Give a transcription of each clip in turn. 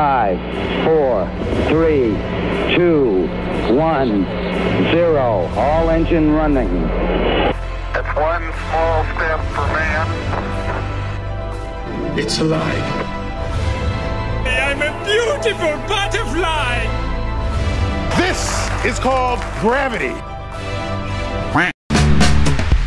five, four, three, two, one, zero. All engine running. It's one small step for man. It's alive. I'm a beautiful butterfly. This is called gravity.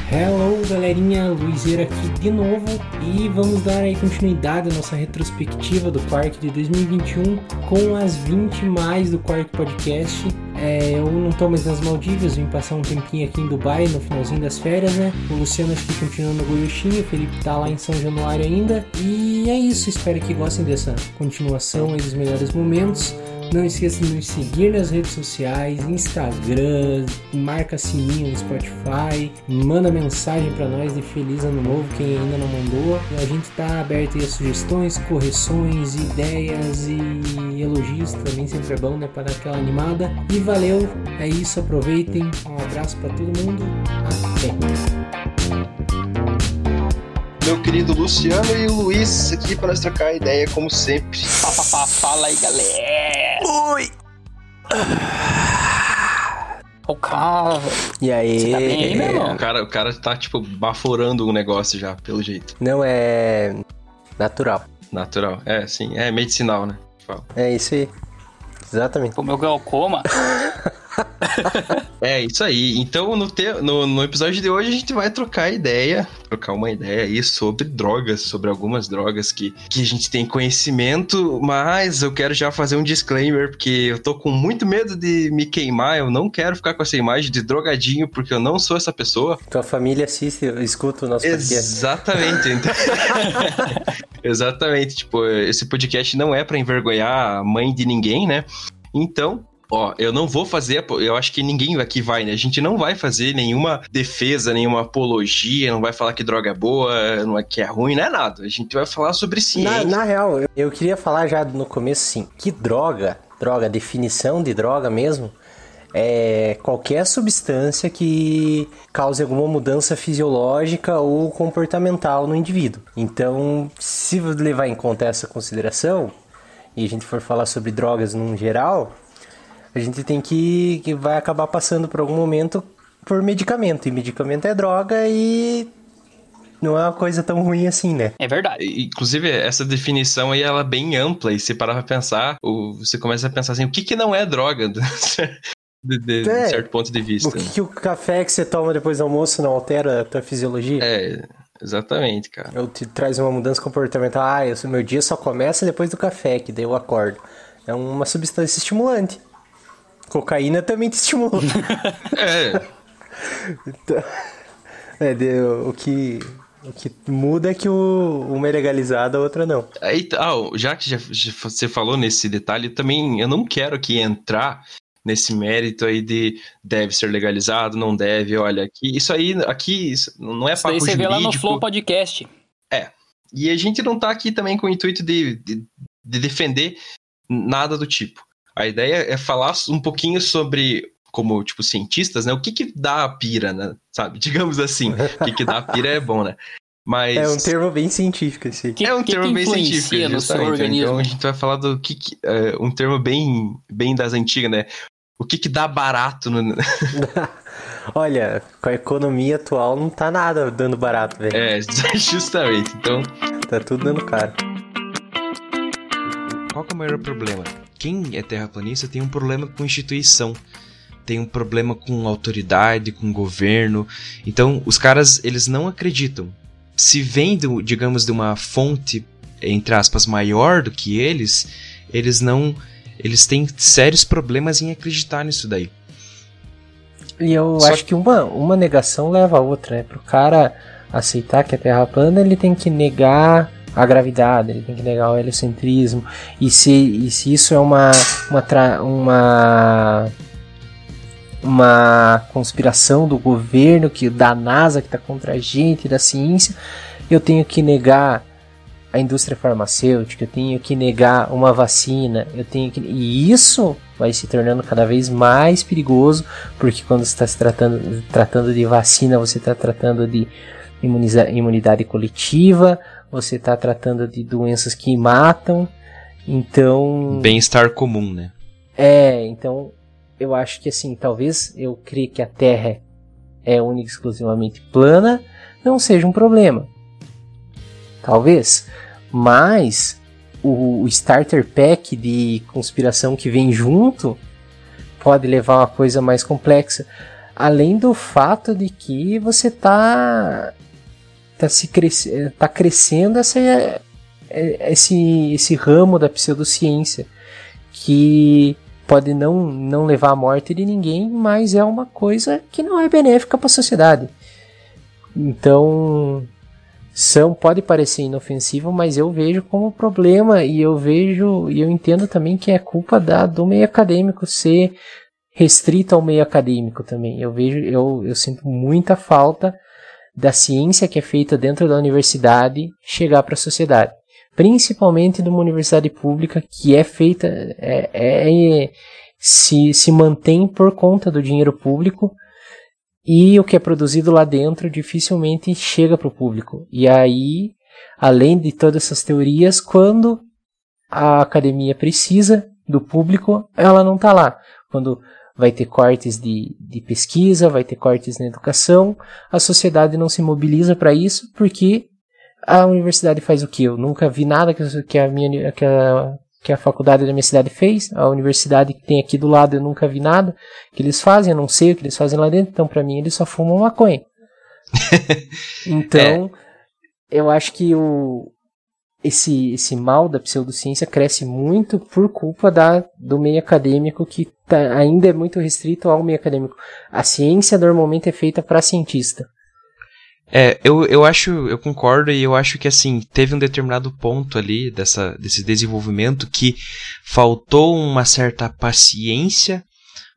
Hello galerinha, Luizeira aqui de novo e vamos dar aí continuidade à nossa retrospectiva do Quark de 2021 com as 20 mais do Quark Podcast. É, eu não tô mais nas Maldivas, vim passar um tempinho aqui em Dubai no finalzinho das férias, né? O Luciano acho que continua no Goiochinho, o Felipe tá lá em São Januário ainda. E é isso, espero que gostem dessa continuação aí dos melhores momentos. Não esqueça de nos seguir nas redes sociais, Instagram, marca sininho no Spotify, manda mensagem para nós de feliz ano novo quem ainda não mandou. A gente tá aberto a sugestões, correções, ideias e elogios também sempre é bom, né, para dar aquela animada. E valeu, é isso, aproveitem. Um abraço para todo mundo. Até. Meu querido Luciano e o Luiz aqui para nós trocar ideia como sempre. Pá, pá, pá, fala aí, galera. Oi! O cara. E aí? Você tá bem aí, meu irmão? O cara, o cara tá, tipo, baforando um negócio já, pelo jeito. Não é natural. Natural. É, sim. É medicinal, né? Fala. É isso aí. Exatamente. O meu glaucoma. É isso aí. Então, no, te... no, no episódio de hoje, a gente vai trocar ideia, trocar uma ideia aí sobre drogas, sobre algumas drogas que, que a gente tem conhecimento, mas eu quero já fazer um disclaimer, porque eu tô com muito medo de me queimar, eu não quero ficar com essa imagem de drogadinho, porque eu não sou essa pessoa. Tua família assiste, escuta o nosso podcast. Exatamente. Exatamente. Tipo, esse podcast não é pra envergonhar a mãe de ninguém, né? Então, ó, eu não vou fazer, eu acho que ninguém aqui vai, né? A gente não vai fazer nenhuma defesa, nenhuma apologia, não vai falar que droga é boa, não é que é ruim, não é nada. A gente vai falar sobre Na, ciência. na real, eu, eu queria falar já no começo assim, que droga, droga, definição de droga mesmo, é qualquer substância que cause alguma mudança fisiológica ou comportamental no indivíduo. Então, se levar em conta essa consideração, e a gente for falar sobre drogas num geral, a gente tem que, que vai acabar passando por algum momento por medicamento. E medicamento é droga e não é uma coisa tão ruim assim, né? É verdade. Inclusive, essa definição aí, ela é bem ampla, e se parar pra pensar, você começa a pensar assim, o que que não é droga? De, de- de É. certo ponto de vista. O que, que o café que você toma depois do almoço não altera a tua fisiologia? É, exatamente, cara. Eu te traz uma mudança comportamental. Ah, eu, meu dia só começa depois do café, que daí eu acordo. É uma substância estimulante. Cocaína também te estimula. É, Então, é, de- o, que, o que muda é que o, uma é legalizada, a outra não. Aí, ah, já que já, já você falou nesse detalhe, também eu não quero aqui entrar nesse mérito aí de deve ser legalizado, não deve, olha, aqui, isso aí, aqui, isso não é Isso daí papo você vê lá no jurídico. Flow Podcast. E a gente não tá aqui também com o intuito de, de, de defender nada do tipo. A ideia é falar um pouquinho sobre, como, tipo, cientistas, né? O que que dá a pira, né? Sabe? Digamos assim. O que que dá a pira é bom, né? Mas... É um termo bem científico esse. Que, é um que termo que bem científico, no seu justamente. organismo? Então a gente vai falar do que, que é, um termo bem, bem das antigas, né? O que que dá barato no... Olha, com a economia atual não tá nada dando barato, velho. É, justamente. Então, Tá tudo dando caro. Qual que é o maior problema? Quem é terraplanista tem um problema com instituição, tem um problema com autoridade, com governo. Então, os caras, eles não acreditam. Se vem, do, digamos, de uma fonte, entre aspas, maior do que eles, eles não. Eles têm sérios problemas em acreditar nisso daí. E eu Só acho que uma, uma negação leva a outra, né? Pro cara aceitar que a Terra é plana, ele tem que negar a gravidade, ele tem que negar o heliocentrismo. E se, e se isso é uma, uma, tra- uma, uma conspiração do governo, que da NASA que está contra a gente, da ciência, eu tenho que negar a indústria farmacêutica, eu tenho que negar uma vacina, eu tenho que e isso vai se tornando cada vez mais perigoso, porque quando está se tratando, tratando de vacina, você está tratando de imunidade coletiva, você está tratando de doenças que matam, Então. Bem-estar comum, né? É, então eu acho que assim, talvez eu creio que a Terra é única e exclusivamente plana, não seja um problema. Talvez. Mas o, o starter pack de conspiração que vem junto pode levar a uma coisa mais complexa. Além do fato de que você tá, tá, se cres, tá crescendo essa, esse, esse ramo da pseudociência que pode não, não levar à morte de ninguém, mas é uma coisa que não é benéfica para a sociedade. Então, são pode parecer inofensivo, mas eu vejo como problema e eu vejo e eu entendo também que é culpa da, do meio acadêmico ser restrito ao meio acadêmico também. Eu vejo, eu, eu sinto muita falta da ciência que é feita dentro da universidade chegar para a sociedade, principalmente de uma universidade pública que é feita é, é, se, se mantém por conta do dinheiro público e o que é produzido lá dentro dificilmente chega para o público. E aí, além de todas essas teorias, quando a academia precisa do público, ela não está lá. Quando vai ter cortes de, de pesquisa, vai ter cortes na educação, a sociedade não se mobiliza para isso porque a universidade faz o que? Eu nunca vi nada que, a minha que a, que a faculdade da minha cidade fez, a universidade que tem aqui do lado eu nunca vi nada que eles fazem, eu não sei o que eles fazem lá dentro, então para mim eles só fumam maconha. então, é. eu acho que o, esse, esse mal da pseudociência cresce muito por culpa da, do meio acadêmico que tá, ainda é muito restrito ao meio acadêmico. A ciência normalmente é feita para cientista. É, eu, eu acho, eu concordo e eu acho que assim, teve um determinado ponto ali dessa, desse desenvolvimento que faltou uma certa paciência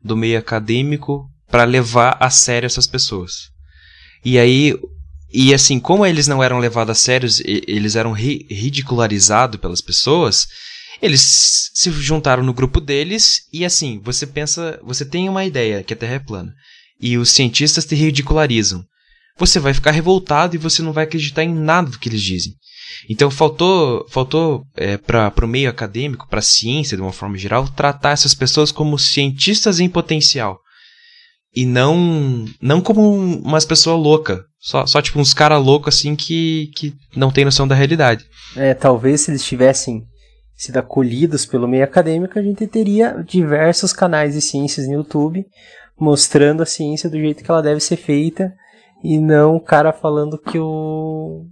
do meio acadêmico para levar a sério essas pessoas. E aí, e assim, como eles não eram levados a sério, eles eram ri ridicularizados pelas pessoas, eles se juntaram no grupo deles e assim, você pensa, você tem uma ideia que a Terra é plana e os cientistas te ridicularizam você vai ficar revoltado e você não vai acreditar em nada do que eles dizem. Então faltou, faltou é, para o meio acadêmico, para a ciência de uma forma geral, tratar essas pessoas como cientistas em potencial e não não como umas pessoas loucas, só, só tipo uns caras loucos assim que, que não tem noção da realidade. É, talvez se eles tivessem sido acolhidos pelo meio acadêmico, a gente teria diversos canais de ciências no YouTube mostrando a ciência do jeito que ela deve ser feita e não o cara falando que o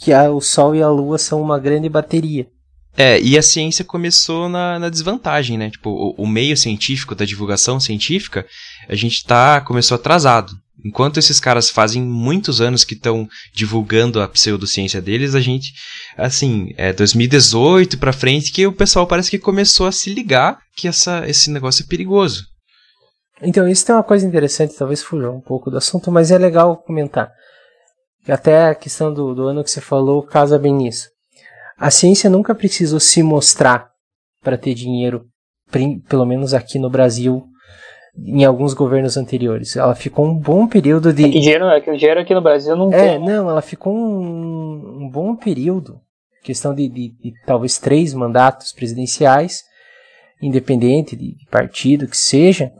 que a, o Sol e a Lua são uma grande bateria. É, e a ciência começou na, na desvantagem, né? Tipo, o, o, meio científico da divulgação científica, a gente tá começou atrasado. Enquanto esses caras fazem muitos anos que estão divulgando a pseudociência deles, a gente, assim, é 2018 para frente que o pessoal parece que começou a se ligar que essa, esse negócio é perigoso. Então, isso tem uma coisa interessante, talvez fuja um pouco do assunto, mas é legal comentar. Até a questão do, do ano que você falou casa bem nisso. A ciência nunca precisou se mostrar para ter dinheiro, pelo menos aqui no Brasil, em alguns governos anteriores. Ela ficou um bom período de. É que dinheiro, é que o dinheiro aqui no Brasil não é, tem. É, não, ela ficou um, um bom período, questão de, de, de, talvez três mandatos presidenciais, independente de, de partido que seja,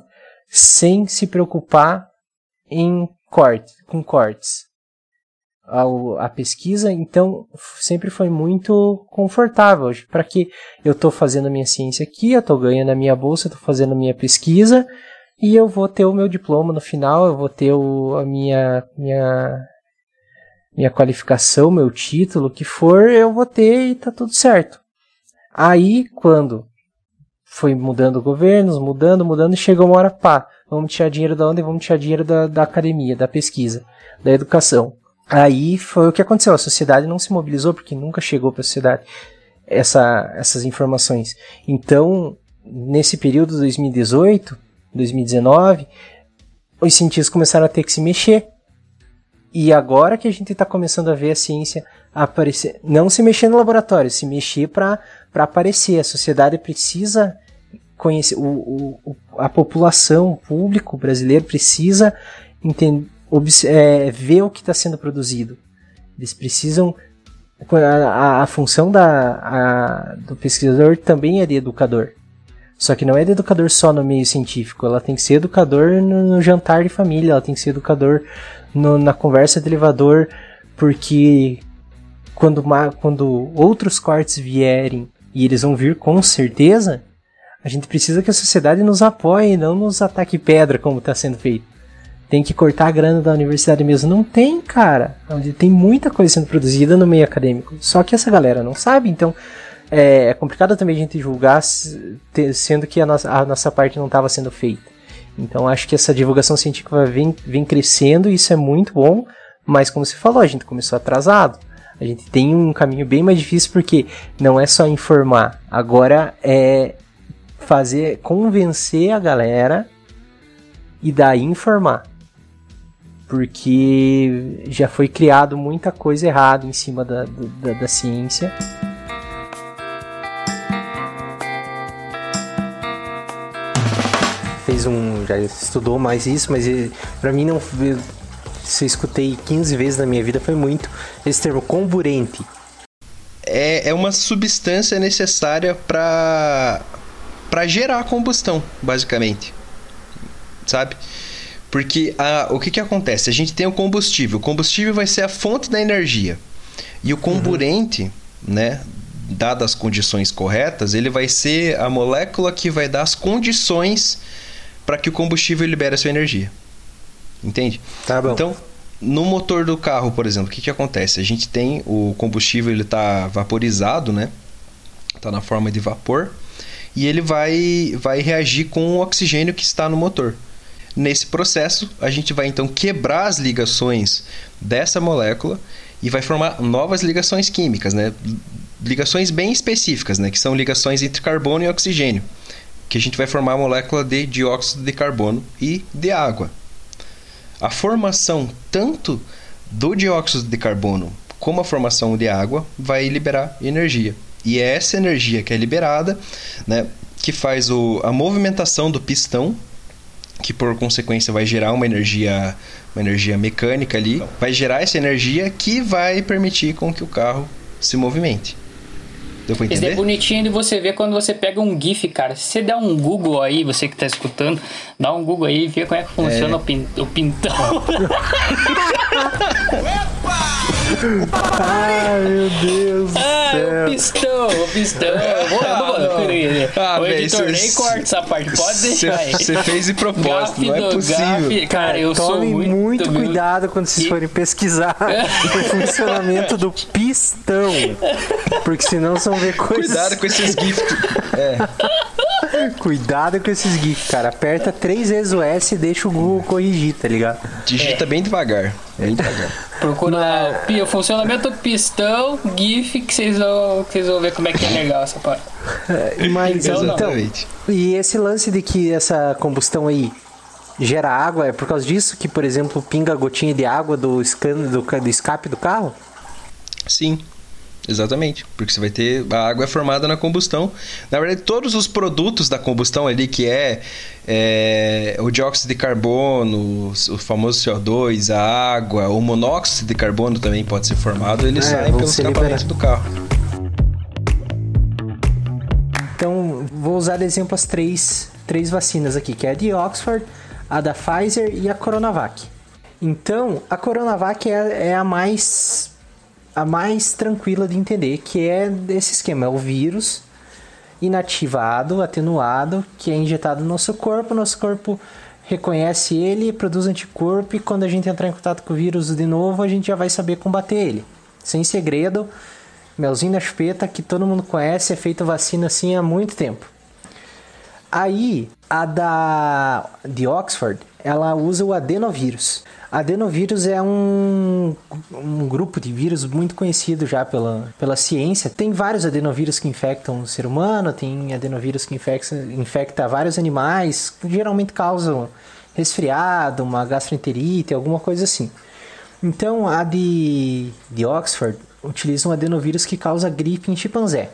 sem se preocupar em corte, com cortes. A, pesquisa, então, sempre foi muito confortável. Para que eu estou fazendo a minha ciência aqui, eu estou ganhando a minha bolsa, estou fazendo a minha pesquisa e eu vou ter o meu diploma no final, eu vou ter o, a minha, minha, minha qualificação, meu título, o que for, eu vou ter e tá tudo certo. Aí, quando foi mudando governos, mudando, mudando, chegou uma hora, pá, vamos tirar dinheiro da onde? Vamos tirar dinheiro da, da academia, da pesquisa, da educação. Aí foi o que aconteceu, a sociedade não se mobilizou porque nunca chegou para a sociedade essa, essas informações. Então, nesse período 2018, 2019, os cientistas começaram a ter que se mexer. E agora que a gente está começando a ver a ciência aparecer, não se mexer no laboratório, se mexer para aparecer. A sociedade precisa conhecer, o, o, a população, o público brasileiro precisa entender, é, ver o que está sendo produzido. Eles precisam A, a, a função da, a, do pesquisador também é de educador. Só que não é de educador só no meio científico, ela tem que ser educador no, no jantar de família, ela tem que ser educador no, na conversa de elevador, porque quando, quando outros cortes vierem, e eles vão vir com certeza, a gente precisa que a sociedade nos apoie não nos ataque pedra como está sendo feito. Tem que cortar a grana da universidade mesmo. Não tem, cara. Onde tem muita coisa sendo produzida no meio acadêmico. Só que essa galera não sabe, então é, é complicado também a gente julgar, sendo que a nossa, a nossa parte não estava sendo feita. Então acho que essa divulgação científica vem, vem crescendo e isso é muito bom, mas como você falou, a gente começou atrasado. A gente tem um caminho bem mais difícil porque não é só informar, agora é fazer convencer a galera e daí informar. Porque já foi criado muita coisa errada em cima da, da, da ciência. fez um. já estudou mais isso, mas para mim não. Se eu escutei 15 vezes na minha vida foi muito. Esse termo comburente. É, é uma substância necessária para para gerar combustão, basicamente. Sabe? Porque a, o que, que acontece? A gente tem o combustível. O combustível vai ser a fonte da energia. E o comburente, uhum. né? Dadas as condições corretas, ele vai ser a molécula que vai dar as condições para que o combustível libere a sua energia. Entende? Tá bom. Então, no motor do carro, por exemplo, o que, que acontece? A gente tem o combustível, ele está vaporizado, né? Está na forma de vapor. E ele vai, vai reagir com o oxigênio que está no motor. Nesse processo, a gente vai então quebrar as ligações dessa molécula e vai formar novas ligações químicas, né? Ligações bem específicas, né? Que são ligações entre carbono e oxigênio que a gente vai formar a molécula de dióxido de carbono e de água. A formação tanto do dióxido de carbono como a formação de água vai liberar energia. E é essa energia que é liberada, né, que faz o, a movimentação do pistão, que por consequência vai gerar uma energia, uma energia mecânica ali, vai gerar essa energia que vai permitir com que o carro se movimente. Deu pra entender? Isso é bonitinho de você ver quando você pega um GIF, cara. Se você der um Google aí, você que tá escutando, dá um Google aí e vê como é que funciona é. o, pin o pintão. Ai, meu Deus do ah, céu. o pistão, o pistão. Vou, ah, o editor nem corta essa parte, pode deixar aí. Você fez de propósito, não é possível. Gaf, cara, eu Tome sou muito, muito cuidado quando vocês forem pesquisar o funcionamento do pistão. Porque senão são ver coisas... Cuidado com esses GIFs. É. Cuidado com esses GIFs, cara. Aperta três vezes o S e deixa o Google corrigir, tá ligado? Digita é. bem devagar. Devagar. Procura o funcionamento do pistão, GIF, que vocês vão, que vocês vão ver como é que é legal essa parte. É, mas então, Exatamente. Então, e esse lance de que essa combustão aí gera água, é por causa disso que, por exemplo, pinga gotinha de água do, scan, do, do escape do carro? Sim, Exatamente, porque você vai ter a água é formada na combustão. Na verdade, todos os produtos da combustão ali, que é, é o dióxido de carbono, o famoso CO2, a água, o monóxido de carbono também pode ser formado, eles é, saem pelo escapamento do carro. Então, vou usar de exemplo as três, três vacinas aqui, que é a de Oxford, a da Pfizer e a Coronavac. Então, a Coronavac é, é a mais a mais tranquila de entender, que é esse esquema, é o vírus inativado, atenuado, que é injetado no nosso corpo, nosso corpo reconhece ele, produz anticorpo e quando a gente entrar em contato com o vírus de novo, a gente já vai saber combater ele. Sem segredo, melzinho na chupeta, que todo mundo conhece, é feita vacina assim há muito tempo. Aí, a da de Oxford, ela usa o adenovírus. Adenovírus é um, um grupo de vírus muito conhecido já pela, pela ciência. Tem vários adenovírus que infectam o ser humano, tem adenovírus que infecta, infecta vários animais, que geralmente causam resfriado, uma gastroenterite, alguma coisa assim. Então, a de, de Oxford utiliza um adenovírus que causa gripe em chimpanzé.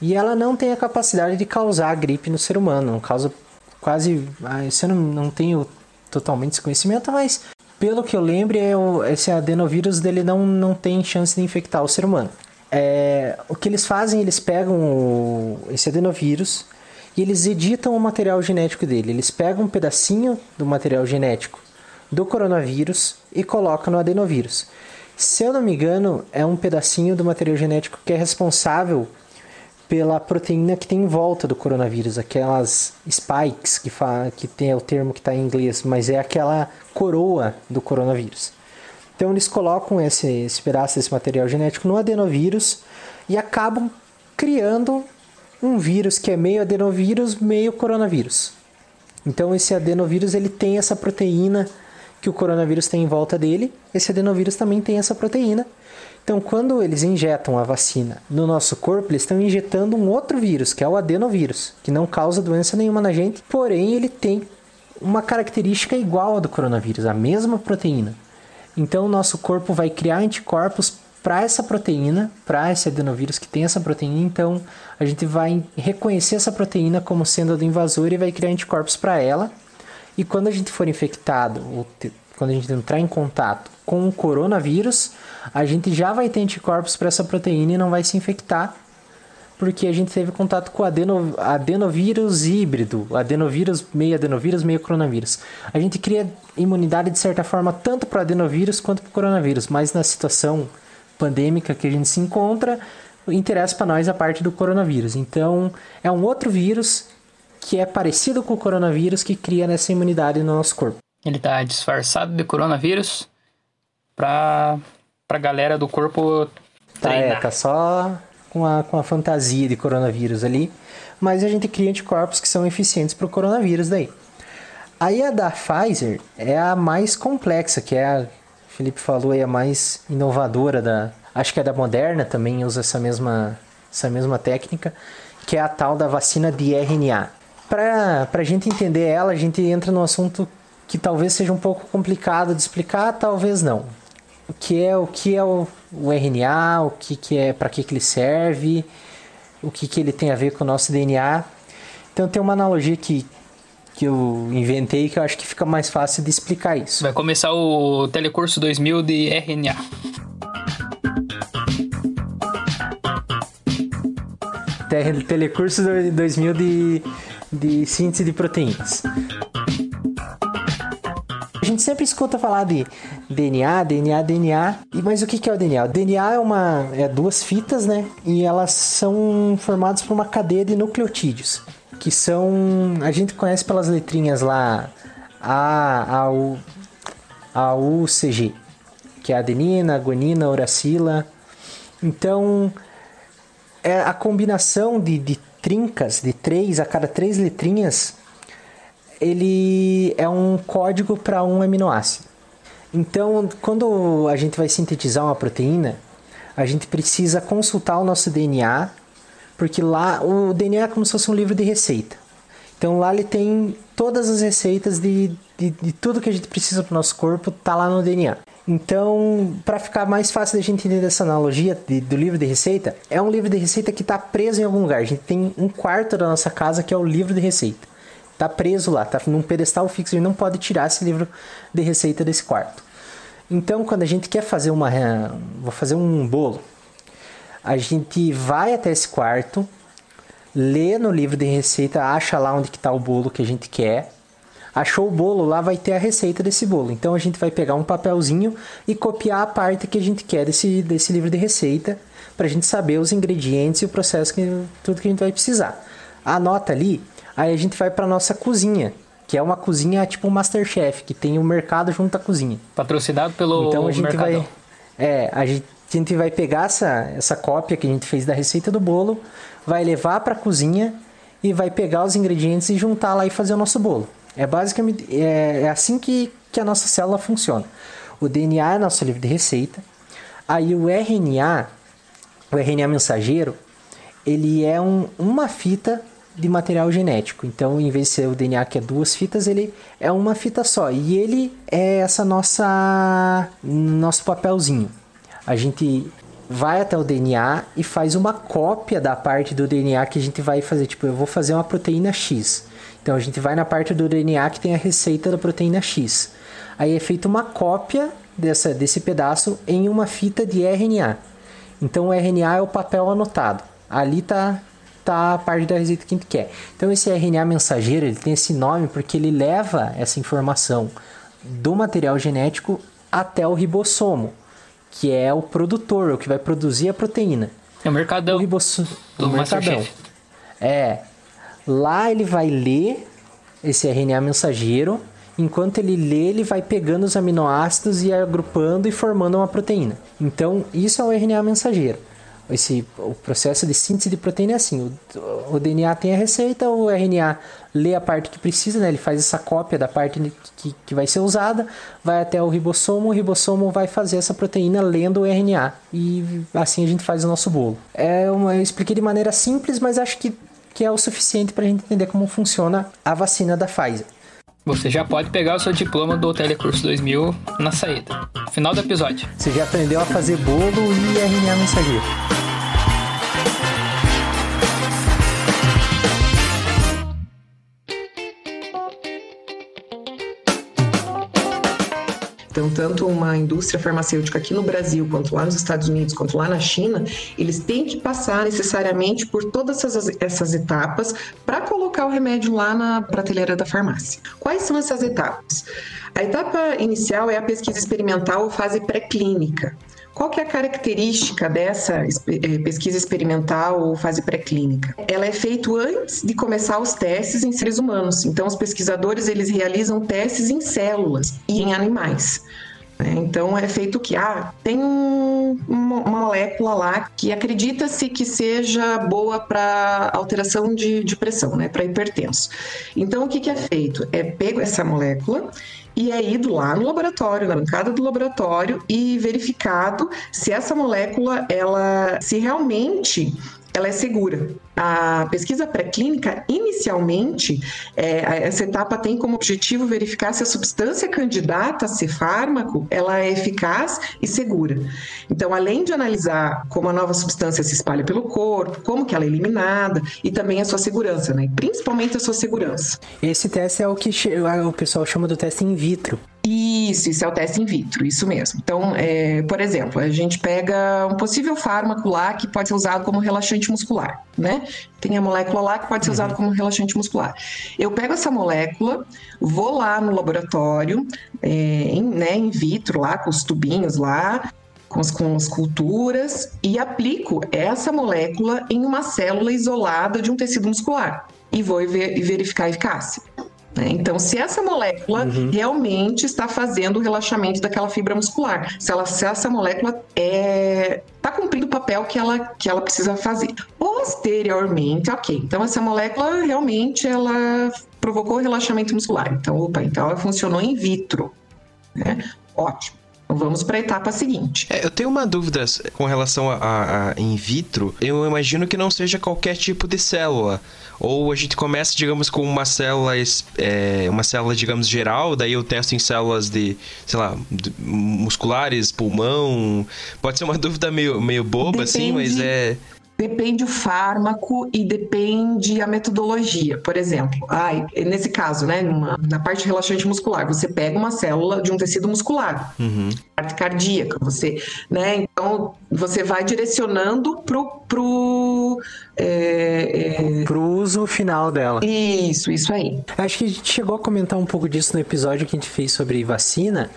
E ela não tem a capacidade de causar gripe no ser humano, não causa quase. Ah, isso eu não, não tenho totalmente esse conhecimento, mas pelo que eu lembro, é esse adenovírus dele não, não tem chance de infectar o ser humano. é, o que eles fazem, eles pegam o, esse adenovírus e eles editam o material genético dele. Eles pegam um pedacinho do material genético do coronavírus e colocam no adenovírus. Se eu não me engano, é um pedacinho do material genético que é responsável pela proteína que tem em volta do coronavírus, aquelas spikes, que, fa que tem o termo que está em inglês, mas é aquela coroa do coronavírus. Então eles colocam esse, esse pedaço desse material genético no adenovírus e acabam criando um vírus que é meio adenovírus, meio coronavírus. Então esse adenovírus ele tem essa proteína que o coronavírus tem em volta dele, esse adenovírus também tem essa proteína então, quando eles injetam a vacina no nosso corpo, eles estão injetando um outro vírus, que é o adenovírus, que não causa doença nenhuma na gente, porém ele tem uma característica igual à do coronavírus, a mesma proteína. Então, o nosso corpo vai criar anticorpos para essa proteína, para esse adenovírus que tem essa proteína. Então, a gente vai reconhecer essa proteína como sendo a do invasor e vai criar anticorpos para ela. E quando a gente for infectado, ou quando a gente entrar em contato com o coronavírus, a gente já vai ter anticorpos para essa proteína e não vai se infectar, porque a gente teve contato com adeno, adenovírus híbrido, adenovírus, meio adenovírus, meio coronavírus. A gente cria imunidade de certa forma tanto para adenovírus quanto para coronavírus, mas na situação pandêmica que a gente se encontra, interessa para nós a parte do coronavírus. Então, é um outro vírus que é parecido com o coronavírus que cria essa imunidade no nosso corpo. Ele está disfarçado de coronavírus para pra galera do corpo Tá, é, tá só com a, com a fantasia de coronavírus ali. Mas a gente cria anticorpos que são eficientes para o coronavírus daí. Aí a da Pfizer é a mais complexa, que é a, o Felipe falou, é a mais inovadora da. Acho que é da Moderna também usa essa mesma, essa mesma técnica, que é a tal da vacina de RNA. Para a gente entender ela, a gente entra no assunto que talvez seja um pouco complicado de explicar, talvez não o que é o que é o, o RNA, o que, que é para que, que ele serve, o que, que ele tem a ver com o nosso DNA. Então tem uma analogia que, que eu inventei que eu acho que fica mais fácil de explicar isso. Vai começar o Telecurso 2000 de RNA. Telecurso 2000 de, de síntese de proteínas gente sempre escuta falar de DNA, DNA, DNA. E mas o que é o DNA? O DNA é uma é duas fitas, né? E elas são formadas por uma cadeia de nucleotídeos, que são a gente conhece pelas letrinhas lá A, A, U, A, U, C, G, que é adenina, guanina, uracila. Então, é a combinação de, de trincas, de três a cada três letrinhas, ele é um código para um aminoácido. Então, quando a gente vai sintetizar uma proteína, a gente precisa consultar o nosso DNA, porque lá o DNA é como se fosse um livro de receita. Então lá ele tem todas as receitas de, de, de tudo que a gente precisa para o nosso corpo, tá lá no DNA. Então, para ficar mais fácil da gente entender essa analogia de, do livro de receita, é um livro de receita que está preso em algum lugar. A gente tem um quarto da nossa casa que é o livro de receita tá preso lá, tá num pedestal fixo, e não pode tirar esse livro de receita desse quarto. Então, quando a gente quer fazer uma, vou fazer um bolo, a gente vai até esse quarto, lê no livro de receita, acha lá onde que tá o bolo que a gente quer. Achou o bolo, lá vai ter a receita desse bolo. Então a gente vai pegar um papelzinho e copiar a parte que a gente quer desse, desse livro de receita, para a gente saber os ingredientes e o processo, que, tudo que a gente vai precisar. Anota ali Aí a gente vai para nossa cozinha, que é uma cozinha tipo Masterchef, que tem o mercado junto à cozinha. Patrocinado pelo Então a gente Mercadão. vai é, a gente, a gente vai pegar essa, essa cópia que a gente fez da receita do bolo, vai levar para a cozinha e vai pegar os ingredientes e juntar lá e fazer o nosso bolo. É basicamente é, é assim que, que a nossa célula funciona. O DNA é nosso livro de receita. Aí o RNA, o RNA mensageiro, ele é um, uma fita de material genético. Então, em vez de ser o DNA que é duas fitas, ele é uma fita só. E ele é essa nossa nosso papelzinho. A gente vai até o DNA e faz uma cópia da parte do DNA que a gente vai fazer. Tipo, eu vou fazer uma proteína X. Então, a gente vai na parte do DNA que tem a receita da proteína X. Aí é feita uma cópia dessa, desse pedaço em uma fita de RNA. Então o RNA é o papel anotado. Ali tá tá a parte da receita que a gente quer. Então esse RNA mensageiro, ele tem esse nome porque ele leva essa informação do material genético até o ribossomo, que é o produtor, o que vai produzir a proteína. É o mercadão. O ribossomo, o mercadão. É. Lá ele vai ler esse RNA mensageiro enquanto ele lê, ele vai pegando os aminoácidos e agrupando e formando uma proteína. Então, isso é o RNA mensageiro. Esse, o processo de síntese de proteína é assim: o, o, DNA tem a receita, o RNA lê a parte que precisa, né? ele faz essa cópia da parte que, que vai ser usada, vai até o ribossomo, o ribossomo vai fazer essa proteína lendo o RNA e assim a gente faz o nosso bolo. É uma, eu expliquei de maneira simples, mas acho que, que é o suficiente para a gente entender como funciona a vacina da Pfizer. Você já pode pegar o seu diploma do Telecurso 2000 na saída. Final do episódio. Você já aprendeu a fazer bolo e RNA mensageiro. Então, tanto uma indústria farmacêutica aqui no Brasil, quanto lá nos Estados Unidos, quanto lá na China, eles têm que passar necessariamente por todas essas, essas etapas para colocar o remédio lá na prateleira da farmácia. Quais são essas etapas? A etapa inicial é a pesquisa experimental ou fase pré-clínica. Qual que é a característica dessa eh, pesquisa experimental ou fase pré-clínica? Ela é feita antes de começar os testes em seres humanos. Então, os pesquisadores eles realizam testes em células e em animais. Né? Então é feito que? Ah, tem um, uma molécula lá que acredita-se que seja boa para alteração de, de, pressão, né? Para hipertenso. Então o que, que é feito? É pego essa molécula e é ido lá no laboratório, na bancada do laboratório e verificado se essa molécula, ela, se realmente ela é segura. A pesquisa pré-clínica, inicialmente, é, essa etapa tem como objetivo verificar se a substância candidata a ser fármaco, ela é eficaz e segura. Então, além de analisar como a nova substância se espalha pelo corpo, como que ela é eliminada e também a sua segurança, né? principalmente a sua segurança. Esse teste é o que o pessoal chama do teste in vitro. Isso, isso é o teste in vitro, isso mesmo. Então, é, por exemplo, a gente pega um possível fármaco lá que pode ser usado como relaxante muscular, né? Tem a molécula lá que pode ser usada uhum. como relaxante muscular. Eu pego essa molécula, vou lá no laboratório, é, em, né, in vitro, lá com os tubinhos lá, com as, com as culturas, e aplico essa molécula em uma célula isolada de um tecido muscular. E vou ver, verificar a eficácia. Né? Então, se essa molécula uhum. realmente está fazendo o relaxamento daquela fibra muscular, se, ela, se essa molécula está é, tá cumprindo o papel que ela, que ela precisa fazer. Posteriormente, ok, então essa molécula realmente ela provocou o relaxamento muscular. Então, opa, então ela funcionou in vitro. Né? Ótimo. Então vamos para a etapa seguinte. É, eu tenho uma dúvida com relação a, a, a, in vitro. Eu imagino que não seja qualquer tipo de célula. Ou a gente começa, digamos, com uma célula, é, uma célula, digamos, geral, daí eu testo em células de, sei lá, musculares, pulmão. Pode ser uma dúvida meio, meio boba, Depende. assim, mas é. Depende o fármaco e depende a metodologia. Por exemplo, ai, nesse caso, né, numa, na parte relaxante muscular, você pega uma célula de um tecido muscular, uhum. parte cardíaca, você, né, então você vai direcionando pro, pro, é, é... pro uso final dela. Isso, isso aí. Acho que a gente chegou a comentar um pouco disso no episódio que a gente fez sobre vacina,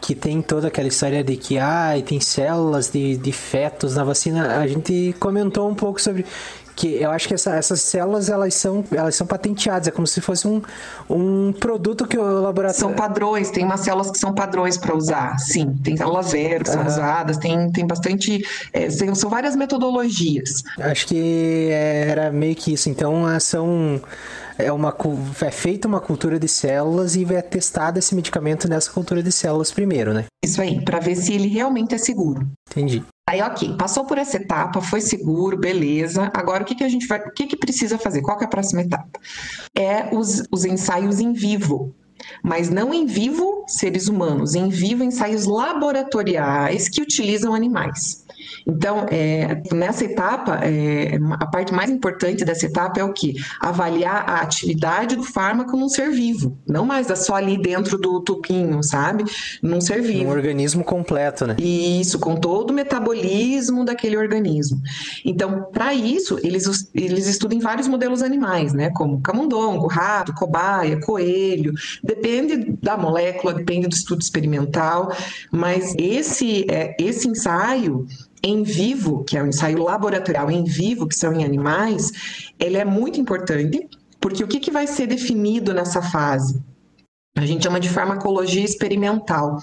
que tem toda aquela história de que ah, tem células de, de fetos na vacina. A gente comentou um pouco sobre que eu acho que essa, essas células elas são, elas são patenteadas, é como se fosse um, um produto que o laboratório. São padrões, tem umas células que são padrões para usar, sim. Tem células zero que são usadas, tem, tem bastante. É, são várias metodologias. Acho que era meio que isso. Então são é, uma, é feita uma cultura de células e é testado esse medicamento nessa cultura de células primeiro, né? Isso aí, para ver se ele realmente é seguro. Entendi. Aí, ok, passou por essa etapa, foi seguro, beleza. Agora, o que, que a gente vai, o que, que precisa fazer? Qual é a próxima etapa? É os, os ensaios em vivo. Mas não em vivo seres humanos, em vivo ensaios laboratoriais que utilizam animais. Então, é, nessa etapa, é, a parte mais importante dessa etapa é o que? Avaliar a atividade do fármaco num ser vivo, não mais só ali dentro do tubinho, sabe? Num ser vivo. Um organismo completo, né? Isso, com todo o metabolismo daquele organismo. Então, para isso, eles, eles estudam vários modelos animais, né? Como camundongo, rato, cobaia, coelho. Depende da molécula, depende do estudo experimental, mas esse, é, esse ensaio em vivo, que é o um ensaio laboratorial em vivo, que são em animais, ele é muito importante, porque o que, que vai ser definido nessa fase? A gente chama de farmacologia experimental,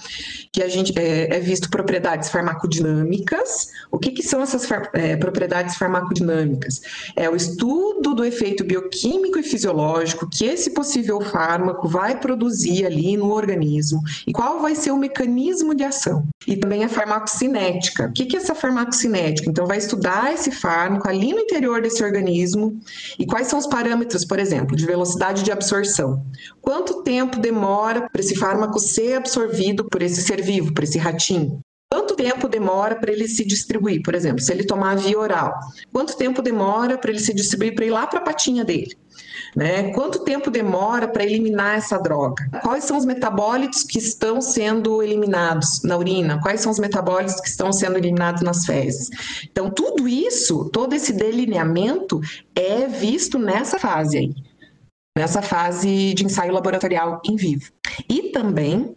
que a gente é, é visto propriedades farmacodinâmicas. O que, que são essas far, é, propriedades farmacodinâmicas? É o estudo do efeito bioquímico e fisiológico que esse possível fármaco vai produzir ali no organismo e qual vai ser o mecanismo de ação. E também a farmacocinética. O que, que é essa farmacocinética? Então, vai estudar esse fármaco ali no interior desse organismo e quais são os parâmetros, por exemplo, de velocidade de absorção. Quanto tempo demora demora para esse fármaco ser absorvido por esse ser vivo, por esse ratinho? Quanto tempo demora para ele se distribuir? Por exemplo, se ele tomar via oral, quanto tempo demora para ele se distribuir para ir lá para a patinha dele? Né? Quanto tempo demora para eliminar essa droga? Quais são os metabólitos que estão sendo eliminados na urina? Quais são os metabólitos que estão sendo eliminados nas fezes? Então, tudo isso, todo esse delineamento é visto nessa fase aí nessa fase de ensaio laboratorial em vivo. E também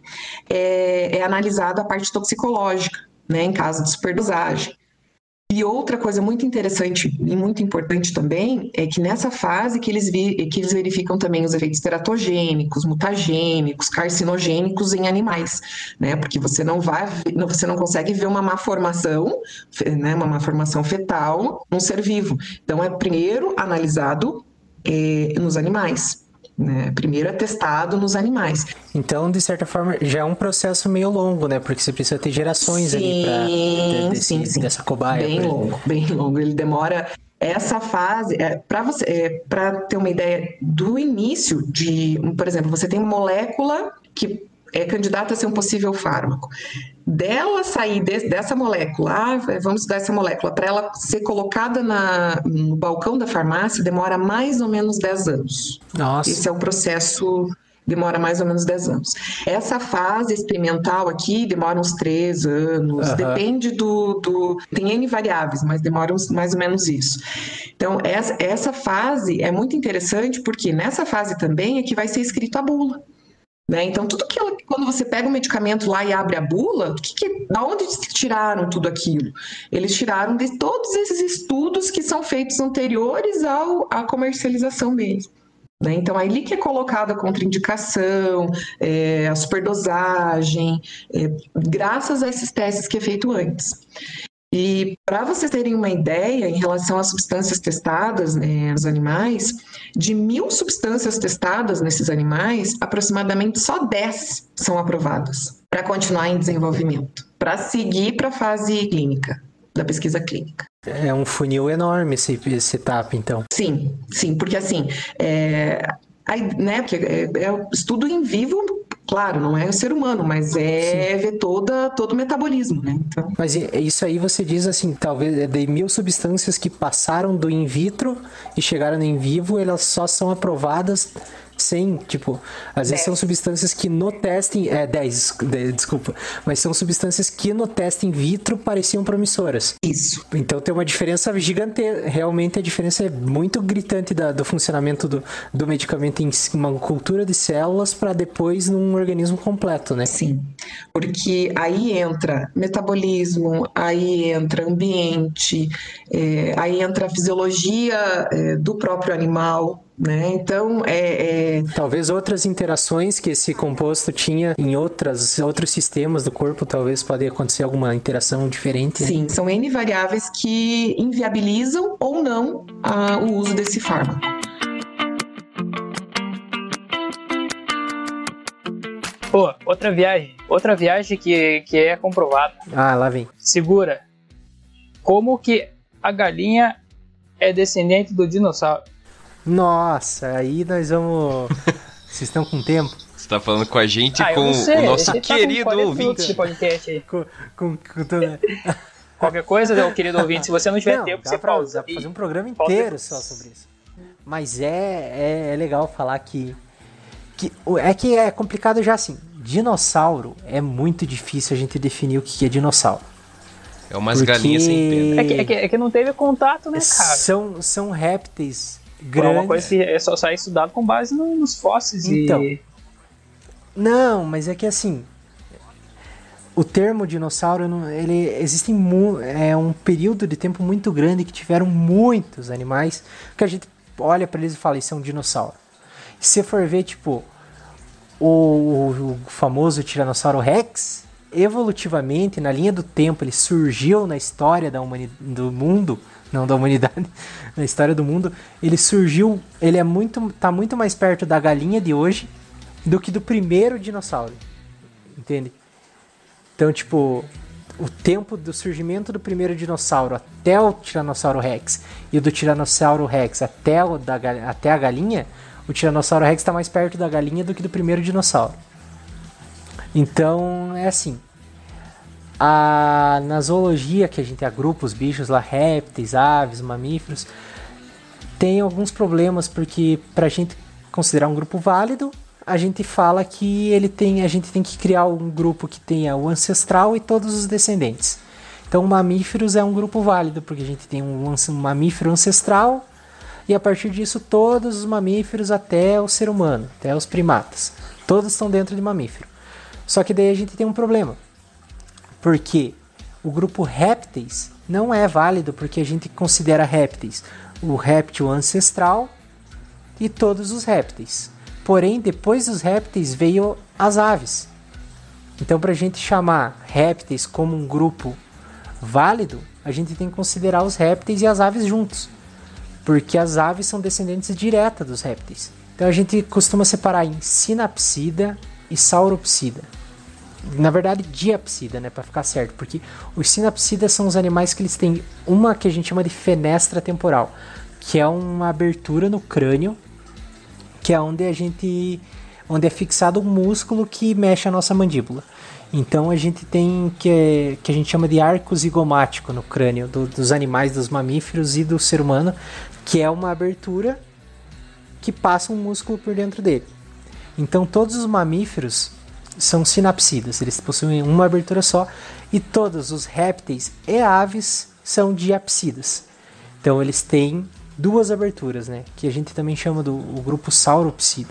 é, é analisada a parte toxicológica, né, em caso de superdosagem. E outra coisa muito interessante e muito importante também é que nessa fase que eles, vi, que eles verificam também os efeitos teratogênicos, mutagênicos, carcinogênicos em animais, né? Porque você não vai, você não consegue ver uma má formação, né? Uma má formação fetal num ser vivo. Então é primeiro analisado é, nos animais. Né? Primeiro é testado nos animais. Então, de certa forma, já é um processo meio longo, né? Porque você precisa ter gerações sim, ali para sim, sim. dessa cobaia. Bem longo, bem longo. Ele demora essa fase é, para você é, para ter uma ideia do início de, por exemplo, você tem uma molécula que é candidata a ser um possível fármaco. Dela sair de, dessa molécula, ah, vamos estudar essa molécula, para ela ser colocada na, no balcão da farmácia, demora mais ou menos 10 anos. Nossa. Esse é o processo demora mais ou menos 10 anos. Essa fase experimental aqui demora uns 3 anos, uhum. depende do, do, Tem N variáveis, mas demora uns, mais ou menos isso. Então, essa, essa fase é muito interessante porque nessa fase também é que vai ser escrito a bula. Né? Então, tudo que quando você pega o um medicamento lá e abre a bula, que, que, da onde tiraram tudo aquilo? Eles tiraram de todos esses estudos que são feitos anteriores ao, à comercialização deles. Né? Então, ali que é colocada a contraindicação, é, a superdosagem, é, graças a esses testes que é feito antes. E para vocês terem uma ideia em relação às substâncias testadas né, nos animais, de mil substâncias testadas nesses animais, aproximadamente só 10 são aprovadas para continuar em desenvolvimento, para seguir para a fase clínica, da pesquisa clínica. É um funil enorme esse, esse etapa, então. Sim, sim, porque assim, é, aí, né, porque é, é estudo em vivo Claro, não é ser humano, mas é Sim. ver toda, todo o metabolismo, né? Então... Mas isso aí você diz assim, talvez é de mil substâncias que passaram do in vitro e chegaram no in vivo, elas só são aprovadas sem, tipo, às vezes são substâncias que no teste, é 10, desculpa, mas são substâncias que no teste in vitro pareciam promissoras. Isso. Então tem uma diferença gigante, realmente a diferença é muito gritante da, do funcionamento do, do medicamento em uma cultura de células para depois num organismo completo, né? Sim, porque aí entra metabolismo, aí entra ambiente, é, aí entra a fisiologia é, do próprio animal, né? Então, é, é, Talvez outras interações que esse composto tinha em outras, outros sistemas do corpo, talvez pode acontecer alguma interação diferente. Né? Sim, são N variáveis que inviabilizam ou não a, o uso desse fármaco. Pô, outra viagem. Outra viagem que, que é comprovada. Ah, lá vem. Segura. Como que a galinha é descendente do dinossauro? Nossa, aí nós vamos. Vocês estão com tempo? Você tá falando com a gente ah, com o nosso querido tá ouvinte. Podcast aí. Com, com, com toda... Qualquer coisa, meu querido ouvinte, se você não tiver Não, tempo, dá você pra, pausa. dá pra fazer um programa inteiro só sobre isso. Mas é, é, é legal falar que, que. É que é complicado já assim. Dinossauro é muito difícil a gente definir o que é dinossauro. É umas Porque- galinhas sem pena. É que, é, que, é que não teve contato, né, cara? São, são répteis É uma coisa que é só sai estudado com base no- nos fósseis Então, e. Não, mas é que assim. O termo dinossauro, não- ele existem mu- é um período de tempo muito grande que tiveram muitos animais que a gente olha pra eles e fala isso é um dinossauro. Se você for ver tipo o, o- famoso tiranossauro Rex, evolutivamente na linha do tempo ele surgiu na história da humani do mundo, não da humanidade, na história do mundo, ele surgiu, ele é muito tá muito mais perto da galinha de hoje do que do primeiro dinossauro. Entende? Então, tipo, o tempo do surgimento do primeiro dinossauro até o Tiranossauro Rex e do Tiranossauro Rex até, o da, até a galinha, o Tiranossauro Rex está mais perto da galinha do que do primeiro dinossauro. Então, é assim. A, na zoologia, que a gente agrupa os bichos lá, répteis, aves, mamíferos, tem alguns problemas, porque pra gente considerar um grupo válido, a gente fala que ele tem, a gente tem que criar um grupo que tenha o ancestral e todos os descendentes. Então, mamíferos é um grupo válido, porque a gente tem um, um mamífero ancestral e a partir disso todos os mamíferos até o ser humano, até os primatas. Todos estão dentro de mamífero. Só que daí a gente tem um problema. Porque o grupo répteis não é válido porque a gente considera répteis o réptil ancestral e todos os répteis. Porém, depois dos répteis veio as aves. Então, para a gente chamar répteis como um grupo válido, a gente tem que considerar os répteis e as aves juntos. Porque as aves são descendentes direta dos répteis. Então a gente costuma separar em sinapsida e sauropsida. Na verdade, diapsida, né, para ficar certo, porque os sinapsidas são os animais que eles têm uma que a gente chama de fenestra temporal, que é uma abertura no crânio, que é onde a gente onde é fixado um músculo que mexe a nossa mandíbula. Então a gente tem que, que a gente chama de arco zigomático no crânio do- dos animais, dos mamíferos e do ser humano, que é uma abertura que passa um músculo por dentro dele. Então todos os mamíferos são sinapsidas, eles possuem uma abertura só, e todos os répteis e aves são diapsidas. Então eles têm duas aberturas, né? Que a gente também chama do grupo sauropsida.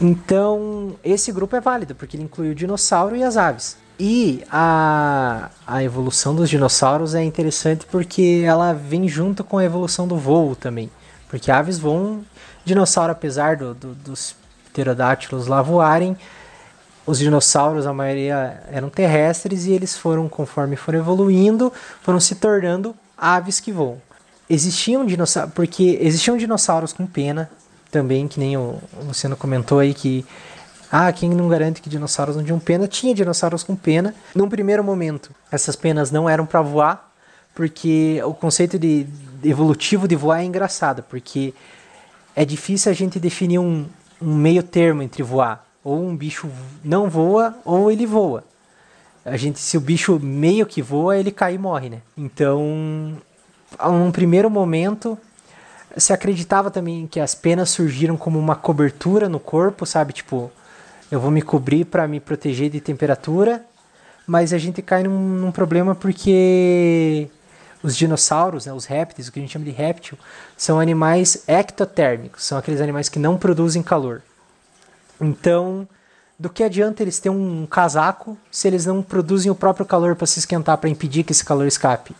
Então, esse grupo é válido, porque ele inclui o dinossauro e as aves. E a, a evolução dos dinossauros é interessante porque ela vem junto com a evolução do voo também. Porque aves voam, dinossauro, apesar do, do- dos pterodátilos lá voarem, os dinossauros, a maioria eram terrestres e eles foram, conforme foram evoluindo, foram se tornando aves que voam. Existiam dinossauros, porque existiam dinossauros com pena também, que nem o Luciano comentou aí que ah, quem não garante que dinossauros não tinham pena? Tinha dinossauros com pena. Num primeiro momento, essas penas não eram para voar, porque o conceito de evolutivo de voar é engraçado, porque é difícil a gente definir um, um meio termo entre voar. Ou um bicho não voa, ou ele voa. A gente, se o bicho meio que voa, ele cai e morre, né? Então, a um primeiro momento, se acreditava também que as penas surgiram como uma cobertura no corpo, sabe? Tipo, eu vou me cobrir para me proteger de temperatura, mas a gente cai num, num problema porque os dinossauros, né, os répteis, o que a gente chama de réptil, são animais ectotérmicos, são aqueles animais que não produzem calor. Então, do que adianta eles terem um casaco se eles não produzem o próprio calor para se esquentar, para impedir que esse calor escape?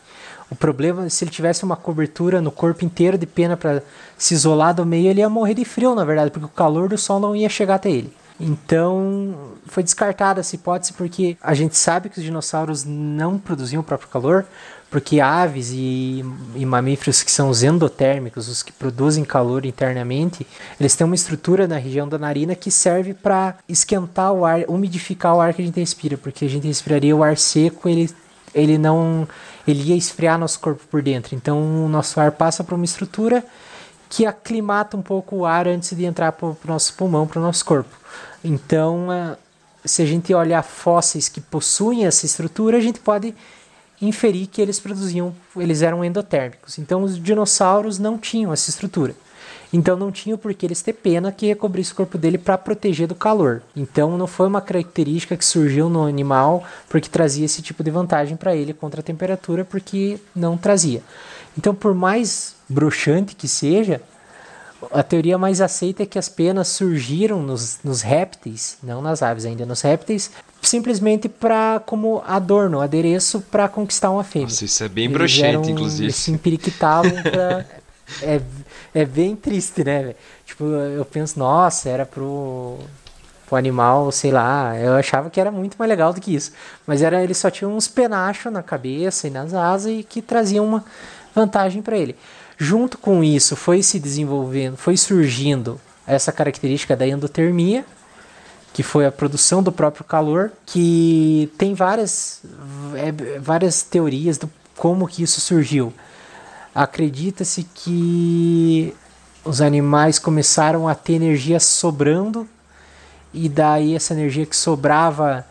O problema é se ele tivesse uma cobertura no corpo inteiro de pena para se isolar do meio, ele ia morrer de frio, na verdade, porque o calor do sol não ia chegar até ele. Então, foi descartada essa hipótese porque a gente sabe que os dinossauros não produziam o próprio calor, porque aves e, e mamíferos que são os endotérmicos, os que produzem calor internamente, eles têm uma estrutura na região da narina que serve para esquentar o ar, umidificar o ar que a gente respira, porque a gente respiraria o ar seco, ele, ele não ele ia esfriar nosso corpo por dentro. Então, o nosso ar passa por uma estrutura que aclimata um pouco o ar antes de entrar para o nosso pulmão, para o nosso corpo. Então, se a gente olhar fósseis que possuem essa estrutura, a gente pode inferir que eles produziam, eles eram endotérmicos. Então os dinossauros não tinham essa estrutura. Então não tinha por que eles ter pena que recobrisse o corpo dele para proteger do calor. Então não foi uma característica que surgiu no animal porque trazia esse tipo de vantagem para ele contra a temperatura, porque não trazia. Então por mais broxante que seja, a teoria mais aceita é que as penas surgiram nos, nos répteis, não nas aves ainda, nos répteis, simplesmente para como adorno, adereço para conquistar uma fêmea. Nossa, isso é bem broxante, inclusive. Eles se empiriquitavam pra, é, é bem triste, né? Tipo, eu penso, nossa, era pro, pro animal, sei lá. Eu achava que era muito mais legal do que isso. Mas era ele só tinha uns penachos na cabeça e nas asas e que traziam uma vantagem para ele. Junto com isso, foi se desenvolvendo, foi surgindo essa característica da endotermia, que foi a produção do próprio calor, que tem várias, é, várias teorias do como que isso surgiu. Acredita-se que os animais começaram a ter energia sobrando e daí essa energia que sobrava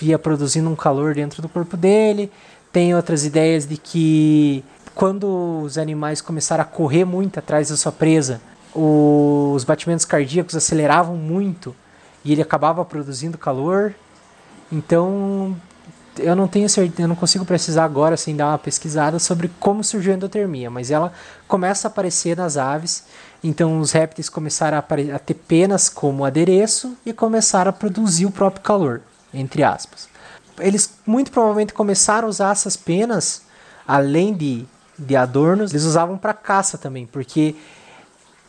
ia produzindo um calor dentro do corpo dele. Tem outras ideias de que quando os animais começaram a correr muito atrás da sua presa, os batimentos cardíacos aceleravam muito e ele acabava produzindo calor. Então eu não tenho certeza, eu não consigo precisar agora sem dar uma pesquisada sobre como surgiu a endotermia, mas ela começa a aparecer nas aves. Então os répteis começaram a, a ter penas como adereço e começaram a produzir o próprio calor, entre aspas. Eles muito provavelmente começaram a usar essas penas, além de, de adornos, eles usavam para caça também, porque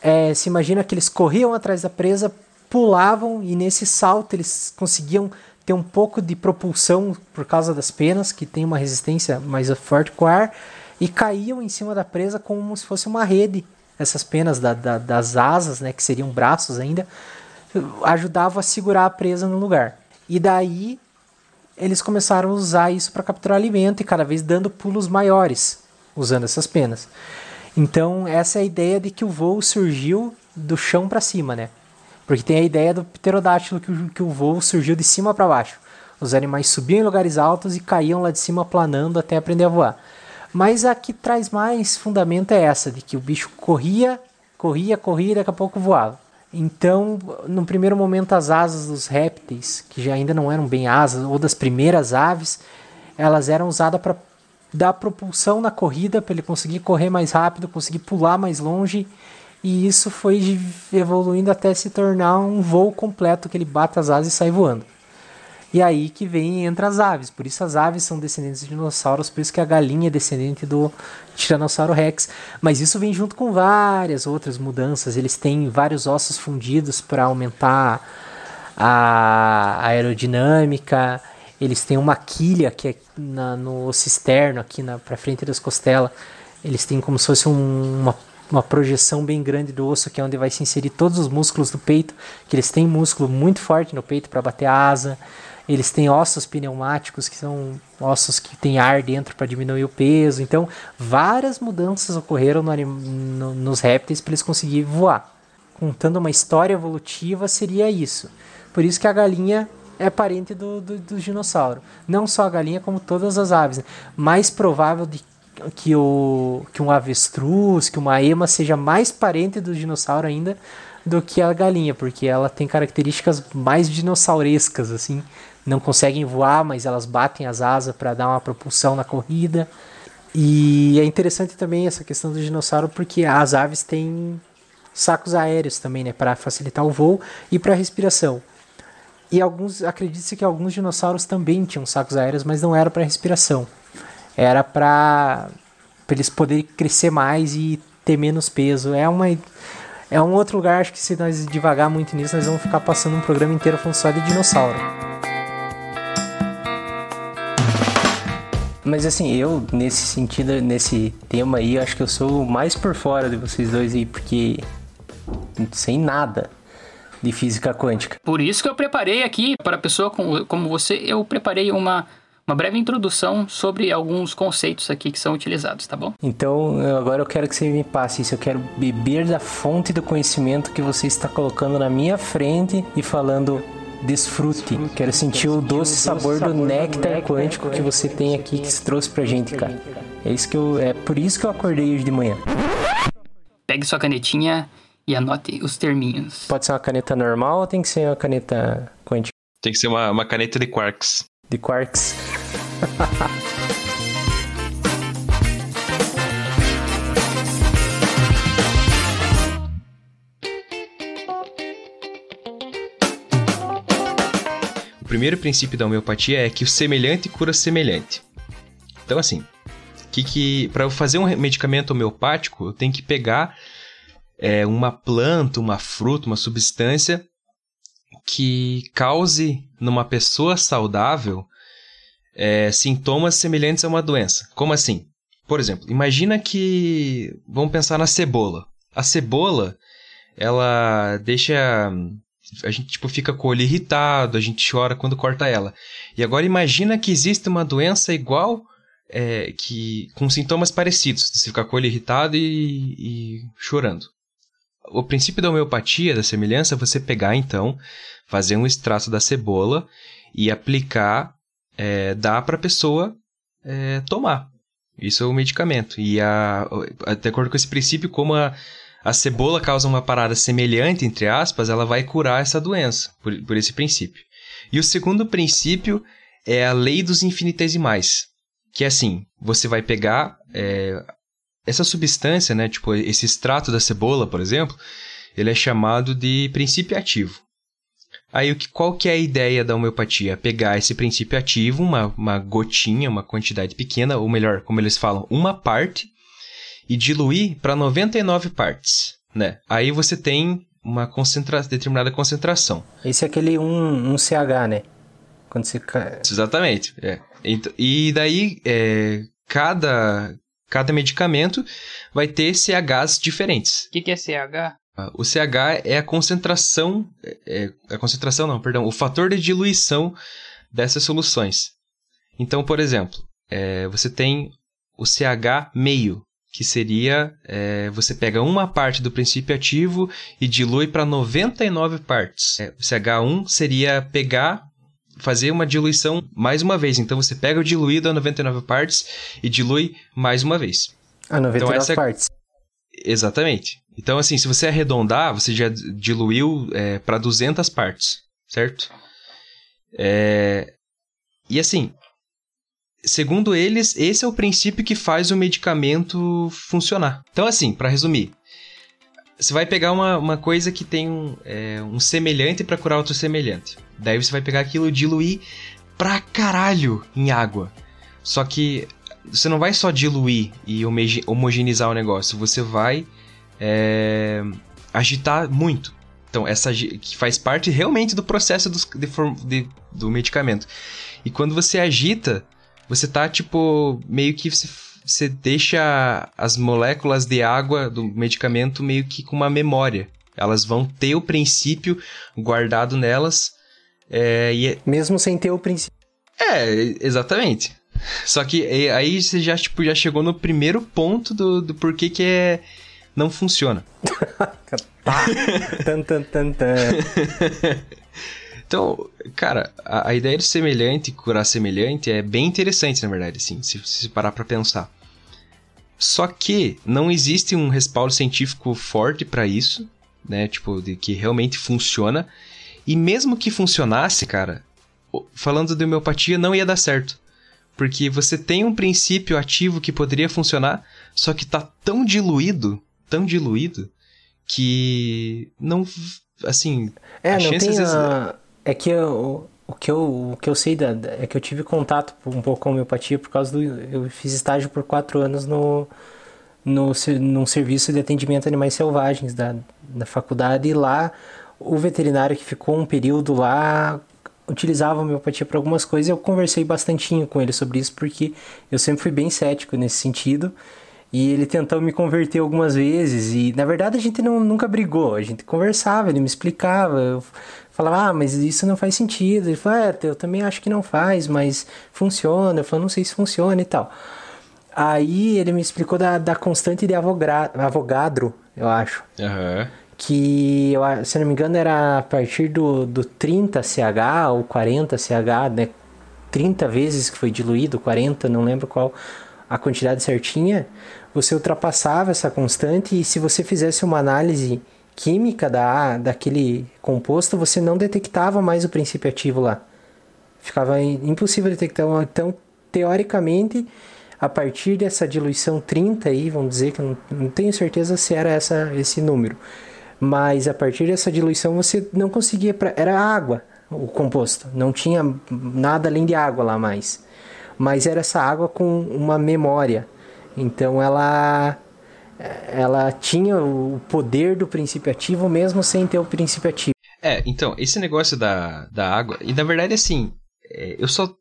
é, se imagina que eles corriam atrás da presa, pulavam e nesse salto eles conseguiam ter um pouco de propulsão por causa das penas, que tem uma resistência mais forte com ar, e caíam em cima da presa como se fosse uma rede. Essas penas da, da, das asas, né, que seriam braços ainda, ajudavam a segurar a presa no lugar. E daí eles começaram a usar isso para capturar alimento e cada vez dando pulos maiores usando essas penas. Então, essa é a ideia de que o voo surgiu do chão para cima, né? Porque tem a ideia do pterodátilo que o, que o voo surgiu de cima para baixo. Os animais subiam em lugares altos e caíam lá de cima planando até aprender a voar. Mas a que traz mais fundamento é essa, de que o bicho corria, corria, corria e daqui a pouco voava. Então, no primeiro momento, as asas dos répteis, que já ainda não eram bem asas, ou das primeiras aves, elas eram usadas para dar propulsão na corrida, para ele conseguir correr mais rápido, conseguir pular mais longe e isso foi evoluindo até se tornar um voo completo que ele bate as asas e sai voando. E aí que vem entra as aves. Por isso as aves são descendentes de dinossauros, por isso que a galinha é descendente do Tiranossauro Rex. Mas isso vem junto com várias outras mudanças. Eles têm vários ossos fundidos para aumentar a aerodinâmica. Eles têm uma quilha que é na, no osso externo, aqui na para frente das costelas. Eles têm como se fosse um, uma uma projeção bem grande do osso, que é onde vai se inserir todos os músculos do peito, que eles têm músculo muito forte no peito para bater a asa. Eles têm ossos pneumáticos, que são ossos que têm ar dentro para diminuir o peso. Então, várias mudanças ocorreram no, no, nos répteis para eles conseguirem voar. Contando uma história evolutiva, seria isso. Por isso que a galinha é parente do, do, do dinossauro. Não só a galinha, como todas as aves. Mais provável de que, o, que um avestruz, que uma ema seja mais parente do dinossauro ainda do que a galinha, porque ela tem características mais dinossaurescas, assim. Não conseguem voar, mas elas batem as asas para dar uma propulsão na corrida. E é interessante também essa questão do dinossauro, porque as aves têm sacos aéreos também, né, para facilitar o voo e para a respiração. E alguns, acredita-se que alguns dinossauros também tinham sacos aéreos, mas não era para respiração era para eles poderem crescer mais e ter menos peso. É uma é um outro lugar, acho que se nós devagar muito nisso, nós vamos ficar passando um programa inteiro falando só de dinossauro. Mas assim, eu nesse sentido, nesse tema aí, acho que eu sou mais por fora de vocês dois aí, porque sem nada de física quântica. Por isso que eu preparei aqui, para a pessoa como você, eu preparei uma uma breve introdução sobre alguns conceitos aqui que são utilizados, tá bom? Então, agora eu quero que você me passe isso. Eu quero beber da fonte do conhecimento que você está colocando na minha frente e falando desfrute. Quero sentir o doce sabor do néctar quântico que você tem aqui que se trouxe pra gente, cara. É isso que eu, é por isso que eu acordei hoje de manhã. Pegue sua canetinha e anote os terminhos. Pode ser uma caneta normal ou tem que ser uma caneta quântica? Tem que ser uma, uma caneta de quarks. De quarks. O primeiro princípio da homeopatia é que o semelhante cura semelhante. Então, assim, que que para eu fazer um medicamento homeopático, eu tenho que pegar é, uma planta, uma fruta, uma substância que cause numa pessoa saudável é, sintomas semelhantes a uma doença. Como assim? Por exemplo, imagina que vamos pensar na cebola. A cebola, ela deixa a gente tipo fica com o olho irritado, a gente chora quando corta ela. E agora imagina que existe uma doença igual é, que com sintomas parecidos, você ficar com o olho irritado e, e chorando. O princípio da homeopatia, da semelhança, é você pegar então, fazer um extrato da cebola e aplicar, é, dar para a pessoa é, tomar. Isso é o medicamento. E a, de acordo com esse princípio, como a, a cebola causa uma parada semelhante, entre aspas, ela vai curar essa doença, por, por esse princípio. E o segundo princípio é a lei dos infinitesimais, que é assim, você vai pegar é, essa substância, né, tipo esse extrato da cebola, por exemplo, ele é chamado de princípio ativo. Aí, qual que é a ideia da homeopatia? Pegar esse princípio ativo, uma, uma gotinha, uma quantidade pequena, ou melhor, como eles falam, uma parte, e diluir para 99 partes, né? Aí você tem uma concentra determinada concentração. Esse é aquele 1 um, um CH, né? Quando você... Exatamente, é. E daí, é, cada, cada medicamento vai ter CHs diferentes. O que, que é CH? O CH é a concentração, é, é, a concentração não, perdão, o fator de diluição dessas soluções. Então, por exemplo, é, você tem o CH meio, que seria é, você pega uma parte do princípio ativo e dilui para 99 partes. É, o CH1 seria pegar, fazer uma diluição mais uma vez. Então você pega o diluído a 99 partes e dilui mais uma vez. A 99 então, essa... partes. Exatamente. Então, assim, se você arredondar, você já diluiu é, para 200 partes, certo? É... E assim, segundo eles, esse é o princípio que faz o medicamento funcionar. Então, assim, para resumir, você vai pegar uma, uma coisa que tem um, é, um semelhante para curar outro semelhante. Daí você vai pegar aquilo e diluir pra caralho em água. Só que você não vai só diluir e homogeneizar o negócio, você vai é, agitar muito. Então, essa que faz parte realmente do processo do, de, de, do medicamento. E quando você agita, você tá, tipo, meio que você, você deixa as moléculas de água do medicamento meio que com uma memória. Elas vão ter o princípio guardado nelas. É, e... É Mesmo sem ter o princípio. É, exatamente. Só que aí você já, tipo, já chegou no primeiro ponto do, do porquê que é, não funciona. tá. tan, tan, tan, tan. Então, cara, a, a, ideia de semelhante curar semelhante é bem interessante, na verdade, assim, se, se parar pra pensar. Só que não existe um respaldo científico forte para isso, né? Tipo, de que realmente funciona. E mesmo que funcionasse, cara, falando de homeopatia, não ia dar certo. Porque você tem um princípio ativo que poderia funcionar, só que tá tão diluído, tão diluído, que não. Assim. É, não tem vezes... a é que eu, o, que eu, o que eu sei da, é que eu tive contato um pouco com a homeopatia por causa do. Eu fiz estágio por quatro anos no, no, num serviço de atendimento a animais selvagens da, da faculdade e lá o veterinário que ficou um período lá utilizava a homeopatia para algumas coisas. Eu conversei bastantinho com ele sobre isso porque eu sempre fui bem cético nesse sentido. E ele tentou me converter algumas vezes e na verdade a gente não, nunca brigou, a gente conversava, ele me explicava, eu falava, ah, mas isso não faz sentido. Ele falou, é, eu também acho que não faz, mas funciona. Eu falei, não sei se funciona e tal. Aí ele me explicou da, da constante de Avogadro, eu acho. Uhum. que, eu, se não me engano, era a partir do, do 30 CH ou 40 CH, né? 30 vezes que foi diluído, 40, não lembro qual a quantidade certinha, você ultrapassava essa constante e se você fizesse uma análise química da, daquele composto, você não detectava mais o princípio ativo lá. Ficava impossível detectar. Então, teoricamente, a partir dessa diluição 30 aí, vamos dizer que eu não, não tenho certeza se era essa, esse número, mas a partir dessa diluição você não conseguia, pra, era água o composto, não tinha nada além de água lá mais, mas era essa água com uma memória, então ela ela tinha o poder do princípio ativo mesmo sem ter o princípio ativo. É, então, esse negócio da, da água, e na verdade assim, é, eu só,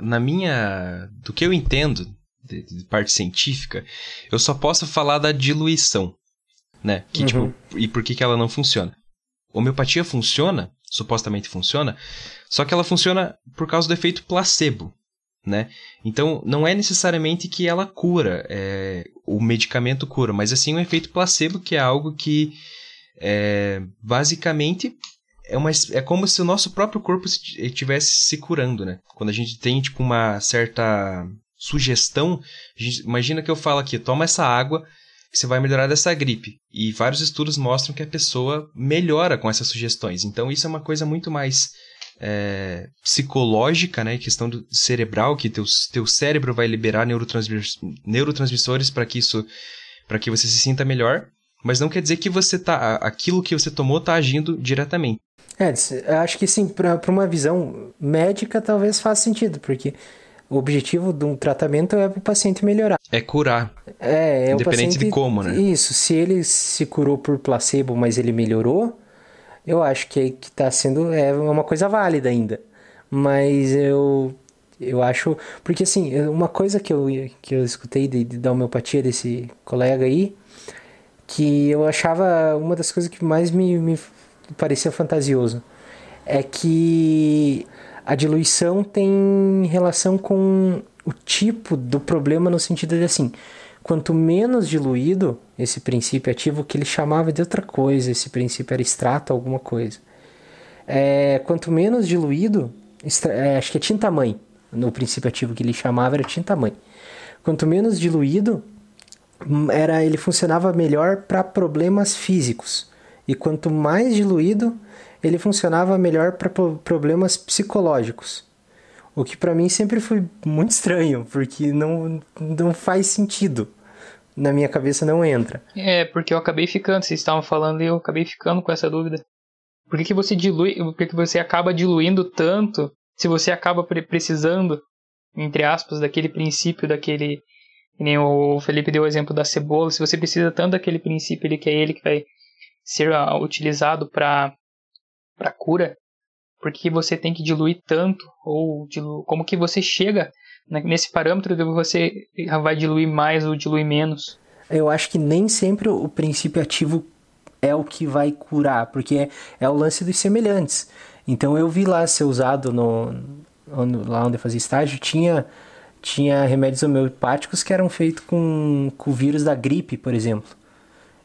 na minha, do que eu entendo de, de parte científica, eu só posso falar da diluição né? Que, tipo, uhum. tipo, e por que, que ela não funciona? Homeopatia funciona, supostamente funciona, só que ela funciona por causa do efeito placebo, né? Então, não é necessariamente que ela cura, é, o medicamento cura, mas assim um efeito placebo, que é algo que é, basicamente é, uma, é como se o nosso próprio corpo estivesse se curando, né? Quando a gente tem, tipo, uma certa sugestão, gente, imagina que eu falo aqui, toma essa água, que você vai melhorar dessa gripe. E vários estudos mostram que a pessoa melhora com essas sugestões. Então isso é uma coisa muito mais é, psicológica, né? Questão do cerebral, que teu, teu cérebro vai liberar neurotransmissores para que isso, para que você se sinta melhor. Mas não quer dizer que você tá, aquilo que você tomou está agindo diretamente. É, acho que sim, para uma visão médica talvez faça sentido, porque o objetivo de um tratamento é o paciente melhorar. É curar. É, é Independente o paciente, de como, né? Isso, se ele se curou por placebo, mas ele melhorou, eu acho que que tá sendo é uma coisa válida ainda. Mas eu eu acho, porque assim, uma coisa que eu que eu escutei de, de da homeopatia desse colega aí, que eu achava uma das coisas que mais me, me parecia fantasioso, é que a diluição tem relação com o tipo do problema no sentido de assim, quanto menos diluído esse princípio ativo, que ele chamava de outra coisa, esse princípio era extrato alguma coisa. É, quanto menos diluído, extra, é, acho que é tinta-mãe, no princípio ativo que ele chamava era tinta-mãe. Quanto menos diluído, hum, era ele funcionava melhor para problemas físicos. E quanto mais diluído, ele funcionava melhor para problemas psicológicos. O que para mim sempre foi muito estranho, porque não, não faz sentido. Na minha cabeça não entra. É, porque eu acabei ficando, vocês estavam falando e eu acabei ficando com essa dúvida. Por que, que você dilui, por que, que você acaba diluindo tanto se você acaba precisando, entre aspas, daquele princípio, daquele. Nem o Felipe deu o exemplo da cebola, se você precisa tanto daquele princípio ele que é ele que vai ser uh, utilizado para para cura? Por que você tem que diluir tanto? Ou dilu... como que você chega nesse parâmetro você vai diluir mais ou diluir menos? Eu acho que nem sempre o princípio ativo é o que vai curar, porque é, é o lance dos semelhantes. Então eu vi lá ser usado no, lá onde eu fazia estágio, tinha, tinha remédios homeopáticos que eram feitos com, com o vírus da gripe, por exemplo.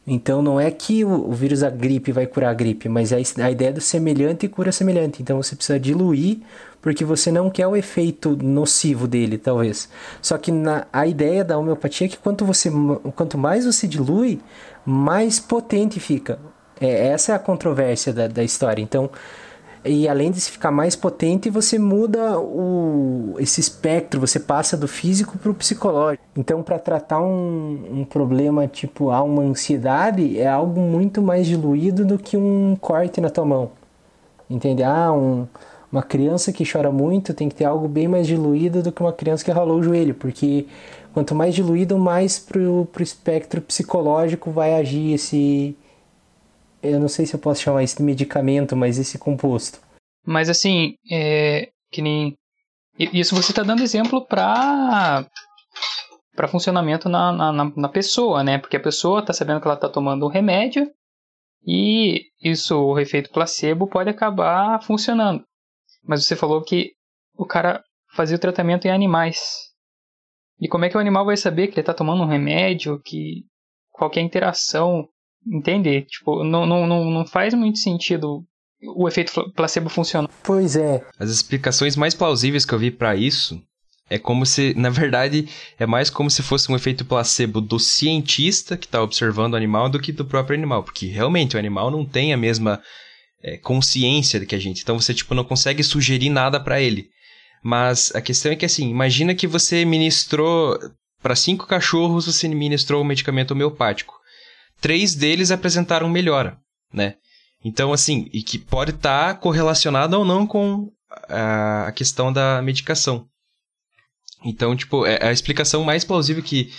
Então não é que o, vírus da gripe vai curar a gripe, mas é a ideia do semelhante cura semelhante. Então você precisa diluir porque você não quer o efeito nocivo dele, talvez. Só que na, a ideia da homeopatia é que quanto, você, quanto mais você dilui, mais potente fica. É, essa é a controvérsia da, da história. Então, e além de ficar mais potente, você muda o, esse espectro, você passa do físico para o psicológico. Então, para tratar um, um, problema tipo ah, uma ansiedade, é algo muito mais diluído do que um corte na tua mão. Entende? Ah, um, uma criança que chora muito tem que ter algo bem mais diluído do que uma criança que ralou o joelho, porque quanto mais diluído, mais para o espectro psicológico vai agir esse eu não sei se eu posso chamar isso de medicamento, mas esse composto. Mas assim, é, que nem isso você está dando exemplo para para funcionamento na, na, na, pessoa, né? Porque a pessoa está sabendo que ela está tomando um remédio e isso, o efeito placebo, pode acabar funcionando. Mas você falou que o cara fazia o tratamento em animais. E como é que o animal vai saber que ele está tomando um remédio, que qualquer interação entender. Tipo, não, não, não, não faz muito sentido o efeito placebo funcionar. Pois é. As explicações mais plausíveis que eu vi para isso é como se, na verdade, é mais como se fosse um efeito placebo do cientista que está observando o animal do que do próprio animal, porque realmente o animal não tem a mesma é, consciência que a gente. Então você tipo não consegue sugerir nada para ele. Mas a questão é que assim, imagina que você ministrou para cinco cachorros, você ministrou um medicamento homeopático. Três deles apresentaram melhora, né? Então assim, e que pode estar tá ou não com a questão da medicação. Então, tipo, é, a explicação mais plausível que,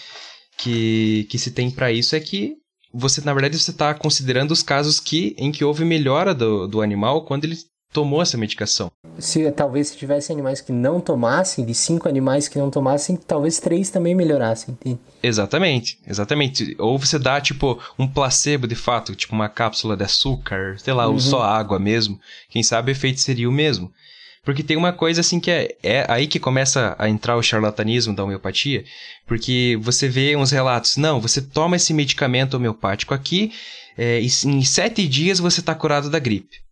que, que se tem para isso é que você, na verdade, você está considerando os casos que, em que houve melhora do, do animal quando ele tomou essa medicação. Se talvez se tivesse animais que não tomassem, de cinco animais que não tomassem, talvez três também melhorassem. Entende? Exatamente, exatamente. Ou você dá tipo um placebo de fato, tipo uma cápsula de açúcar, sei lá, uhum. ou só água mesmo. Quem sabe o efeito seria o mesmo. Porque tem uma coisa assim que é, é aí que começa a entrar o charlatanismo da homeopatia, porque você vê uns relatos, não, você toma esse medicamento homeopático aqui, é, e em sete dias você está curado da gripe.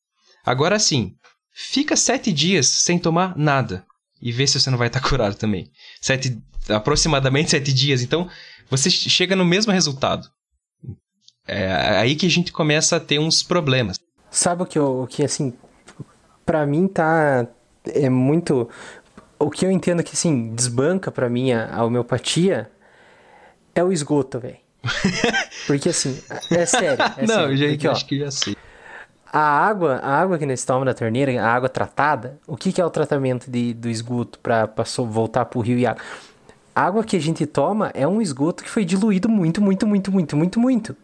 Agora sim, fica sete dias sem tomar nada e vê se você não vai estar tá curado também. Sete, aproximadamente sete dias, então você chega no mesmo resultado. É aí que a gente começa a ter uns problemas. Sabe o que, o que assim, para mim tá é muito. O que eu entendo que, assim, desbanca para mim a, a homeopatia é o esgoto, velho. Porque, assim, é sério. É Não, sério. já Porque, acho ó, que já sei. A água, a água que nós tomamos da torneira, a água tratada, o que, que é o tratamento de, do esgoto para voltar pro rio e água? A água que a gente toma é um esgoto que foi diluído muito, muito, muito, muito, muito, muito.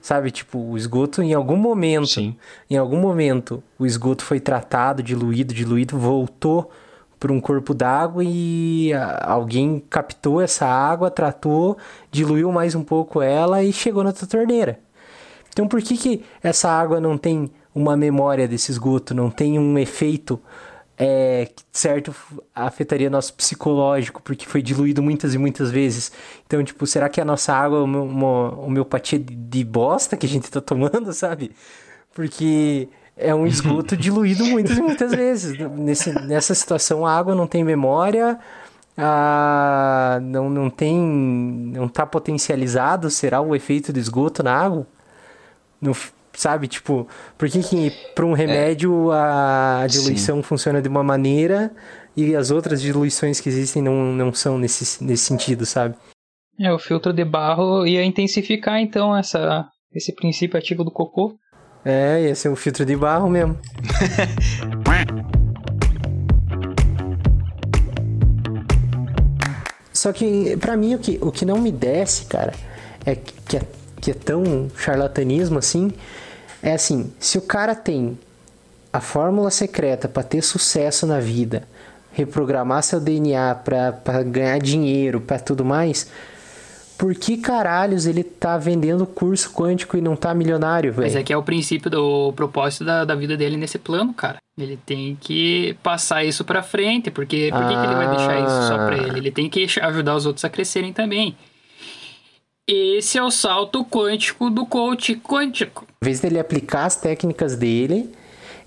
Sabe, tipo, o esgoto em algum momento, Sim. em algum momento, o esgoto foi tratado, diluído, diluído, voltou para um corpo d'água e alguém captou essa água, tratou, diluiu mais um pouco ela e chegou na tua torneira. Então, por que que essa água não tem uma memória desse esgoto, não tem um efeito é, certo afetaria nosso psicológico, porque foi diluído muitas e muitas vezes. Então, tipo, será que a nossa água é uma, uma homeopatia de, de bosta que a gente tá tomando, sabe? Porque é um esgoto diluído muitas e muitas vezes. Nesse, nessa situação, a água não tem memória, a, não, não tem. não tá potencializado, será o efeito do esgoto na água? No, Sabe, tipo, por que, que para um remédio é. a diluição Sim. funciona de uma maneira e as outras diluições que existem não, não são nesse, nesse sentido, sabe? É, o filtro de barro ia intensificar então essa, esse princípio ativo do cocô. É, ia ser um filtro de barro mesmo. Só que, para mim, o que, o que não me desce, cara, é que é que é tão charlatanismo assim, é assim, se o cara tem a fórmula secreta para ter sucesso na vida, reprogramar seu DNA para ganhar dinheiro, para tudo mais, por que caralhos ele tá vendendo curso quântico e não tá milionário, velho? Mas é que é o princípio do propósito da, da vida dele nesse plano, cara. Ele tem que passar isso pra frente, porque por ah. que ele vai deixar isso só pra ele? Ele tem que ajudar os outros a crescerem também. Esse é o salto quântico do coach quântico. Em vez dele aplicar as técnicas dele,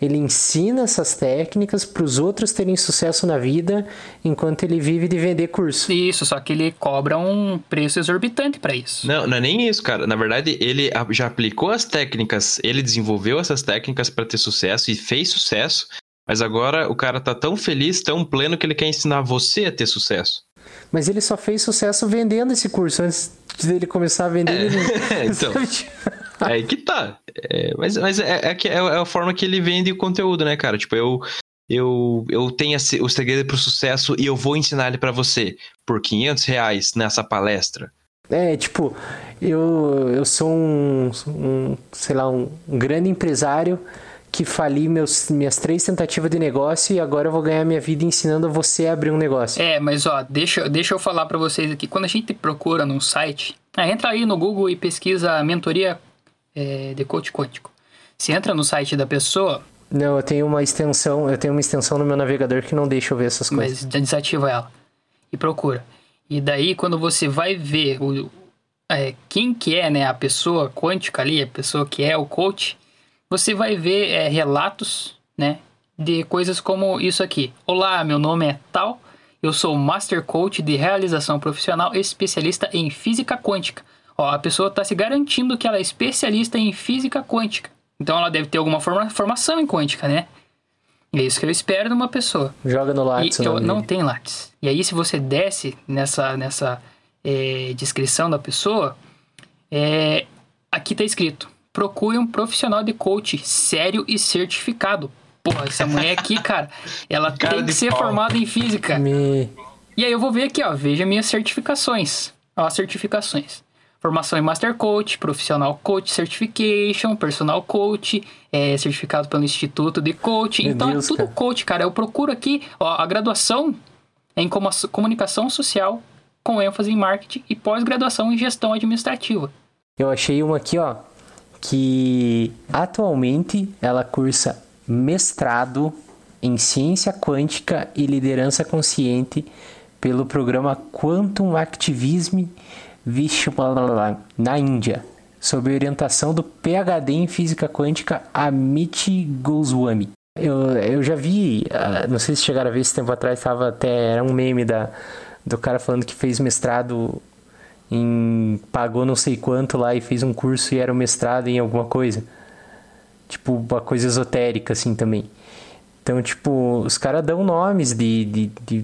ele ensina essas técnicas para os outros terem sucesso na vida enquanto ele vive de vender curso. Isso, só que ele cobra um preço exorbitante para isso. Não, não é nem isso, cara. Na verdade, ele já aplicou as técnicas, ele desenvolveu essas técnicas para ter sucesso e fez sucesso. Mas agora o cara tá tão feliz, tão pleno que ele quer ensinar você a ter sucesso. Mas ele só fez sucesso vendendo esse curso antes dele começar a vender. É. Ele... então. É aí que tá. É, mas mas é, é, é, é, a forma que ele vende o conteúdo, né, cara? Tipo, eu, eu, eu tenho o segredo pro sucesso e eu vou ensinar ele para você por 500 reais nessa palestra. É, tipo, eu, eu sou um, um sei lá, um, um grande empresário que fali meus, minhas três tentativas de negócio e agora eu vou ganhar minha vida ensinando você a abrir um negócio. É, mas ó, deixa, deixa eu falar para vocês aqui. Quando a gente procura num site, ah, entra aí no Google e pesquisa mentoria é, de coach quântico. Se entra no site da pessoa. Não, eu tenho uma extensão, eu tenho uma extensão no meu navegador que não deixa eu ver essas coisas. Mas desativa ela e procura. E daí, quando você vai ver o, é, quem que é né, a pessoa quântica ali, a pessoa que é o coach, você vai ver é, relatos né, de coisas como isso aqui. Olá, meu nome é tal, eu sou Master Coach de Realização Profissional especialista em Física Quântica. Ó, a pessoa está se garantindo que ela é especialista em Física Quântica. Então ela deve ter alguma forma, formação em quântica, né? É isso que eu espero de uma pessoa. Joga no Lattes. E eu, não tem Lattes. E aí, se você desce nessa, nessa é, descrição da pessoa, é, aqui tá escrito: procure um profissional de coach sério e certificado. Porra, essa mulher aqui, cara, ela cara tem que ser pau. formada em física. Me... E aí eu vou ver aqui, ó, veja minhas certificações. Ó, as certificações. Formação em Master Coach, Profissional Coach Certification, Personal Coach, é, certificado pelo Instituto de Coaching. Meu então Deus, é tudo cara. coach, cara. Eu procuro aqui, ó, a graduação é em comunicação social com ênfase em marketing e pós-graduação em gestão administrativa. Eu achei uma aqui, ó, que atualmente ela cursa mestrado em ciência quântica e liderança consciente pelo programa Quantum Activism na Índia, sob orientação do PhD em física quântica Amit Goswami. Eu, eu já vi, ah, não sei se chegaram a ver esse tempo atrás, estava até era um meme da do cara falando que fez mestrado em pagou não sei quanto lá e fez um curso e era um mestrado em alguma coisa. Tipo, uma coisa esotérica assim também. Então, tipo, os caras dão nomes de, de, de,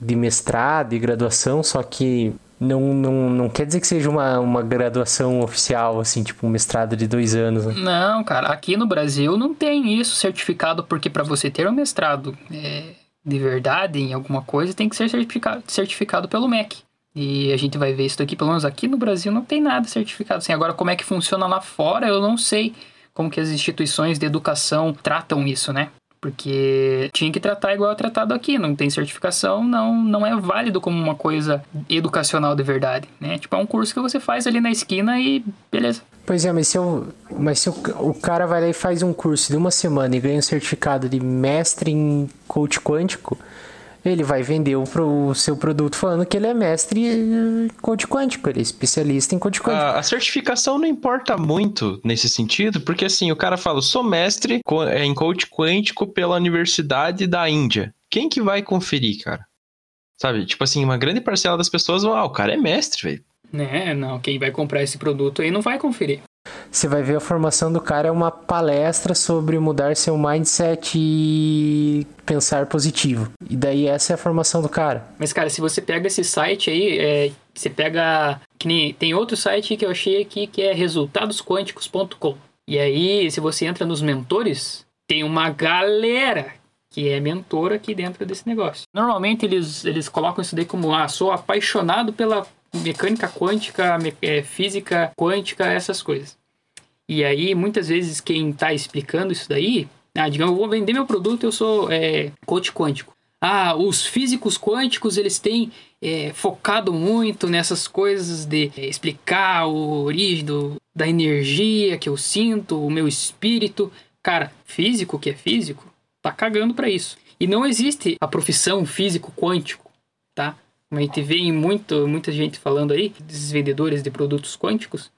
de mestrado e graduação, só que não, não, não quer dizer que seja uma, uma graduação oficial, assim, tipo um mestrado de dois anos. Né? Não, cara, aqui no Brasil não tem isso certificado, porque para você ter um mestrado é, de verdade em alguma coisa, tem que ser certificado, certificado pelo MEC. E a gente vai ver isso daqui, pelo menos aqui no Brasil não tem nada certificado assim. Agora, como é que funciona lá fora, eu não sei como que as instituições de educação tratam isso, né? Porque tinha que tratar igual é tratado aqui, não tem certificação, não, não é válido como uma coisa educacional de verdade, né? Tipo, é um curso que você faz ali na esquina e beleza. Pois é, mas se, eu, mas se o, o cara vai lá e faz um curso de uma semana e ganha um certificado de mestre em coach quântico, ele vai vender o, o, seu produto falando que ele é mestre em coach quântico, ele é especialista em coach quântico. A, a, certificação não importa muito nesse sentido, porque assim, o cara fala, sou mestre é, em coach quântico pela Universidade da Índia. Quem que vai conferir, cara? Sabe, tipo assim, uma grande parcela das pessoas, ah, o cara é mestre, velho. Né, não, quem vai comprar esse produto aí não vai conferir. Você vai ver a formação do cara é uma palestra sobre mudar seu mindset e pensar positivo. E daí essa é a formação do cara. Mas, cara, se você pega esse site aí, é, você pega. Que nem, tem outro site que eu achei aqui que é resultadosquânticos.com. E aí, se você entra nos mentores, tem uma galera que é mentor aqui dentro desse negócio. Normalmente eles, eles colocam isso daí como, ah, sou apaixonado pela mecânica quântica, me, é, física quântica, essas coisas. E aí, muitas vezes, quem está explicando isso daí, ah, digamos, eu vou vender meu produto, eu sou é, coach quântico. Ah, os físicos quânticos, eles têm é, focado muito nessas coisas de é, explicar a origem do, da energia que eu sinto, o meu espírito. Cara, físico que é físico, tá cagando para isso. E não existe a profissão físico quântico, tá? Como a gente vê em muito, muita gente falando aí, desses vendedores de produtos quânticos,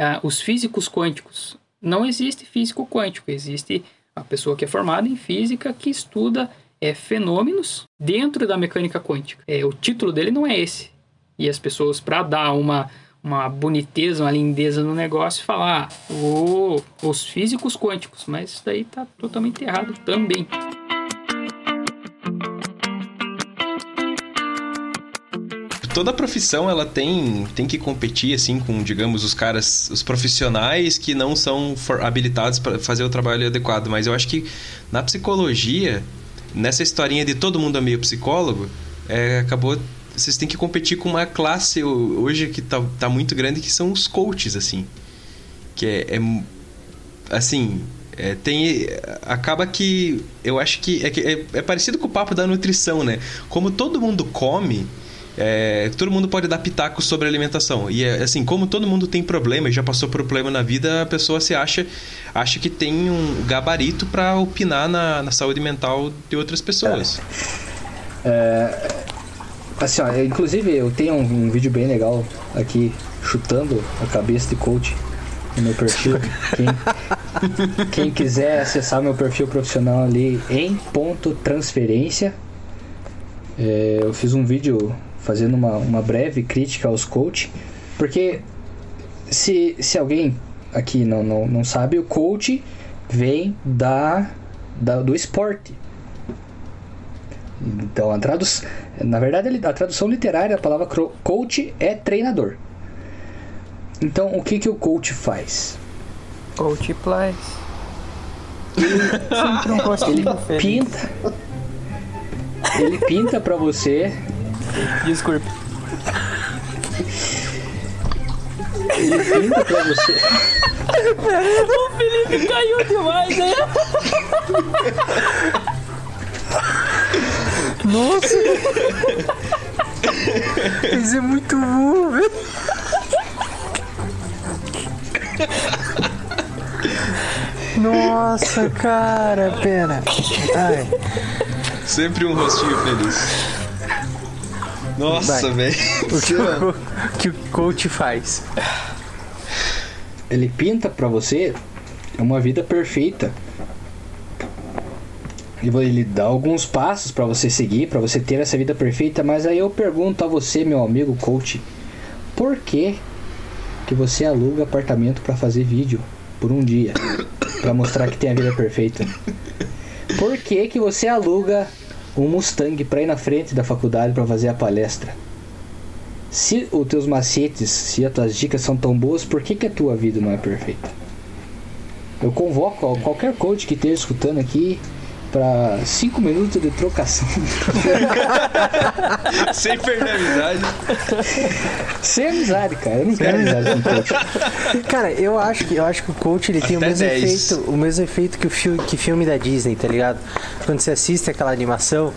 ah, os físicos quânticos. Não existe físico quântico, existe a pessoa que é formada em física que estuda é, fenômenos dentro da mecânica quântica. É, o título dele não é esse. E as pessoas, para dar uma, uma boniteza, uma lindeza no negócio, falar ah, oh, os físicos quânticos, mas isso daí está totalmente errado também. Toda profissão ela tem, tem que competir assim com, digamos, os caras, os profissionais que não são habilitados para fazer o trabalho adequado, mas eu acho que na psicologia, nessa historinha de todo mundo é meio psicólogo, é, acabou vocês têm que competir com uma classe hoje que tá, tá muito grande que são os coaches assim. Que é, é assim, é, tem acaba que eu acho que é, é, é, parecido com o papo da nutrição, né? Como todo mundo come, é, todo mundo pode dar pitaco sobre alimentação. E é assim, como todo mundo tem problema e já passou por problema na vida, a pessoa se acha, acha que tem um gabarito para opinar na, na saúde mental de outras pessoas. É, Assim, ó, eu- inclusive eu tenho um, um vídeo bem legal aqui, chutando a cabeça de coach no meu perfil. Quem, quem quiser acessar meu perfil profissional ali em ponto transferência, é, eu fiz um vídeo fazendo uma, uma breve crítica aos coach, porque se, se alguém aqui não, não, não sabe, o coach vem da, da do esporte. Então, a tradução, na verdade, ele- a tradução literária da palavra coach é treinador. Então, o que, que o coach faz? Coach um Ele feliz. pinta. Ele pinta pra você. Desculpe. Ele pinta pra você. o Felipe caiu demais, né? Nossa! Isso é muito bom, velho. Nossa, cara, pena. Ai. Sempre um rostinho feliz. Nossa, velho. O que o, que o coach faz? Ele pinta pra você uma vida perfeita. Ele dá alguns passos pra você seguir, pra você ter essa vida perfeita, mas aí eu pergunto a você, meu amigo coach, por que que você aluga apartamento pra fazer vídeo por um dia, Pra mostrar que tem a vida perfeita? Por que que você aluga um Mustang pra ir na frente da faculdade pra fazer a palestra? Se os teus macetes, se as tuas dicas são tão boas, por que, que a tua vida não é perfeita? Eu convoco qualquer coach que esteja escutando aqui para 5 minutos de trocação. Sem perder a amizade. Sem amizade, cara. Eu não quero amizade com coach. Cara, eu acho que eu acho que o coach ele tem o mesmo 10. efeito, o mesmo efeito que o filme, que filme da Disney, tá ligado? Quando você assiste aquela animação,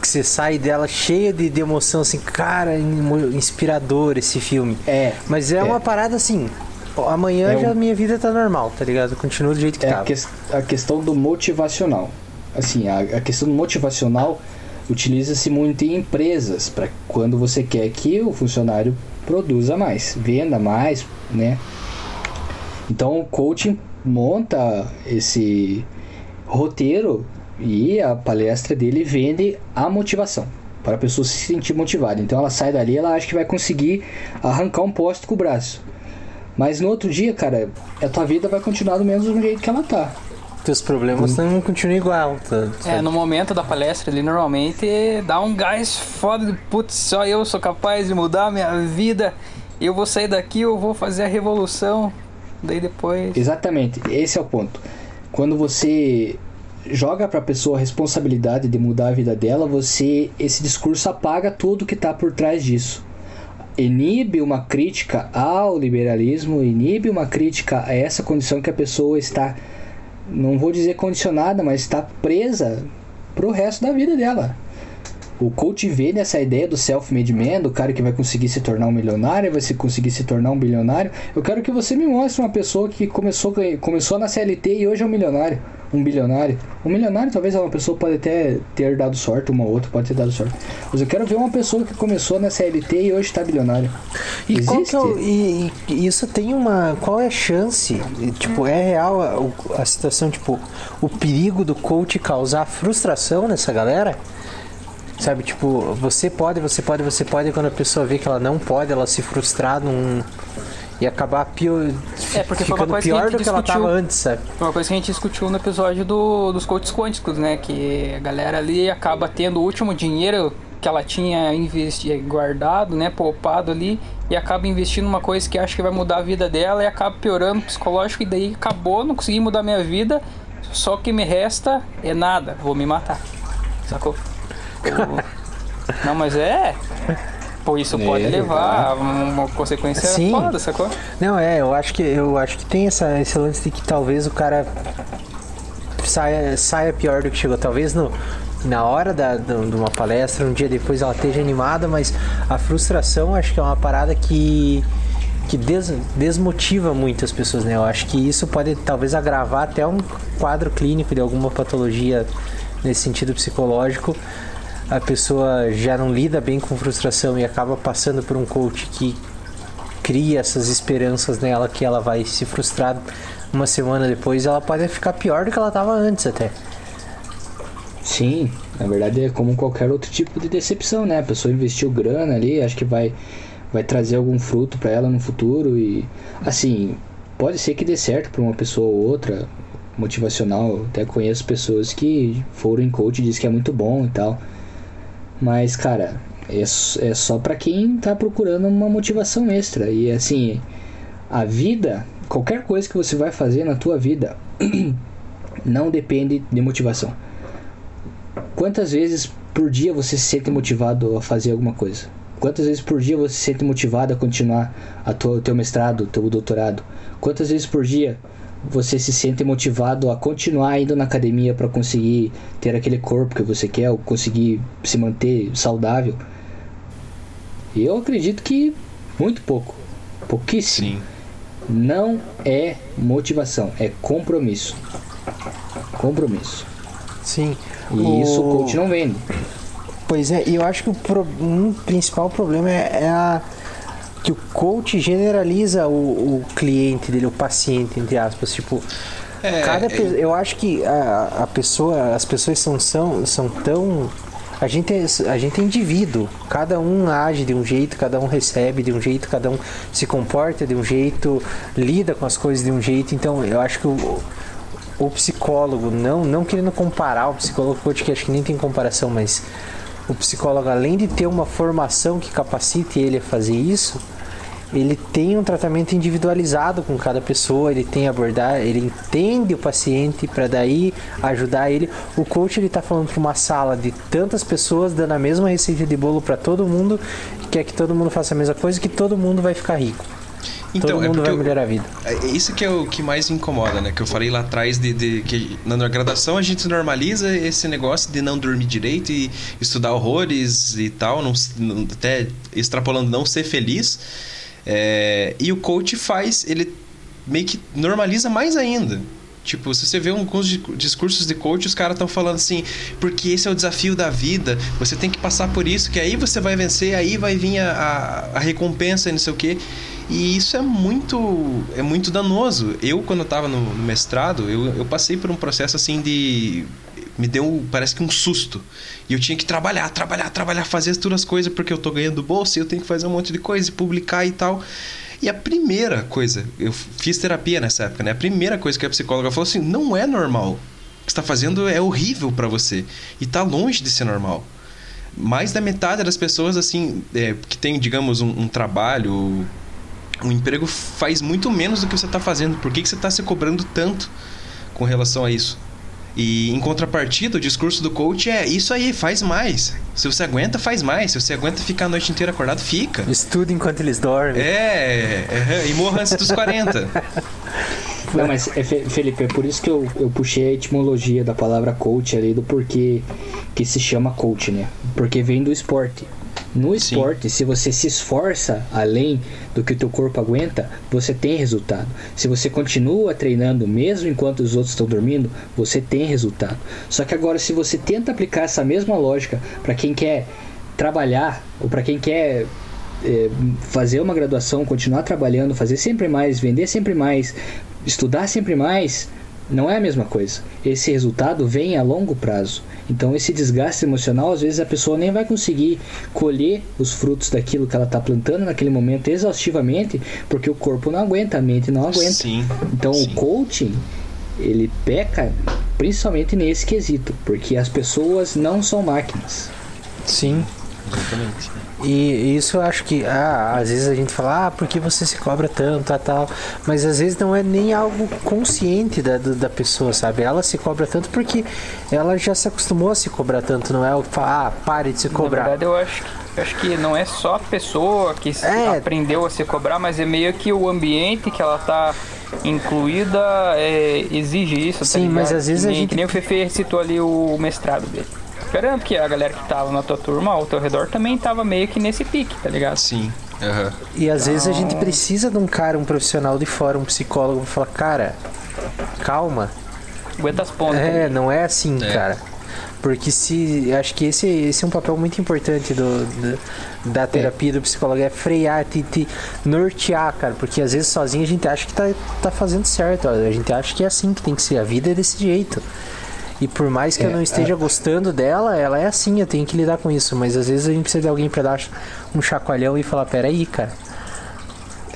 que você sai dela cheia de, de emoção, assim, cara, inspirador esse filme. É. Mas é, uma parada assim. Amanhã É um- já minha vida tá normal, tá ligado? Continua do jeito que É tava. a, ques- a questão do motivacional. Assim, a, a questão motivacional utiliza-se muito em empresas para quando você quer que o funcionário produza mais, venda mais, né? Então o coaching monta esse roteiro e a palestra dele vende a motivação para a pessoa se sentir motivada. Então ela sai dali, ela acha que vai conseguir arrancar um poste com o braço. Mas no outro dia, cara, a tua vida vai continuar do mesmo jeito que ela tá. Teus problemas não continuam igual. Tá, É, no momento da palestra ali, normalmente dá um gás foda de putz, só eu sou capaz de mudar a minha vida. Eu vou sair daqui, eu vou fazer a revolução. Daí depois. Exatamente, esse é o ponto. Quando você joga para a pessoa a responsabilidade de mudar a vida dela, você esse discurso apaga tudo que está por trás disso. Inibe uma crítica ao liberalismo, inibe uma crítica a essa condição que a pessoa está, não vou dizer condicionada, mas está presa pro resto da vida dela. O coach vê nessa ideia do self-made man, do cara que vai conseguir se tornar um milionário, vai se conseguir se tornar um bilionário. Eu quero que você me mostre uma pessoa que começou, começou na CLT e hoje é um milionário, um bilionário. Um milionário talvez uma pessoa pode até ter dado sorte, uma outra pode ter dado sorte. Mas eu quero ver uma pessoa que começou na CLT e hoje está bilionário. E, qual Existe? que é o- e, e isso tem uma. Qual é a chance? Tipo, é real a, a situação, tipo, o perigo do coach causar frustração nessa galera? Sabe, tipo, você pode, você pode, você pode, e quando a pessoa vê que ela não pode, ela se frustrar num. E acabar pior, É, porque foi uma ficando coisa que pior gente do que ela discutiu. tava antes, sabe? Foi uma coisa que a gente discutiu no episódio do, dos coaches quânticos, né? Que a galera ali acaba tendo o último dinheiro que ela tinha investi guardado, né? Poupado ali. E acaba investindo numa coisa que acha que vai mudar a vida dela e acaba piorando o psicológico. E daí acabou, não consegui mudar minha vida. Só que me resta é nada, vou me matar. Sacou? O- Não, mas é. Pô, isso pode É, levar a uma consequência Sim. foda, sacou? Não, é, eu acho que eu acho que tem essa, esse lance de que talvez o cara saia, saia pior do que chegou. Talvez no, na hora da, de uma palestra, um dia depois ela esteja animada, mas a frustração acho que é uma parada que que des- desmotiva muitas pessoas, né? Eu acho que isso pode talvez agravar até um quadro clínico de alguma patologia nesse sentido psicológico a pessoa já não lida bem com frustração e acaba passando por um coach que cria essas esperanças nela que ela vai se frustrar uma semana depois, ela pode ficar pior do que ela estava antes até. Sim, na verdade é como qualquer outro tipo de decepção, né? A pessoa investiu grana ali, acho que vai vai trazer algum fruto para ela no futuro e assim, pode ser que dê certo para uma pessoa ou outra, motivacional, até conheço pessoas que foram em coach e diz que é muito bom e tal. Mas, cara, é, é só para quem tá procurando uma motivação extra. E assim, a vida, qualquer coisa que você vai fazer na tua vida, não depende de motivação. Quantas vezes por dia você se sente motivado a fazer alguma coisa? Quantas vezes por dia você se sente motivado a continuar a tua, teu mestrado, teu doutorado? Quantas vezes por dia você se sente motivado a continuar indo na academia para conseguir ter aquele corpo que você quer, ou conseguir se manter saudável? Eu acredito que muito pouco, pouquíssimo. Sim. Não é motivação, é compromisso. Compromisso. Sim. E O- isso o coach não vende. Pois é, e eu acho que o pro- um principal problema é, é a, que o coach generaliza o, o cliente dele, o paciente, entre aspas. Tipo, É, cada é- eu acho que a, a pessoa, as pessoas são, são, são tão. A gente, é, a gente é indivíduo, cada um age de um jeito, cada um recebe de um jeito, cada um se comporta de um jeito, lida com as coisas de um jeito. Então, eu acho que o, o psicólogo, não, não querendo comparar o psicólogo com o coach, que acho que nem tem comparação, mas o psicólogo, além de ter uma formação que capacite ele a fazer isso, ele tem um tratamento individualizado com cada pessoa, ele tem abordar, ele entende o paciente para daí ajudar ele. O coach ele tá falando para uma sala de tantas pessoas dando a mesma receita de bolo para todo mundo, quer que todo mundo faça a mesma coisa, que todo mundo vai ficar rico. Então, todo é mundo porque vai eu- melhorar a vida. É isso que é o que mais me incomoda, né? Que eu falei lá atrás de, de que na graduação a gente normaliza esse negócio de não dormir direito e estudar horrores e tal, não, até extrapolando não ser feliz. É, e o coach faz, ele meio que normaliza mais ainda. Tipo, se você vê alguns di- discursos de coach, os caras estão falando assim, porque esse é o desafio da vida, você tem que passar por isso, que aí você vai vencer, aí vai vir a, a, a recompensa e não sei o quê. E isso é muito é muito danoso. Eu, quando eu tava no, no mestrado, eu, eu passei por um processo assim de. Me deu, parece que um susto. E eu tinha que trabalhar, trabalhar, trabalhar, fazer todas as coisas, porque eu tô ganhando bolsa e eu tenho que fazer um monte de coisa e publicar e tal. E a primeira coisa, eu fiz terapia nessa época, né? A primeira coisa que a psicóloga falou assim: não é normal. O que você tá fazendo é horrível para você. E tá longe de ser normal mais da metade das pessoas assim é, que tem digamos um, um trabalho um emprego faz muito menos do que você está fazendo por que, que você está se cobrando tanto com relação a isso e em contrapartida o discurso do coach é isso aí faz mais se você aguenta faz mais se você aguenta ficar a noite inteira acordado fica Estuda enquanto eles dormem. é, é e morra antes dos 40 Não, mas é, Fe- Felipe, é por isso que eu, eu puxei a etimologia da palavra coach ali, do porquê que se chama coach, né? Porque vem do esporte. No esporte, se você se esforça além do que o teu corpo aguenta, você tem resultado. Se você continua treinando mesmo enquanto os outros estão dormindo, você tem resultado. Só que agora, se você tenta aplicar essa mesma lógica para quem quer trabalhar ou para quem quer é, fazer uma graduação, continuar trabalhando, fazer sempre mais, vender sempre mais, estudar sempre mais, não é a mesma coisa. Esse resultado vem a longo prazo. Então, esse desgaste emocional, às vezes a pessoa nem vai conseguir colher os frutos daquilo que ela está plantando naquele momento exaustivamente, porque o corpo não aguenta, a mente não aguenta. Sim, então, o coaching ele peca principalmente nesse quesito, porque as pessoas não são máquinas. Sim. Exatamente. E isso eu acho que, ah, às vezes a gente fala, ah, por que você se cobra tanto, tal, tal. Mas às vezes não é nem algo consciente da, da pessoa, sabe? Ela se cobra tanto porque ela já se acostumou a se cobrar tanto, não é o que fala, ah, pare de se Na cobrar. verdade, eu acho, eu acho que não é só a pessoa que se- aprendeu a se cobrar, mas é meio que o ambiente que ela tá incluída é, exige isso. tá Sim, mas ligado? às vezes que a nem, gente- Que nem o Fefe citou ali o mestrado dele. Garanto que a galera que tava na tua turma, ao teu redor, também tava meio que nesse pique, tá ligado? Sim. Aham. E às vezes a gente Então- precisa de um cara, um profissional de fora, um psicólogo, pra falar, cara, calma. Aguenta as pontas. É, não é assim, cara. Porque se. Acho que esse, esse é um papel muito importante do, do da terapia do psicólogo, é frear, te, te nortear, cara. Porque às vezes sozinho a gente acha que tá, tá fazendo certo. A gente acha que é assim que tem que ser. A vida é desse jeito. E por mais que É, eu não esteja a- gostando dela, ela é assim, eu tenho que lidar com isso. Mas às vezes a gente precisa de alguém pra dar um chacoalhão e falar, peraí, cara.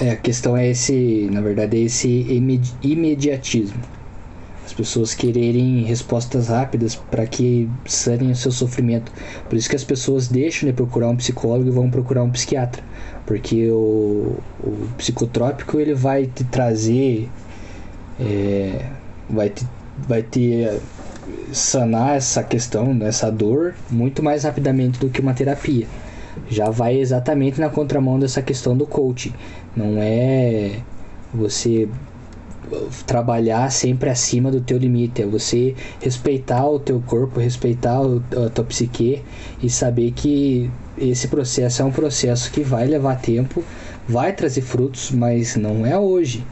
É, a questão é esse, na verdade, é esse imedi- imediatismo. As pessoas quererem respostas rápidas para que sanem o seu sofrimento. Por isso que as pessoas deixam de procurar um psicólogo e vão procurar um psiquiatra. Porque o, o psicotrópico ele vai te trazer, é, vai te, vai te sanar essa questão, né, essa dor, muito mais rapidamente do que uma terapia já vai exatamente na contramão dessa questão do coaching. Não é você trabalhar sempre acima do teu limite, é você respeitar o teu corpo, respeitar a tua psique e saber que esse processo é um processo que vai levar tempo, vai trazer frutos, mas não é hoje.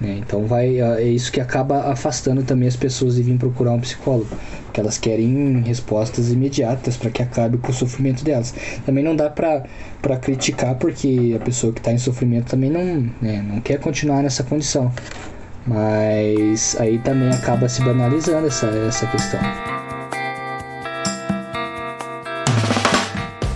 Né? Então vai é isso que acaba afastando também as pessoas de vir procurar um psicólogo, que elas querem respostas imediatas para que acabe com o sofrimento delas. Também não dá para para criticar porque a pessoa que está em sofrimento também não né, não quer continuar nessa condição. Mas aí também acaba se banalizando essa essa questão.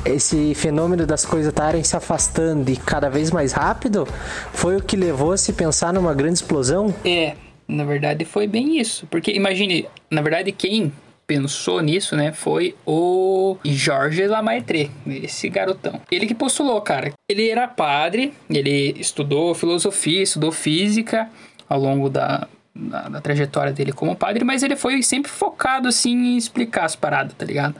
Esse fenômeno das coisas estarem se afastando e cada vez mais rápido foi o que levou a se pensar numa grande explosão? É, na verdade foi bem isso. Porque imagine, na verdade, quem pensou nisso, né, foi o Jorge Lamaitre, esse garotão. Ele que postulou, cara. Ele era padre, ele estudou filosofia, estudou física ao longo da, da, da trajetória dele como padre, mas ele foi sempre focado, assim, em explicar as paradas, tá ligado?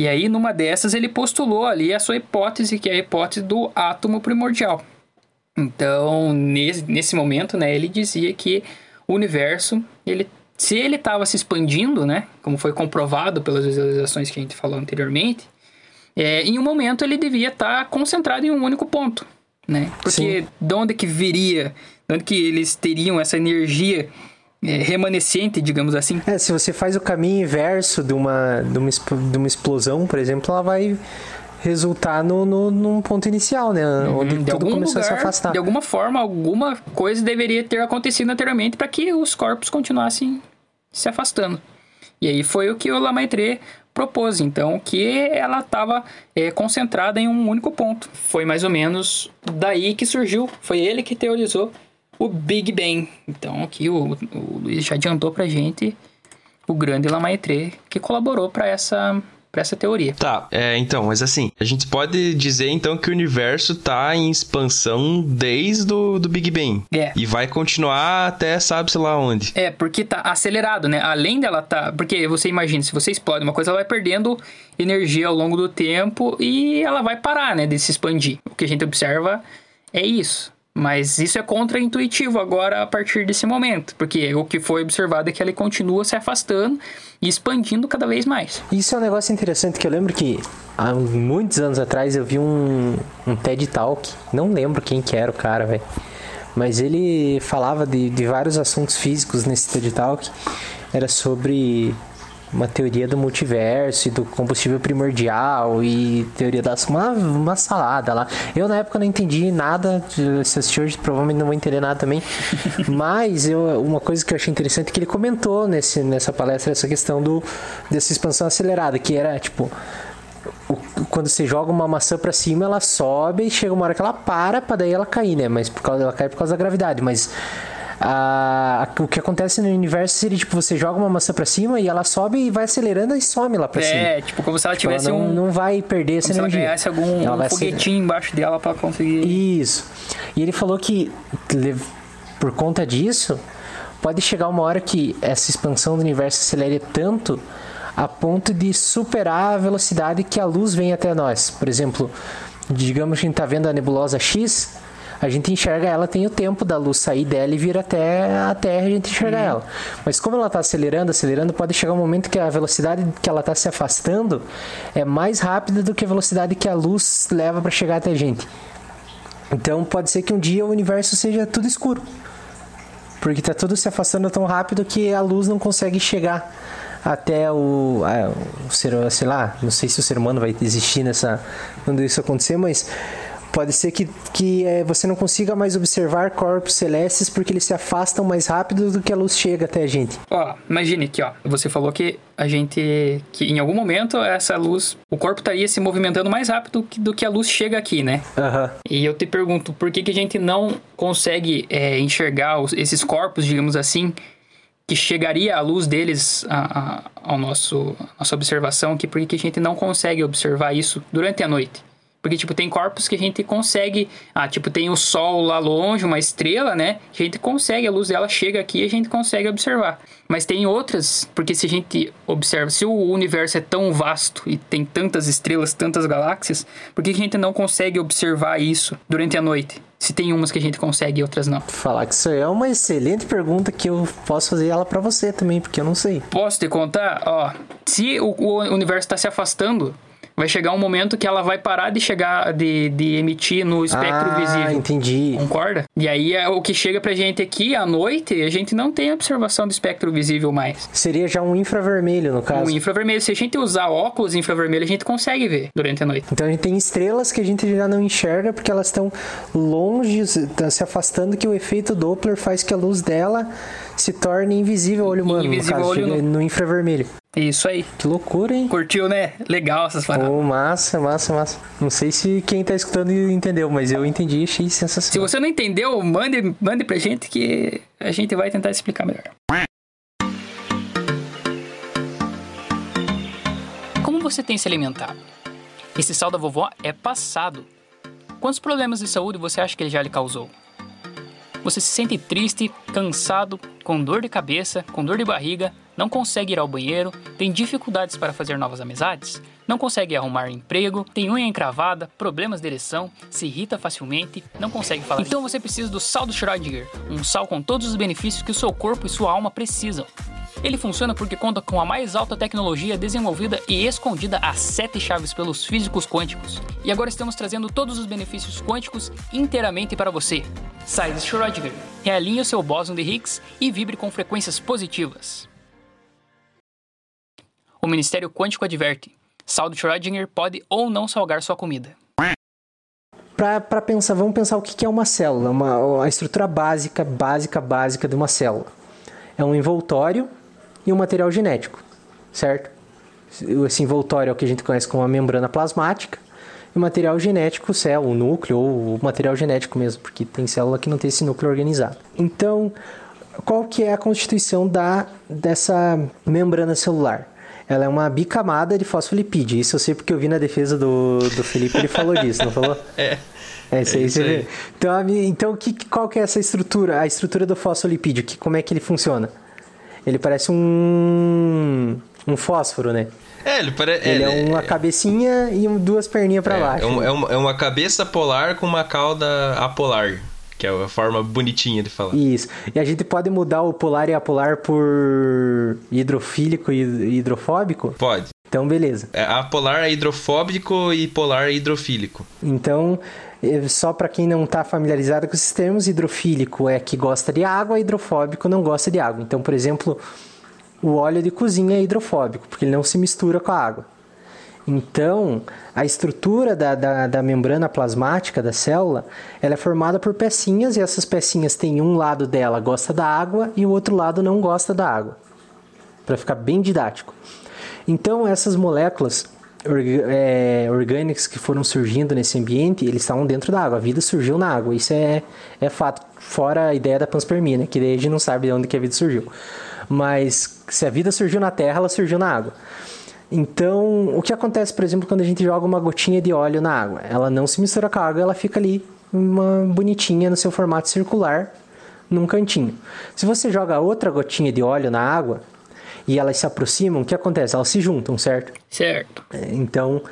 E aí, numa dessas, ele postulou ali a sua hipótese, que é a hipótese do átomo primordial. Então, nesse, nesse momento, né, ele dizia que o universo, ele, se ele estava se expandindo, né, como foi comprovado pelas visualizações que a gente falou anteriormente, é, em um momento ele devia estar concentrado em um único ponto, né? Porque de onde que viria, de onde que eles teriam essa energia remanescente, digamos assim? É, se você faz o caminho inverso de uma, de uma, de uma explosão, por exemplo, ela vai resultar no, no, num ponto inicial, né? Onde de tudo começou a se lugar, afastar. de alguma forma, alguma coisa deveria ter acontecido anteriormente para que os corpos continuassem se afastando. E aí foi o que o Lamaitre propôs, então, que ela estava concentrada em um único ponto. Foi mais ou menos daí que surgiu, foi ele que teorizou o Big Bang. Então, aqui o, o Luiz já adiantou pra gente o grande Lamaitre que colaborou para essa para essa teoria. Tá, é, então, mas assim, a gente pode dizer então que o universo tá em expansão desde o do Big Bang. É. E vai continuar até sabe-se lá onde. É, porque tá acelerado, né? Além dela tá. Porque você imagina, se você explode uma coisa, ela vai perdendo energia ao longo do tempo e ela vai parar, né? De se expandir. O que a gente observa é isso. Mas isso é contra-intuitivo agora a partir desse momento. Porque o que foi observado é que ela continua se afastando e expandindo cada vez mais. Isso é um negócio interessante que eu lembro que há muitos anos atrás eu vi um, um TED Talk, não lembro quem que era o cara, velho. Mas ele falava de, de vários assuntos físicos nesse TED Talk. Era sobre uma teoria do multiverso e do combustível primordial e teoria das uma, uma salada lá. Eu na época não entendi nada, se assistir hoje provavelmente não vou entender nada também. Mas eu, uma coisa que eu achei interessante é que ele comentou nesse, nessa palestra essa questão do dessa expansão acelerada, que era tipo quando você joga uma maçã pra cima, ela sobe e chega uma hora que ela para pra daí ela cair, né? Mas por causa ela cai por causa da gravidade, mas a- a- o que acontece no universo seria tipo você joga uma maçã pra cima e ela sobe e vai acelerando e some lá pra cima. É, tipo, como se ela Tipo, tivesse não, um. não vai perder essa Como se ela energia. ganhasse algum Ela um foguetinho embaixo dela pra conseguir. Isso. E ele falou que por conta disso, pode chegar uma hora que essa expansão do universo acelere tanto a ponto de superar a velocidade que a luz vem até nós. Por exemplo, digamos que a gente está vendo a nebulosa X, a gente enxerga ela, tem o tempo da luz sair dela e vir até a Terra e a gente enxerga ela. Mas como ela está acelerando, acelerando, pode chegar um momento que a velocidade que ela está se afastando é mais rápida do que a velocidade que a luz leva para chegar até a gente. Então pode ser que um dia o universo seja tudo escuro. Porque tá tudo se afastando tão rápido que a luz não consegue chegar até o, o ser, sei lá, não sei se o ser humano vai existir nessa quando isso acontecer, mas pode ser que, que é, você não consiga mais observar corpos celestes porque eles se afastam mais rápido do que a luz chega até a gente. Ó, imagine aqui, ó. Você falou que a gente. que em algum momento essa luz. O corpo estaria se movimentando mais rápido que- do que a luz chega aqui, né? Aham. E eu te pergunto, por que, que a gente não consegue é, enxergar os- esses corpos, digamos assim, que chegaria a luz deles a, a, ao nosso a nossa observação aqui, por que, que a gente não consegue observar isso durante a noite? Porque, tipo, tem corpos que a gente consegue. Ah, tipo, tem o sol lá longe, uma estrela, né? Que a gente consegue, a luz dela chega aqui e a gente consegue observar. Mas tem outras, porque se a gente observa, se o universo é tão vasto e tem tantas estrelas, tantas galáxias, por que a gente não consegue observar isso durante a noite? Se tem umas que a gente consegue e outras não. Falar que isso aí é uma excelente pergunta que eu posso fazer ela pra você também, porque eu não sei. Posso te contar? Ó, se o, o universo está se afastando, vai chegar um momento que ela vai parar de chegar, de, de emitir no espectro ah, visível. entendi. Concorda? E aí é o que chega pra gente aqui à noite, a gente não tem observação do espectro visível mais. Seria já um infravermelho, no caso. O infravermelho, se a gente usar óculos infravermelho, a gente consegue ver durante a noite. Então a gente tem estrelas que a gente já não enxerga porque elas estão longe, tá se afastando, que o efeito Doppler faz que a luz dela se torne invisível ao olho humano, Invisível no caso, olho nu. no infravermelho. Isso aí. Que loucura, hein? Curtiu, né? Legal essas paradas. Oh, massa, massa, massa. Não sei se quem tá escutando entendeu, mas eu entendi e achei Se sensacional. você não entendeu, mande, mande pra gente que a gente vai tentar explicar melhor. Como você tem se alimentado? Esse sal da vovó é passado. Quantos problemas de saúde você acha que ele já lhe causou? Você se sente triste, cansado, com dor de cabeça, com dor de barriga, não consegue ir ao banheiro, tem dificuldades para fazer novas amizades, não consegue arrumar emprego, tem unha encravada, problemas de ereção, se irrita facilmente, não consegue falar. Então você precisa do sal do Schrödinger, um sal com todos os benefícios que o seu corpo e sua alma precisam. Ele funciona porque conta com a mais alta tecnologia desenvolvida e escondida a sete chaves pelos físicos quânticos. E agora estamos trazendo todos os benefícios quânticos inteiramente para você. Sai de Schrödinger, realinhe o seu bóson de Higgs e vibre com frequências positivas. O Ministério Quântico adverte: sal de Schrödinger pode ou não salgar sua comida. Pra pensar, vamos pensar o que que é uma célula, uma, a estrutura básica, básica, básica de uma célula. É um envoltório e um material genético, certo? Esse envoltório é o que a gente conhece como a membrana plasmática, e o material genético, célula, o núcleo, ou o material genético mesmo, porque tem célula que não tem esse núcleo organizado. Então, qual que é a constituição da, dessa membrana celular? Ela é uma bicamada de fosfolipídio. Isso eu sei porque eu vi na defesa do, do Felipe, ele falou disso, não falou? É. É isso É aí, isso você aí. vê. Então, a então que, qual que é essa estrutura? A estrutura do fosfolipídio, que, como é que ele funciona? Ele parece um, um fósforo, né? É, ele parece. Ele é uma cabecinha e duas perninhas baixo. É, um- né? é uma, é uma cabeça polar com uma cauda apolar, que é a forma bonitinha de falar. Isso. E a gente pode mudar o polar e apolar por hidrofílico e hidrofóbico? Pode. Então, beleza. É, apolar é hidrofóbico e polar é hidrofílico. Então, eh, só para quem não está familiarizado com esses termos, hidrofílico é que gosta de água, hidrofóbico não gosta de água. Então, por exemplo, o óleo de cozinha é hidrofóbico, porque ele não se mistura com a água. Então, a estrutura da, da, da membrana plasmática da célula, ela é formada por pecinhas e essas pecinhas têm um lado dela gosta da água e o outro lado não gosta da água. Para ficar bem didático. Então, essas moléculas é, orgânicas que foram surgindo nesse ambiente, eles estavam dentro da água. A vida surgiu na água. Isso é, é fato. Fora a ideia da panspermia, né? Que daí a gente não sabe de onde que a vida surgiu. Mas se a vida surgiu na terra, ela surgiu na água. Então, o que acontece, por exemplo, quando a gente joga uma gotinha de óleo na água? Ela não se mistura com a água, ela fica ali, uma bonitinha no seu formato circular, num cantinho. Se você joga outra gotinha de óleo na água e elas se aproximam, o que acontece? Elas se juntam, certo? Certo. É, Então,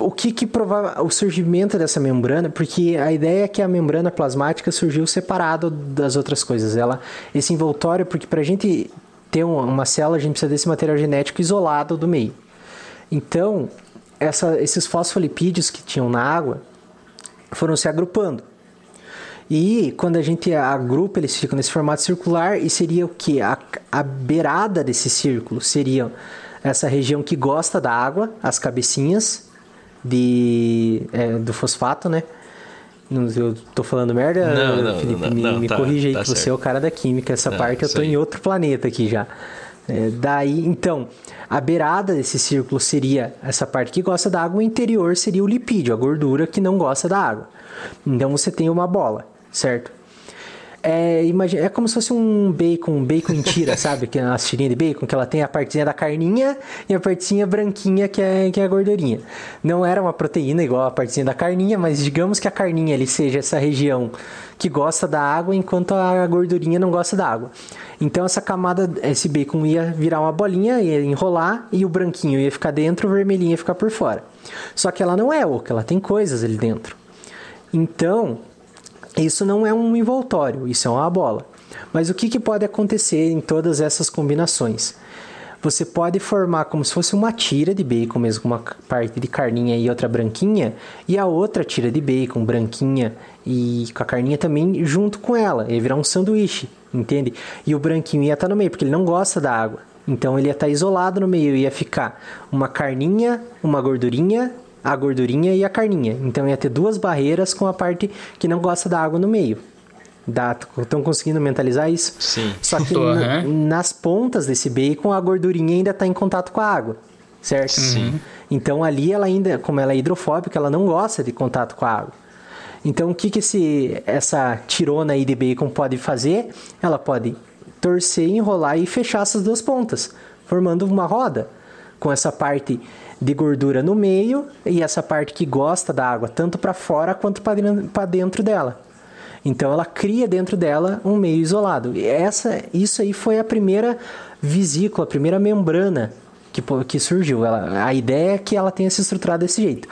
o que que provava o surgimento dessa membrana? Porque a ideia é que a membrana plasmática surgiu separado das outras coisas. Ela, esse envoltório, porque para a gente ter uma, célula, a gente precisa desse material genético isolado do meio. Então, essa, esses fosfolipídios que tinham na água foram se agrupando. E quando a gente agrupa, eles ficam nesse formato circular e seria o que? A, a beirada desse círculo seria essa região que gosta da água, as cabecinhas de, é, do fosfato, né? Não, Eu tô falando merda, Não, não, Felipe? não, me não, me tá- corrige aí tá que você certo. é o cara da química. Essa parte eu tô em outro planeta aqui já. É, daí, então, a beirada desse círculo seria essa parte que gosta da água, o interior seria o lipídio, a gordura que não gosta da água. Então você tem uma bola, certo? É, imagina, é como se fosse um bacon, um bacon em tira, sabe? Que é uma tirinha de bacon, que ela tem a partezinha da carninha e a partezinha branquinha que é, que é a gordurinha. Não era uma proteína igual a partezinha da carninha, mas digamos que a carninha ali seja essa região que gosta da água, enquanto a gordurinha não gosta da água. Então essa camada, esse bacon ia virar uma bolinha, ia enrolar e o branquinho ia ficar dentro, o vermelhinho ia ficar por fora. Só que ela não é oca, ela tem coisas ali dentro. Então, isso não é um envoltório, isso é uma bola. Mas o que, que pode acontecer em todas essas combinações? Você pode formar como se fosse uma tira de bacon, mesmo uma parte de carninha e outra branquinha, e a outra tira de bacon branquinha e com a carninha também junto com ela. Ia virar um sanduíche, entende? E o branquinho ia estar no meio, porque ele não gosta da água. Então ele ia estar isolado no meio, ia ficar uma carninha, uma gordurinha, a gordurinha e a carninha. Então ia ter duas barreiras com a parte que não gosta da água no meio. Estão conseguindo mentalizar isso? Sim. Só que Tô, na- aham. nas pontas desse bacon a gordurinha ainda está em contato com a água, certo? Sim. Então ali ela ainda, como ela é hidrofóbica, ela não gosta de contato com a água. Então o que, que esse, essa tirona aí de bacon pode fazer? Ela pode torcer, enrolar e fechar essas duas pontas, formando uma roda com essa parte de gordura no meio e essa parte que gosta da água, tanto para fora quanto para dentro dela. Então ela cria dentro dela um meio isolado. E essa, isso aí foi a primeira vesícula, a primeira membrana que, que surgiu. Ela, a ideia é que ela tenha se estruturado desse jeito.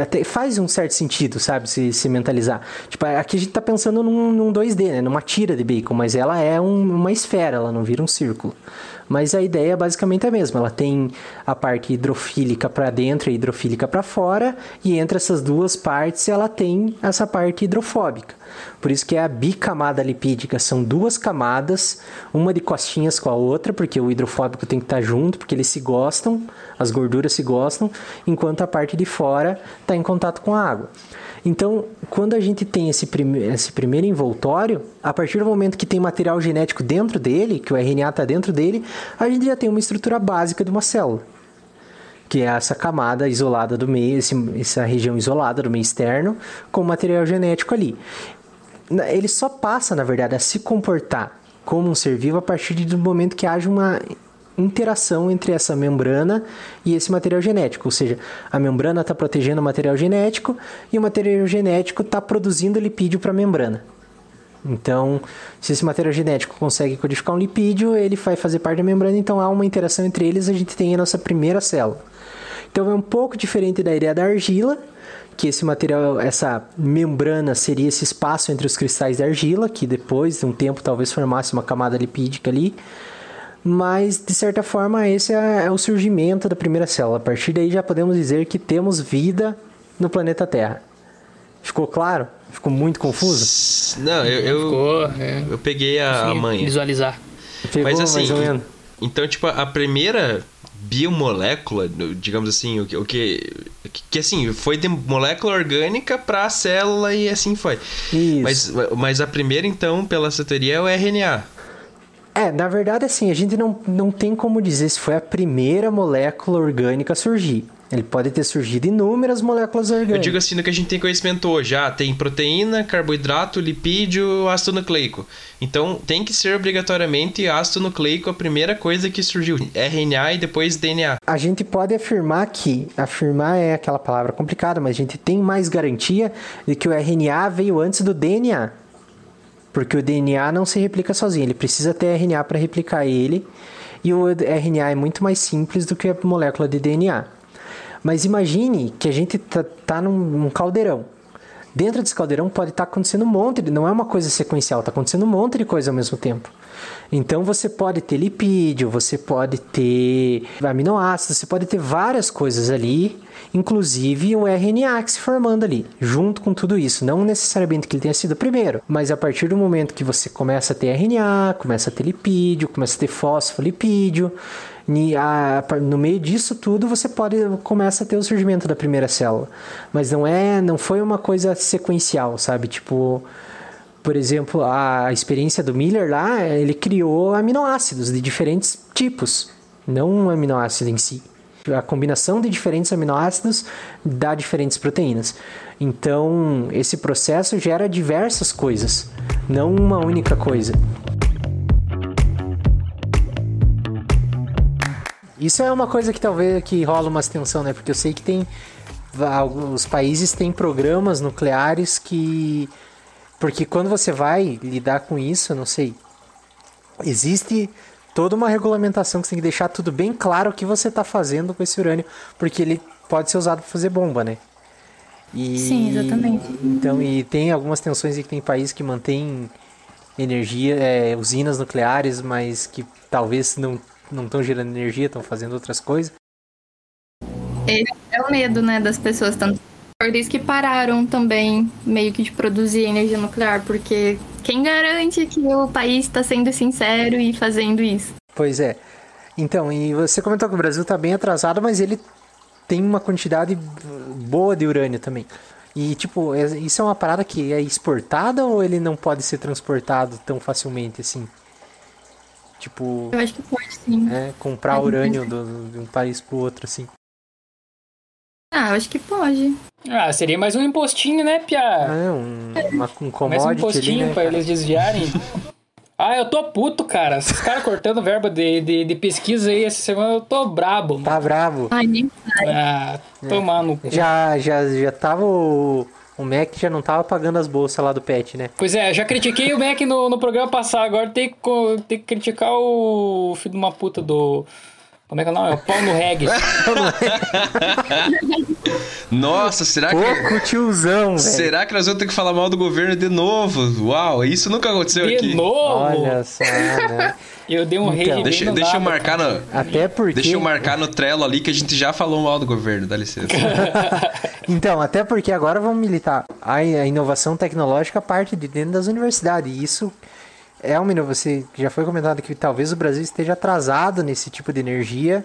Até faz um certo sentido, sabe? Se, se mentalizar. Tipo, aqui a gente tá pensando num, num 2D, né? Numa tira de bacon, mas ela é um- uma esfera, ela não vira um círculo. Mas a ideia é basicamente a mesma. Ela tem a parte hidrofílica para dentro e hidrofílica para fora, e entre essas duas partes ela tem essa parte hidrofóbica. Por isso que é a bicamada lipídica. São duas camadas, uma de costinhas com a outra, porque o hidrofóbico tem que estar junto, porque eles se gostam, as gorduras se gostam, enquanto a parte de fora está em contato com a água. Então, quando a gente tem esse, prime esse primeiro envoltório, a partir do momento que tem material genético dentro dele, que o RNA está dentro dele, a gente já tem uma estrutura básica de uma célula que é essa camada isolada do meio, esse, essa região isolada do meio externo, com material genético ali. Ele só passa, na verdade, a se comportar como um ser vivo a partir do momento que haja uma interação entre essa membrana e esse material genético, ou seja, a membrana está protegendo o material genético e o material genético está produzindo lipídio para a membrana. Então, se esse material genético consegue codificar um lipídio, ele vai fazer parte da membrana, então há uma interação entre eles, a gente tem a nossa primeira célula. Então é um pouco diferente da ideia da argila, que esse material, essa membrana seria esse espaço entre os cristais da argila, que depois de um tempo talvez formasse uma camada lipídica ali. Mas, de certa forma, esse é, é o surgimento da primeira célula. A partir daí já podemos dizer que temos vida no planeta Terra. Ficou claro? Ficou muito confuso? Não, eu, eu, Ficou, é. eu peguei a, a manha. Visualizar. Pegou Mas assim, mais ou menos? então, tipo, a primeira biomolécula, digamos assim, o que, o que, que assim, foi de molécula orgânica pra célula e assim foi. Isso. Mas, mas a primeira, então, pela essa teoria, é o RNA. É, na verdade, assim, a gente não, não tem como dizer se foi a primeira molécula orgânica a surgir. Ele pode ter surgido inúmeras moléculas Eu orgânicas. digo assim, no que a gente tem conhecimento hoje, ah, tem proteína, carboidrato, lipídio, ácido nucleico. Então, tem que ser obrigatoriamente ácido nucleico a primeira coisa que surgiu. RNA e depois DNA. A gente pode afirmar que, afirmar é aquela palavra complicada, mas a gente tem mais garantia de que o RNA veio antes do DNA. Porque o DNA não se replica sozinho, ele precisa ter RNA para replicar ele, e o RNA é muito mais simples do que a molécula de DNA. Mas imagine que a gente tá, tá num, num caldeirão. Dentro desse caldeirão pode estar acontecendo um monte de. Não é uma coisa sequencial, está acontecendo um monte de coisa ao mesmo tempo. Então você pode ter lipídio, você pode ter aminoácidos, você pode ter várias coisas ali, inclusive o RNA que se formando ali, junto com tudo isso. Não necessariamente que ele tenha sido primeiro, mas a partir do momento que você começa a ter RNA, começa a ter lipídio, começa a ter fosfolipídio, no meio disso tudo você pode começa a ter o surgimento da primeira célula, mas não é, não foi uma coisa sequencial, sabe? Tipo, por exemplo, a experiência do Miller lá, ele criou aminoácidos de diferentes tipos, não um aminoácido em si. A combinação de diferentes aminoácidos dá diferentes proteínas. Então, esse processo gera diversas coisas, não uma única coisa. Isso é uma coisa que talvez que rola uma tensão, né? Porque eu sei que tem alguns países têm programas nucleares que porque quando você vai lidar com isso, não sei, existe toda uma regulamentação que você tem que deixar tudo bem claro o que você está fazendo com esse urânio, porque ele pode ser usado para fazer bomba, né? E, Sim, exatamente. Então, e tem algumas tensões em que tem países que mantêm energia, é, usinas nucleares, mas que talvez não não estão gerando energia, estão fazendo outras coisas. Esse é o medo, né, das pessoas, tanto isso que pararam também meio que de produzir energia nuclear, porque quem garante que o país está sendo sincero e fazendo isso? Pois é. Então, e você comentou que o Brasil está bem atrasado, mas ele tem uma quantidade boa de urânio também. E, tipo, é, isso é uma parada que é exportada ou ele não pode ser transportado tão facilmente assim? Tipo. Eu acho que pode sim. É, comprar urânio do, de um país pro outro, assim. Ah, acho que pode. Ah, seria mais um impostinho, né, Pia? É, um, uma, um commodity Mais um impostinho ali, né, pra eles desviarem. ah, eu tô puto, cara. Esses caras cortando verba de, de, de, pesquisa aí essa semana, eu tô brabo. Tá brabo. Ai, nem Ah, tomar no cu. Já, já, já tava o... O Mac já não tava pagando as bolsas lá do pet, né? Pois é, já critiquei o Mac no, no programa passado, agora tem que, tem que criticar o filho de uma puta do. Como é que é o nome? É o pau no reggae. Nossa, será que. Pouco tiozão, velho. Será que nós vamos ter que falar mal do governo de novo? Uau, isso nunca aconteceu de aqui. De novo? Olha só, né? Eu dei um então, rei deixa, deixa eu marcar no Até porque Deixa eu marcar no Trello ali que a gente já falou mal do governo, dá licença. então, até porque agora vamos militar. A inovação tecnológica parte de dentro das universidades. E isso uma inovação. Já foi comentado que talvez o Brasil esteja atrasado nesse tipo de energia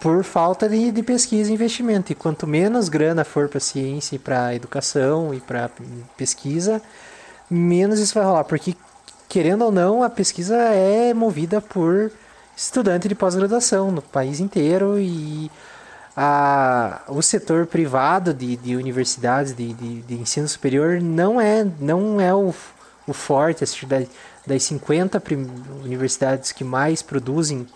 por falta de, de pesquisa e investimento. E quanto menos grana for para ciência e para educação e para pesquisa, menos isso vai rolar. Porque querendo ou não, a pesquisa é movida por estudante de pós-graduação no país inteiro e a, o setor privado de, de universidades de, de, de, ensino superior não é, não é o, o forte das, das 50 universidades que mais produzem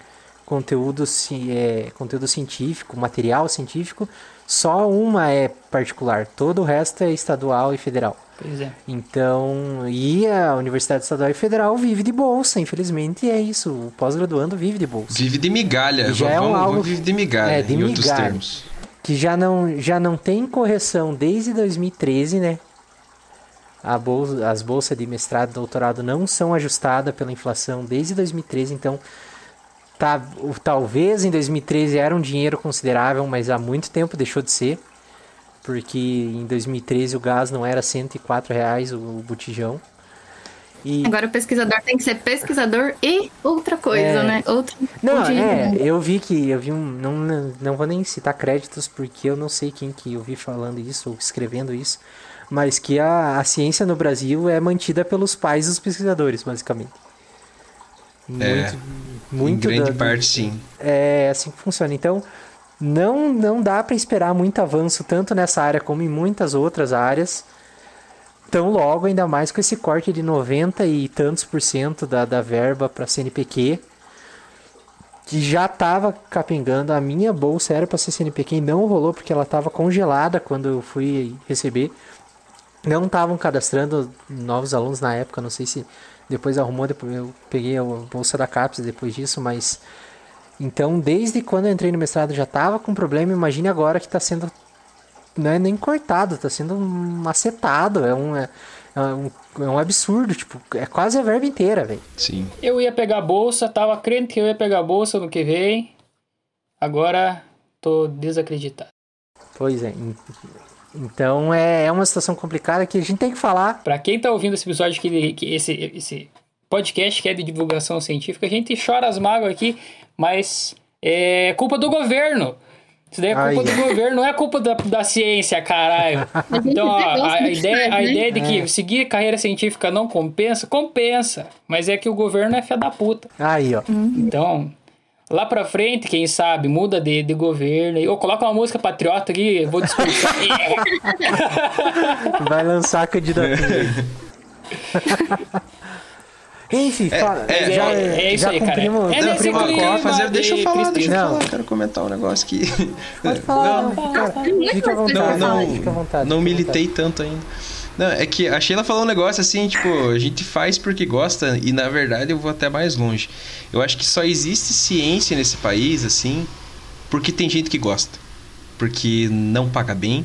conteúdo, é, conteúdo científico, material científico, só uma é particular, todo o resto é estadual e federal. Pois é. Então, e a Universidade Estadual e Federal vive de bolsa, infelizmente é isso. O pós-graduando vive de bolsa. Vive de migalha. Já vamos, é um algo vive de migalha, é, de em migalha, outros termos. Que já não, já não tem correção desde 2013, né? Bolsa, as bolsas de mestrado e doutorado não são ajustadas pela inflação desde 2013, então tá, talvez em 2013 era um dinheiro considerável, mas há muito tempo deixou de ser porque em 2013 o gás não era 104 reais o botijão. E... Agora o pesquisador tem que ser pesquisador e outra coisa, é... né? Outro não, é, eu vi que eu vi um. Não, não vou nem citar créditos porque eu não sei quem que eu vi falando isso ou escrevendo isso. Mas que a, a ciência no Brasil é mantida pelos pais dos pesquisadores, basicamente. Muito, é, muito em grande da, parte, sim. É assim que funciona. Então, não, não dá para esperar muito avanço tanto nessa área como em muitas outras áreas. Tão logo, ainda mais com esse corte de 90 e tantos por cento da, da verba para CNPq, que já estava capengando. A minha bolsa era para ser CNPq e não rolou porque ela estava congelada quando eu fui receber. Não estavam cadastrando novos alunos na época, não sei se depois arrumou, depois eu peguei a bolsa da CAPES depois disso, mas então, desde quando eu entrei no mestrado já estava com problema, imagine agora que está sendo não é nem cortado, está sendo macetado. É um, é, É um, é um absurdo, tipo, é quase a verba inteira, velho. Sim. Eu ia pegar a bolsa, tava crendo que eu ia pegar a bolsa no que vem. Agora tô desacreditado. Pois é. En- Então é, é uma situação complicada que a gente tem que falar. Pra quem tá ouvindo esse episódio, que, que esse, esse podcast que é de divulgação científica, a gente chora as mágoas aqui, mas é culpa do governo. Isso daí é culpa Aí. do governo, não é culpa da, da ciência, caralho. Então, ó, a, a ideia, a ideia de que É. seguir carreira científica não compensa, compensa. Mas é que o governo é fé da puta. Aí, ó. Então, lá pra frente, quem sabe, muda de, de governo. Ou coloca uma música patriota aqui, vou discursar. Vai lançar a candidatura. Enfim, fala- é, já, é isso já aí, cara. cumprimos, É nesse clima cota. fazer, deixa eu falar, deixa eu Não. falar, quero comentar um negócio aqui. Pode falar, cara. Fica à vontade, Não, não, fica à vontade. não fica à militei tanto ainda. Não, é que a Sheila falou um negócio assim, tipo, a gente faz porque gosta e na verdade eu vou até mais longe. Eu acho que só existe ciência nesse país, assim, porque tem gente que gosta. Porque não paga bem.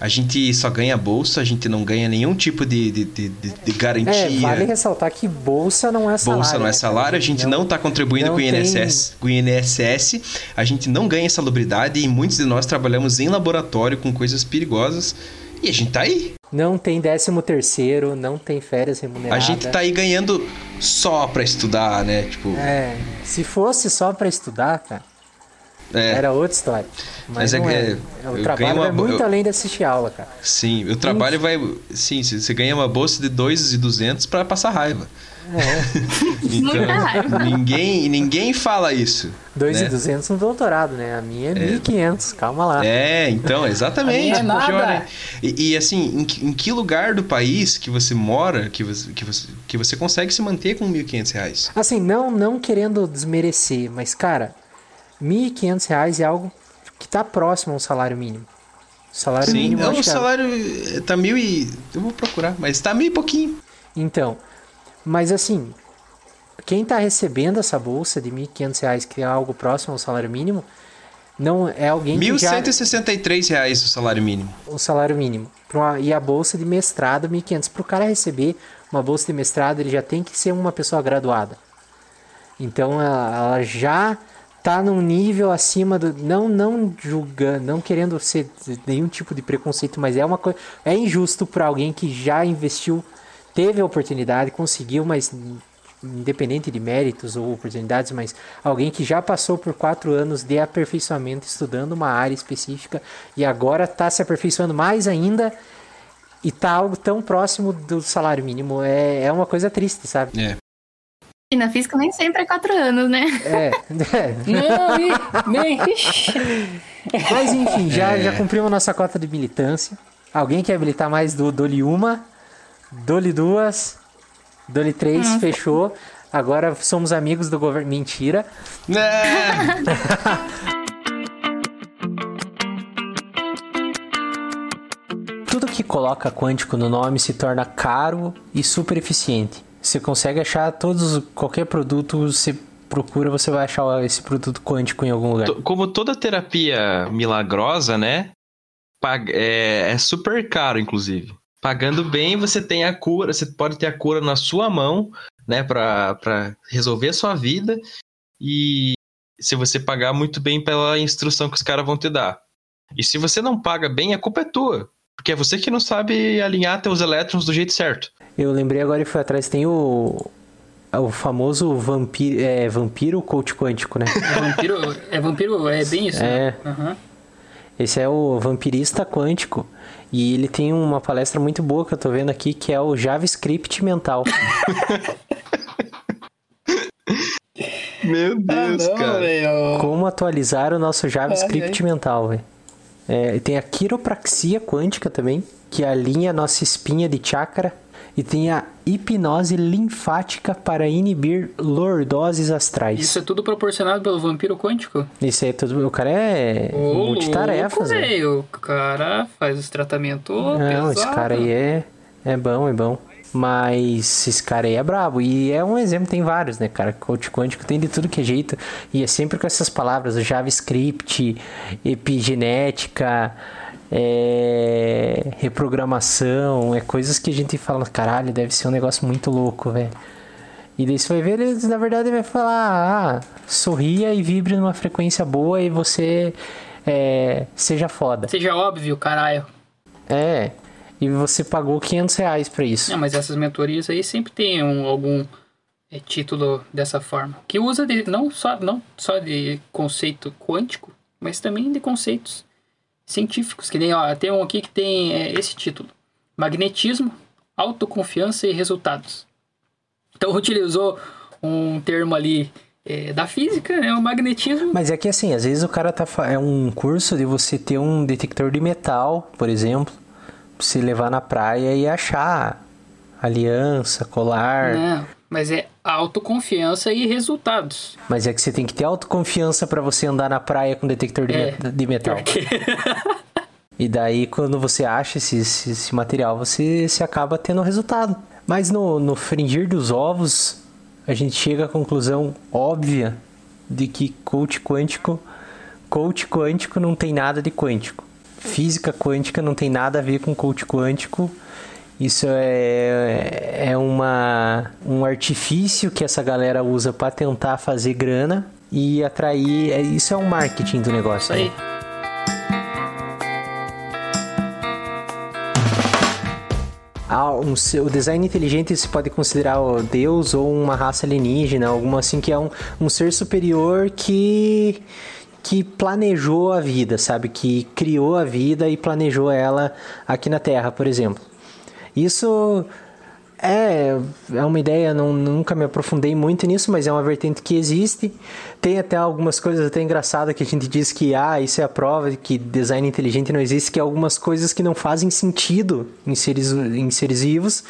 A gente só ganha bolsa, a gente não ganha nenhum tipo de, de, de, de- de garantia. É, vale ressaltar que bolsa não é salário. Bolsa não é né, salário, a gente não está contribuindo com o tem- INSS, com o INSS, a gente não ganha salubridade e muitos de nós trabalhamos em laboratório com coisas perigosas e a gente tá aí. Não tem décimo terceiro, não tem férias A remuneradas. gente tá aí ganhando só pra estudar, né? Tipo, É, se fosse só pra estudar, cara, é, era outra história. Mas, Mas é que é. é- O trabalho uma é muito eu- além de assistir aula, cara. sim, o trabalho vai, sim, você você ganha uma bolsa de 2.200 pra passar raiva. Muita raiva. Então, ninguém, ninguém fala isso. Dois né? e duzentos no doutorado, né? A minha é 1.500, calma lá. É, então, exatamente. A minha é nada. Né? E, e, assim, em que, em que lugar do país que você mora que você, que você, que você consegue se manter com 1.500 reais? Assim, não, não querendo desmerecer, mas, cara, 1.500 reais é algo que tá próximo ao salário mínimo. Salário Sim, mínimo não, acho o é- salário eh, tá mil e... Eu vou procurar, mas tá mil e pouquinho. Então, mas assim, quem tá recebendo essa bolsa de 1.500 reais, que é algo próximo ao salário mínimo, não é alguém que já... 1.163 reais o salário mínimo. o salário mínimo. Uma- E a bolsa de mestrado, 1.500. Para o cara receber uma bolsa de mestrado, ele já tem que ser uma pessoa graduada. Então ela, já tá num nível acima do. Não, não julgando, não querendo ser nenhum tipo de preconceito, mas é uma coisa. É injusto para alguém que já investiu, teve a oportunidade, conseguiu, mas independente de méritos ou oportunidades, mas alguém que já passou por quatro anos de aperfeiçoamento estudando uma área específica e agora está se aperfeiçoando mais ainda e tá algo tão próximo do salário mínimo é, é uma coisa triste, sabe? É. E na física nem sempre é quatro anos, né? É, Não, e- nem. mas enfim, já, É. já cumprimos nossa cota de militância. Alguém quer habilitar mais do Dole Dole duas, Dole três, fechou. Agora somos amigos do governo. Mentira. É. Tudo que coloca quântico no nome se torna caro e super eficiente. Você consegue achar todos, qualquer produto, você procura, você vai achar esse produto quântico em algum lugar. Como toda terapia milagrosa, né? É, é super caro, inclusive. Pagando bem, você tem a cura, você pode ter a cura na sua mão, né? Pra, pra resolver a sua vida. E se você pagar muito bem pela instrução que os caras vão te dar. E se você não paga bem, a culpa é tua. Porque é você que não sabe alinhar teus elétrons do jeito certo. Eu lembrei agora e fui atrás, tem o. O famoso vampiro, é, vampiro coach quântico, né? É vampiro, é vampiro, é bem isso. É. né? Aham. Esse é o vampirista quântico. E ele tem uma palestra muito boa que eu tô vendo aqui, que é o JavaScript mental. Meu Deus, cara. Como atualizar o nosso JavaScript Ai, mental, velho. É, tem a quiropraxia quântica também, que alinha a nossa espinha de chakra. E tem a hipnose linfática para inibir lordoses astrais. Isso é tudo proporcionado pelo vampiro quântico? Isso aí é tudo. O cara é Ô, multitarefas, louco, velho. O cara faz os tratamentos Não, esse cara aí é, é bom, é bom. Mas esse cara aí é brabo. E é um exemplo, tem vários, né, cara? Coach quântico tem de tudo que é jeito. E é sempre com essas palavras, JavaScript, epigenética, é reprogramação, é coisas que a gente fala, caralho, deve ser um negócio muito louco, velho. E daí você vai ver, ele na verdade vai falar, ah, sorria e vibre numa frequência boa e você é, seja foda. Seja óbvio, caralho. É, e você pagou 500 reais pra isso. Não, mas essas mentorias aí sempre tem um, algum é, título dessa forma. Que usa de, não, só, não só de conceito quântico, mas também de conceitos científicos. Que nem, ó, tem um aqui que tem é, esse título: Magnetismo, Autoconfiança e Resultados. Então utilizou um termo ali é, da física, né? O magnetismo. Mas é que assim, às vezes o cara tá. É um curso de você ter um detector de metal, por exemplo, pra você levar na praia e achar aliança, colar. Não, mas é autoconfiança e resultados. Mas é que você tem que ter autoconfiança para você andar na praia com detector de, É, met- de metal. E daí, quando você acha esse, esse, esse material, você, você acaba tendo resultado. Mas no, no fringir dos ovos, a gente chega à conclusão óbvia de que coach quântico, coach quântico não tem nada de quântico. Física quântica não tem nada a ver com coach quântico. Isso é, é uma, um artifício que essa galera usa para tentar fazer grana e atrair. é- Isso é um marketing do negócio. Né? Ah, um o design inteligente se pode considerar o Deus ou uma raça alienígena, alguma assim que é um, um ser superior que que planejou a vida, sabe? Que criou a vida e planejou ela aqui na Terra, por exemplo. Isso é, é uma ideia, não, nunca me aprofundei muito nisso, mas é uma vertente que existe. Tem até algumas coisas até engraçadas que a gente diz que ah, isso é a prova de que design inteligente não existe, que é algumas coisas que não fazem sentido em seres, em seres vivos.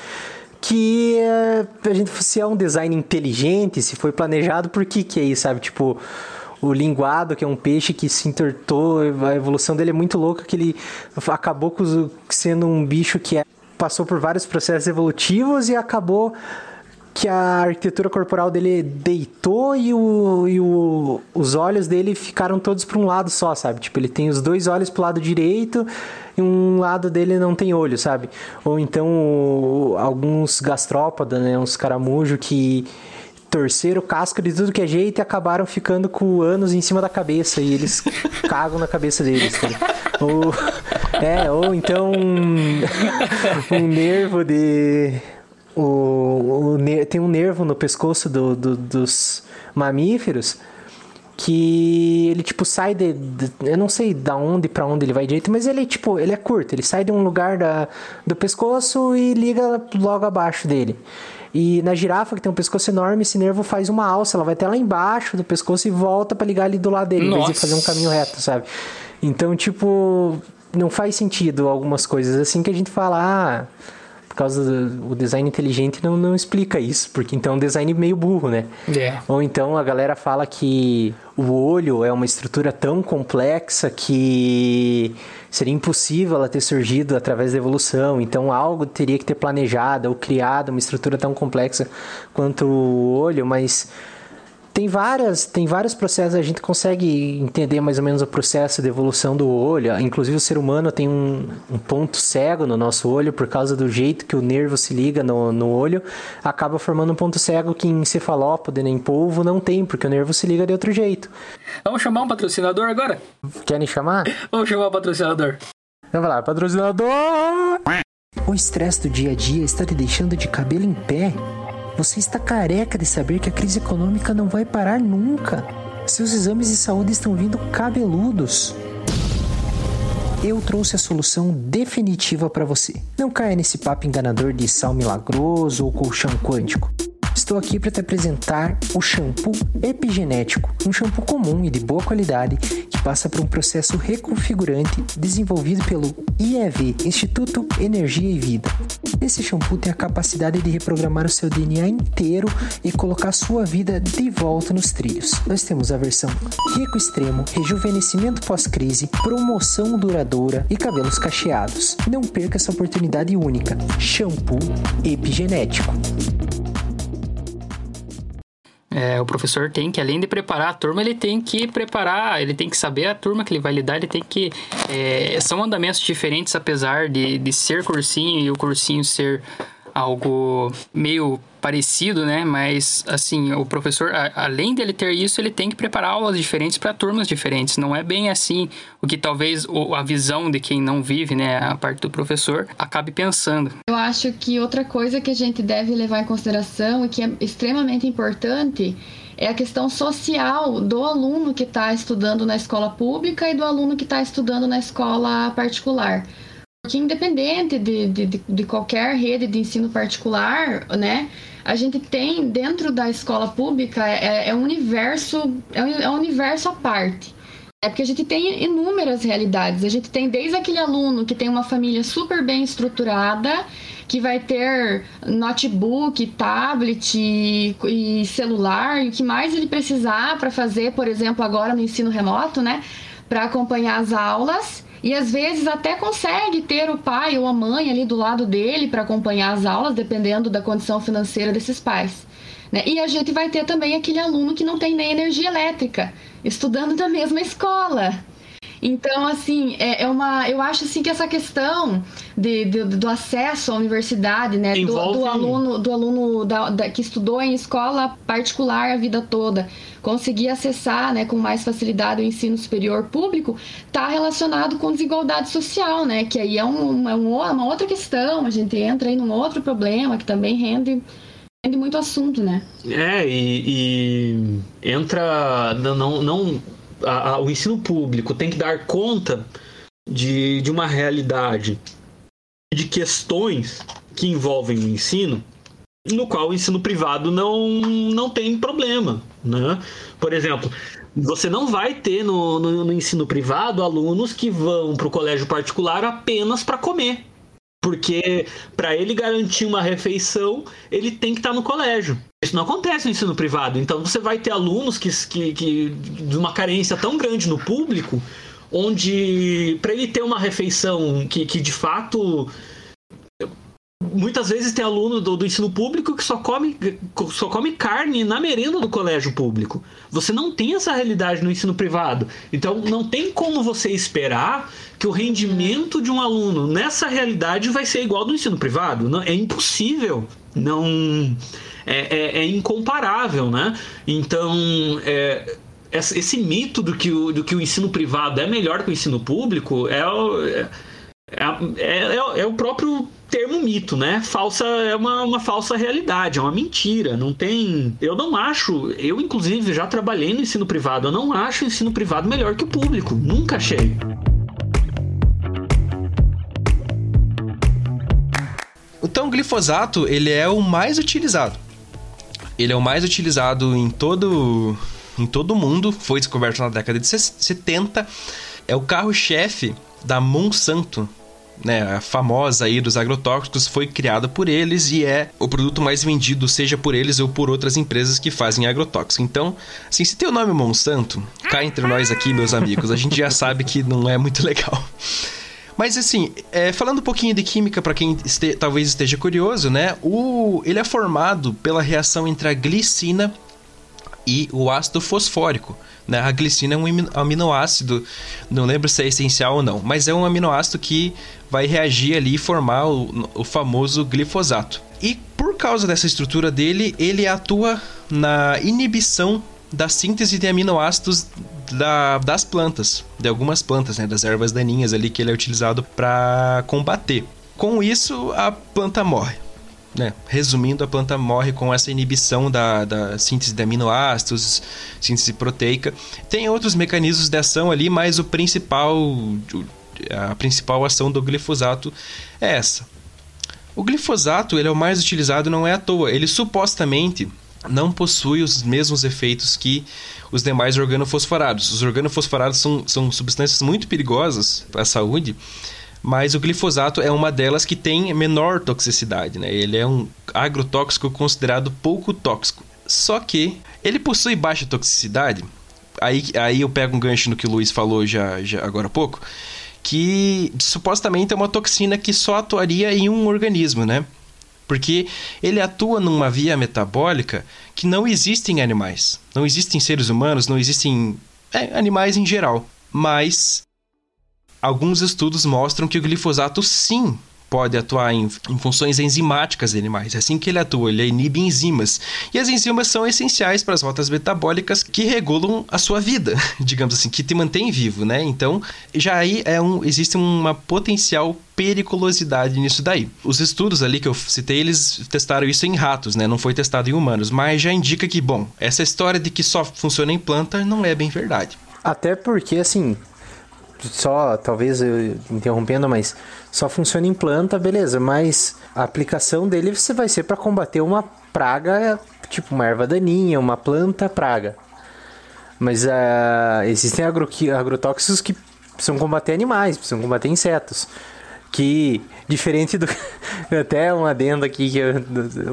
Que é, a gente, se é um design inteligente, se foi planejado, por que que é isso, sabe? Tipo, o linguado, que é um peixe que se entortou, a evolução dele é muito louca, que ele acabou sendo um bicho que é- passou por vários processos evolutivos e acabou que a arquitetura corporal dele deitou e, o, e o, os olhos dele ficaram todos para um lado só, sabe? Tipo, ele tem os dois olhos pro lado direito e um lado dele não tem olho, sabe? Ou então o- alguns gastrópodas, né? Uns caramujos que torceram o casco de tudo que é jeito e acabaram ficando com anos em cima da cabeça e eles cagam na cabeça deles. tá ou, é, ou então um, um nervo de. O, o tem um nervo no pescoço do- do- dos mamíferos que ele tipo sai de, de- eu não sei da onde pra onde ele vai direito, mas ele tipo, ele é curto, ele sai de um lugar da, do pescoço e liga logo abaixo dele. E na girafa que tem um pescoço enorme, esse nervo faz uma alça, ela vai até lá embaixo do pescoço e volta pra ligar ali do lado dele, em vez de Nossa. fazer um caminho reto, sabe? Então, tipo, não faz sentido algumas coisas assim que a gente fala, ah, por causa do o design inteligente não, não explica isso, porque então é um design meio burro, né? É. Ou então a galera fala que o olho é uma estrutura tão complexa que seria impossível ela ter surgido através da evolução. Então algo teria que ter planejado ou criado uma estrutura tão complexa quanto o olho, mas tem várias, tem vários processos, a gente consegue entender mais ou menos o processo de evolução do olho. Inclusive o ser humano tem um, um ponto cego no nosso olho por causa do jeito que o nervo se liga no, no olho, acaba formando um ponto cego que em cefalópode, nem polvo não tem, porque o nervo se liga de outro jeito. Vamos chamar um patrocinador agora? Querem chamar? Vamos chamar o patrocinador. Vai lá, patrocinador! O estresse do dia a dia está te deixando de cabelo em pé? Você está careca de saber que a crise econômica não vai parar nunca. Seus exames de saúde estão vindo cabeludos. Eu trouxe a solução definitiva para você. Não caia nesse papo enganador de sal milagroso ou colchão quântico. Estou aqui para te apresentar o shampoo epigenético, um shampoo comum e de boa qualidade que passa por um processo reconfigurante desenvolvido pelo IEV, Instituto Energia e Vida. Esse shampoo tem a capacidade de reprogramar o seu DNA inteiro e colocar sua vida de volta nos trilhos. Nós temos a versão rico extremo, rejuvenescimento pós-crise, promoção duradoura e cabelos cacheados. Não perca essa oportunidade única. Shampoo epigenético. É, o professor tem que, além de preparar a turma, ele tem que preparar, ele tem que saber a turma que ele vai lidar, ele tem que. É, são andamentos diferentes, apesar de, de ser cursinho e o cursinho ser algo meio parecido, né? Mas, assim, o professor, além dele ter isso, ele tem que preparar aulas diferentes para turmas diferentes. Não é bem assim o que talvez a visão de quem não vive, né, a parte do professor, acabe pensando. Eu acho que outra coisa que a gente deve levar em consideração e que é extremamente importante é a questão social do aluno que está estudando na escola pública e do aluno que está estudando na escola particular. Porque independente de, de, de, qualquer rede de ensino particular, né, a gente tem dentro da escola pública é, é um universo é um, é um universo à parte. É porque a gente tem inúmeras realidades. A gente tem desde aquele aluno que tem uma família super bem estruturada, que vai ter notebook, tablet e, e celular, e o que mais ele precisar para fazer, por exemplo, agora no ensino remoto, né? Para acompanhar as aulas e às vezes até consegue ter o pai ou a mãe ali do lado dele para acompanhar as aulas, dependendo da condição financeira desses pais. Né? E a gente vai ter também aquele aluno que não tem nem energia elétrica, estudando na mesma escola. Então, assim, é, é, uma. Eu acho assim que essa questão de, de do acesso à universidade, né? Envolve... Do, do aluno, do aluno da, da, que estudou em escola particular a vida toda, conseguir acessar né, com mais facilidade o ensino superior público, está relacionado com desigualdade social, né? Que aí é, um, é uma outra questão, a gente entra aí num outro problema que também rende rende muito assunto, né? É, e, e entra. Não, não, a, a, o ensino público tem que dar conta de, de uma realidade de questões que envolvem o ensino, no qual o ensino privado não, não tem problema. Né? Por exemplo, você não vai ter no, no, no ensino privado alunos que vão para o colégio particular apenas para comer. Porque para ele garantir uma refeição, ele tem que estar tá no colégio. Isso não acontece no ensino privado. Então você vai ter alunos que, que, que de uma carência tão grande no público, onde para ele ter uma refeição que, que de fato muitas vezes tem aluno do, do, ensino público que só come, só come carne na merenda do colégio público. Você não tem essa realidade no ensino privado. Então não tem como você esperar que o rendimento de um aluno nessa realidade vai ser igual ao do ensino privado. Não, é impossível. Não. É, é, é incomparável, né? Então. É, esse mito do que, o, do que o ensino privado é melhor que o ensino público é, é é, é, é, é, o próprio termo mito, né? Falsa é uma, uma falsa realidade, é uma mentira. Não tem. Eu não acho. Eu, inclusive, já trabalhei no ensino privado. Eu não acho o ensino privado melhor que o público. Nunca achei. Então, o glifosato ele é o mais utilizado. Ele é o mais utilizado em todo em todo o mundo. Foi descoberto na década de 70. É o carro-chefe da Monsanto, né, a famosa aí dos agrotóxicos, foi criada por eles e é o produto mais vendido, seja por eles ou por outras empresas que fazem agrotóxico. Então, assim, se tem o nome Monsanto, cá entre nós aqui, meus amigos, a gente já sabe que não é muito legal. Mas assim, é, falando um pouquinho de química para quem este, talvez esteja curioso, né? O, ele é formado pela reação entre a glicina e o ácido fosfórico. Né? A glicina é um aminoácido, não lembro se é essencial ou não, mas é um aminoácido que vai reagir ali e formar o, o famoso glifosato. E por causa dessa estrutura dele, ele atua na inibição da síntese de aminoácidos da, das plantas, de algumas plantas, né, das ervas daninhas ali que ele é utilizado para combater. Com isso, a planta morre. Né? Resumindo, a planta morre com essa inibição da, da síntese de aminoácidos, síntese proteica. Tem outros mecanismos de ação ali, mas o principal, a principal ação do glifosato é essa. O glifosato ele é o mais utilizado não é à toa. Ele supostamente não possui os mesmos efeitos que os demais organofosforados. Os organofosforados são, são substâncias muito perigosas para a saúde mas o glifosato é uma delas que tem menor toxicidade, né? Ele é um agrotóxico considerado pouco tóxico. Só que ele possui baixa toxicidade. Aí, aí eu pego um gancho no que o Luiz falou já, já agora há pouco, que supostamente é uma toxina que só atuaria em um organismo, né? Porque ele atua numa via metabólica que não existe em animais. Não existem seres humanos, não existem é, animais em geral. Mas alguns estudos mostram que o glifosato sim pode atuar em, em, funções enzimáticas de animais. É assim que ele atua, ele inibe enzimas. E as enzimas são essenciais para as rotas metabólicas que regulam a sua vida, digamos assim, que te mantém vivo, né? Então, já aí é um, existe uma potencial periculosidade nisso daí. Os estudos ali que eu citei, eles testaram isso em ratos, né? Não foi testado em humanos, mas já indica que, bom, essa história de que só funciona em planta não é bem verdade. Até porque, assim, só, talvez eu interrompendo, mas só funciona em planta, beleza, mas a aplicação dele você vai ser para combater uma praga, tipo uma erva daninha, uma planta praga. Mas uh, existem agro agrotóxicos que precisam combater animais, precisam combater insetos que diferente do até um adendo aqui que eu,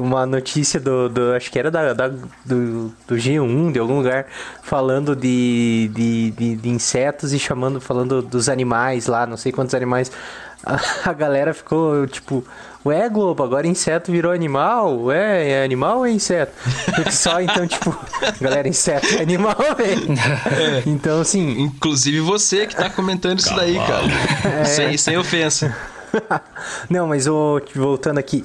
uma notícia do, do, acho que era da, da do, do, G1 de algum lugar falando de, de, de, de, insetos e chamando falando dos animais lá não sei quantos animais a, a galera ficou tipo Ué, Globo, agora inseto virou animal? Ué, é animal ou é inseto? Porque só então, tipo, galera, inseto é animal, velho. É. Então, assim. Inclusive você que tá comentando isso daí, cara. É. Sem, sem ofensa. Não, mas oh, voltando aqui.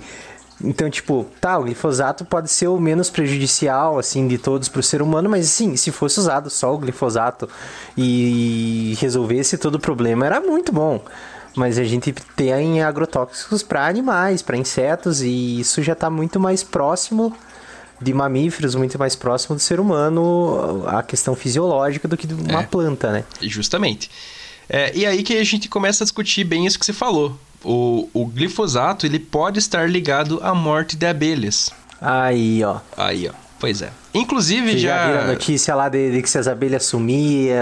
Então, tipo, tá, o glifosato pode ser o menos prejudicial, assim, de todos para o ser humano, mas sim, se fosse usado só o glifosato e resolvesse todo o problema, era muito bom. Mas a gente tem agrotóxicos para animais, para insetos, e isso já está muito mais próximo de mamíferos, muito mais próximo do ser humano, a questão fisiológica do que de uma é, planta, né? Justamente. É, e aí que a gente começa a discutir bem isso que você falou o, o glifosato ele pode estar ligado à morte de abelhas. Aí, ó. Aí, ó. Pois é. Inclusive já. Já viram a notícia lá de, de, que se as abelhas sumiam,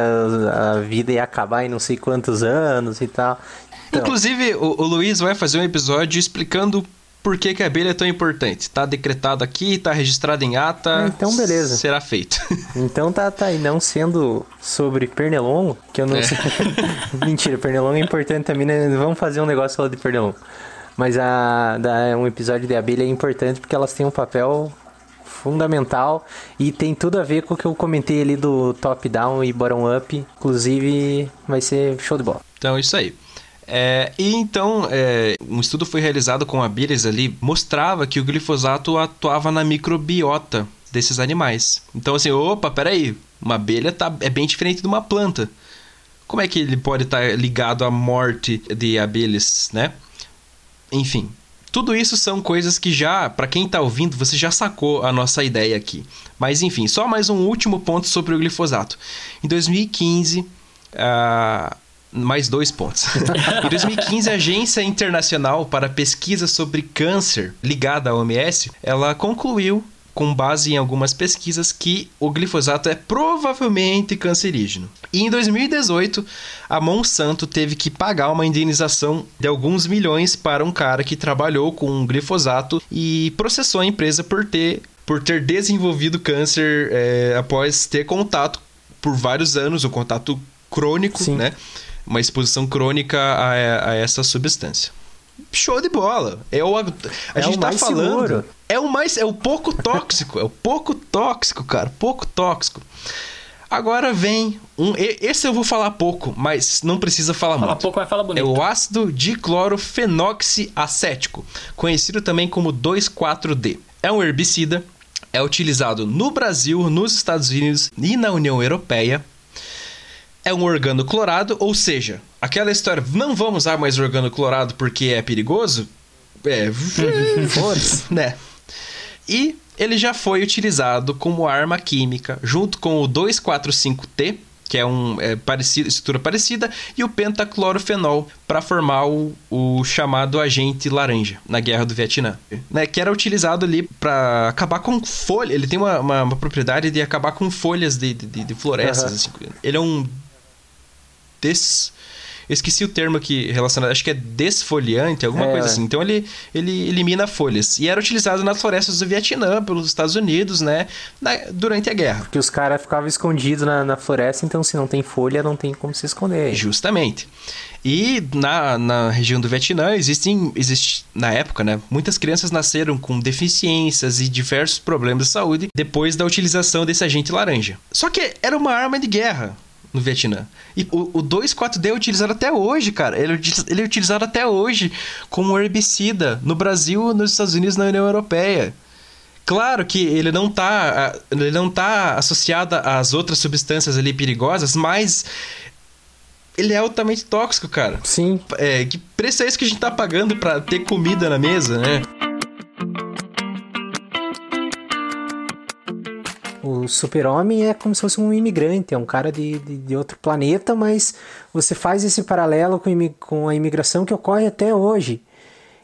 a vida ia acabar em não sei quantos anos e tal. Então... Inclusive, o, o Luiz vai fazer um episódio explicando por que, que a abelha é tão importante. Tá decretado aqui, tá registrado em ata. Então, beleza. Será feito. Então tá, tá. E não sendo sobre pernilongo, que eu não é. sei. Mentira, pernilongo é importante também, né? Vamos fazer um negócio lá de pernilongo. Mas a, da, um episódio de abelha é importante porque elas têm um papel fundamental e tem tudo a ver com o que eu comentei ali do top-down e bottom-up. Inclusive, vai ser show de bola. Então, isso aí. É, e então, é, um estudo foi realizado com abelhas ali, mostrava que o glifosato atuava na microbiota desses animais. Então, assim, opa, peraí, uma abelha tá, é bem diferente de uma planta. Como é que ele pode estar tá ligado à morte de abelhas, né? Enfim, tudo isso são coisas que já, para quem está ouvindo, você já sacou a nossa ideia aqui. Mas enfim, só mais um último ponto sobre o glifosato. Em 2015, a mais dois pontos. em 2015, a Agência Internacional para Pesquisa sobre Câncer, ligada à OMS, ela concluiu com base em algumas pesquisas que o glifosato é provavelmente cancerígeno. E em 2018, a Monsanto teve que pagar uma indenização de alguns milhões para um cara que trabalhou com glifosato e processou a empresa por ter, por ter desenvolvido câncer é, após ter contato por vários anos, o contato crônico, Sim. né? Uma exposição crônica a, a essa substância. Show de bola. É o, a é gente o tá mais falando. Seguro. É o mais. É o pouco tóxico. é o pouco tóxico, cara. Pouco tóxico. Agora vem um. Esse eu vou falar pouco, mas não precisa falar fala muito. pouco, mas fala bonito. É o ácido diclorofenoxiacético, conhecido também como 2,4-D. É um herbicida, é utilizado no Brasil, nos Estados Unidos e na União Europeia é um organo clorado, ou seja, aquela história, não vamos usar mais organo clorado porque é perigoso, é, né? E ele já foi utilizado como arma química junto com o 245T, que é um é, parecido, estrutura parecida, e o pentaclorofenol para formar o, o, chamado agente laranja na guerra do Vietnã, né? Que era utilizado ali para acabar com folha. Ele tem uma, uma, uma, propriedade de acabar com folhas de, de, de florestas. Uhum. Assim. Ele é um des esqueci o termo aqui relacionado, acho que é desfoliante, alguma É. coisa assim. Então ele, ele elimina folhas. E era utilizado nas florestas do Vietnã, pelos Estados Unidos, né? na- durante a guerra. Porque os caras ficavam escondidos na, na floresta, então se não tem folha, não tem como se esconder. Justamente. E na, na região do Vietnã existem, existe, na época, né, muitas crianças nasceram com deficiências e diversos problemas de saúde depois da utilização desse agente laranja. Só que era uma arma de guerra no Vietnã. E o, o 2,4-D é utilizado até hoje, cara. Ele, é ele é utilizado até hoje como herbicida no Brasil, nos Estados Unidos e na União Europeia. Claro que ele não tá, ele não tá associado às outras substâncias ali perigosas, mas ele é altamente tóxico, cara. Sim. É, que preço é esse que a gente tá pagando pra ter comida na mesa, né? O super-homem é como se fosse um imigrante, é um cara de, de, de outro planeta, mas você faz esse paralelo com, com a imigração que ocorre até hoje.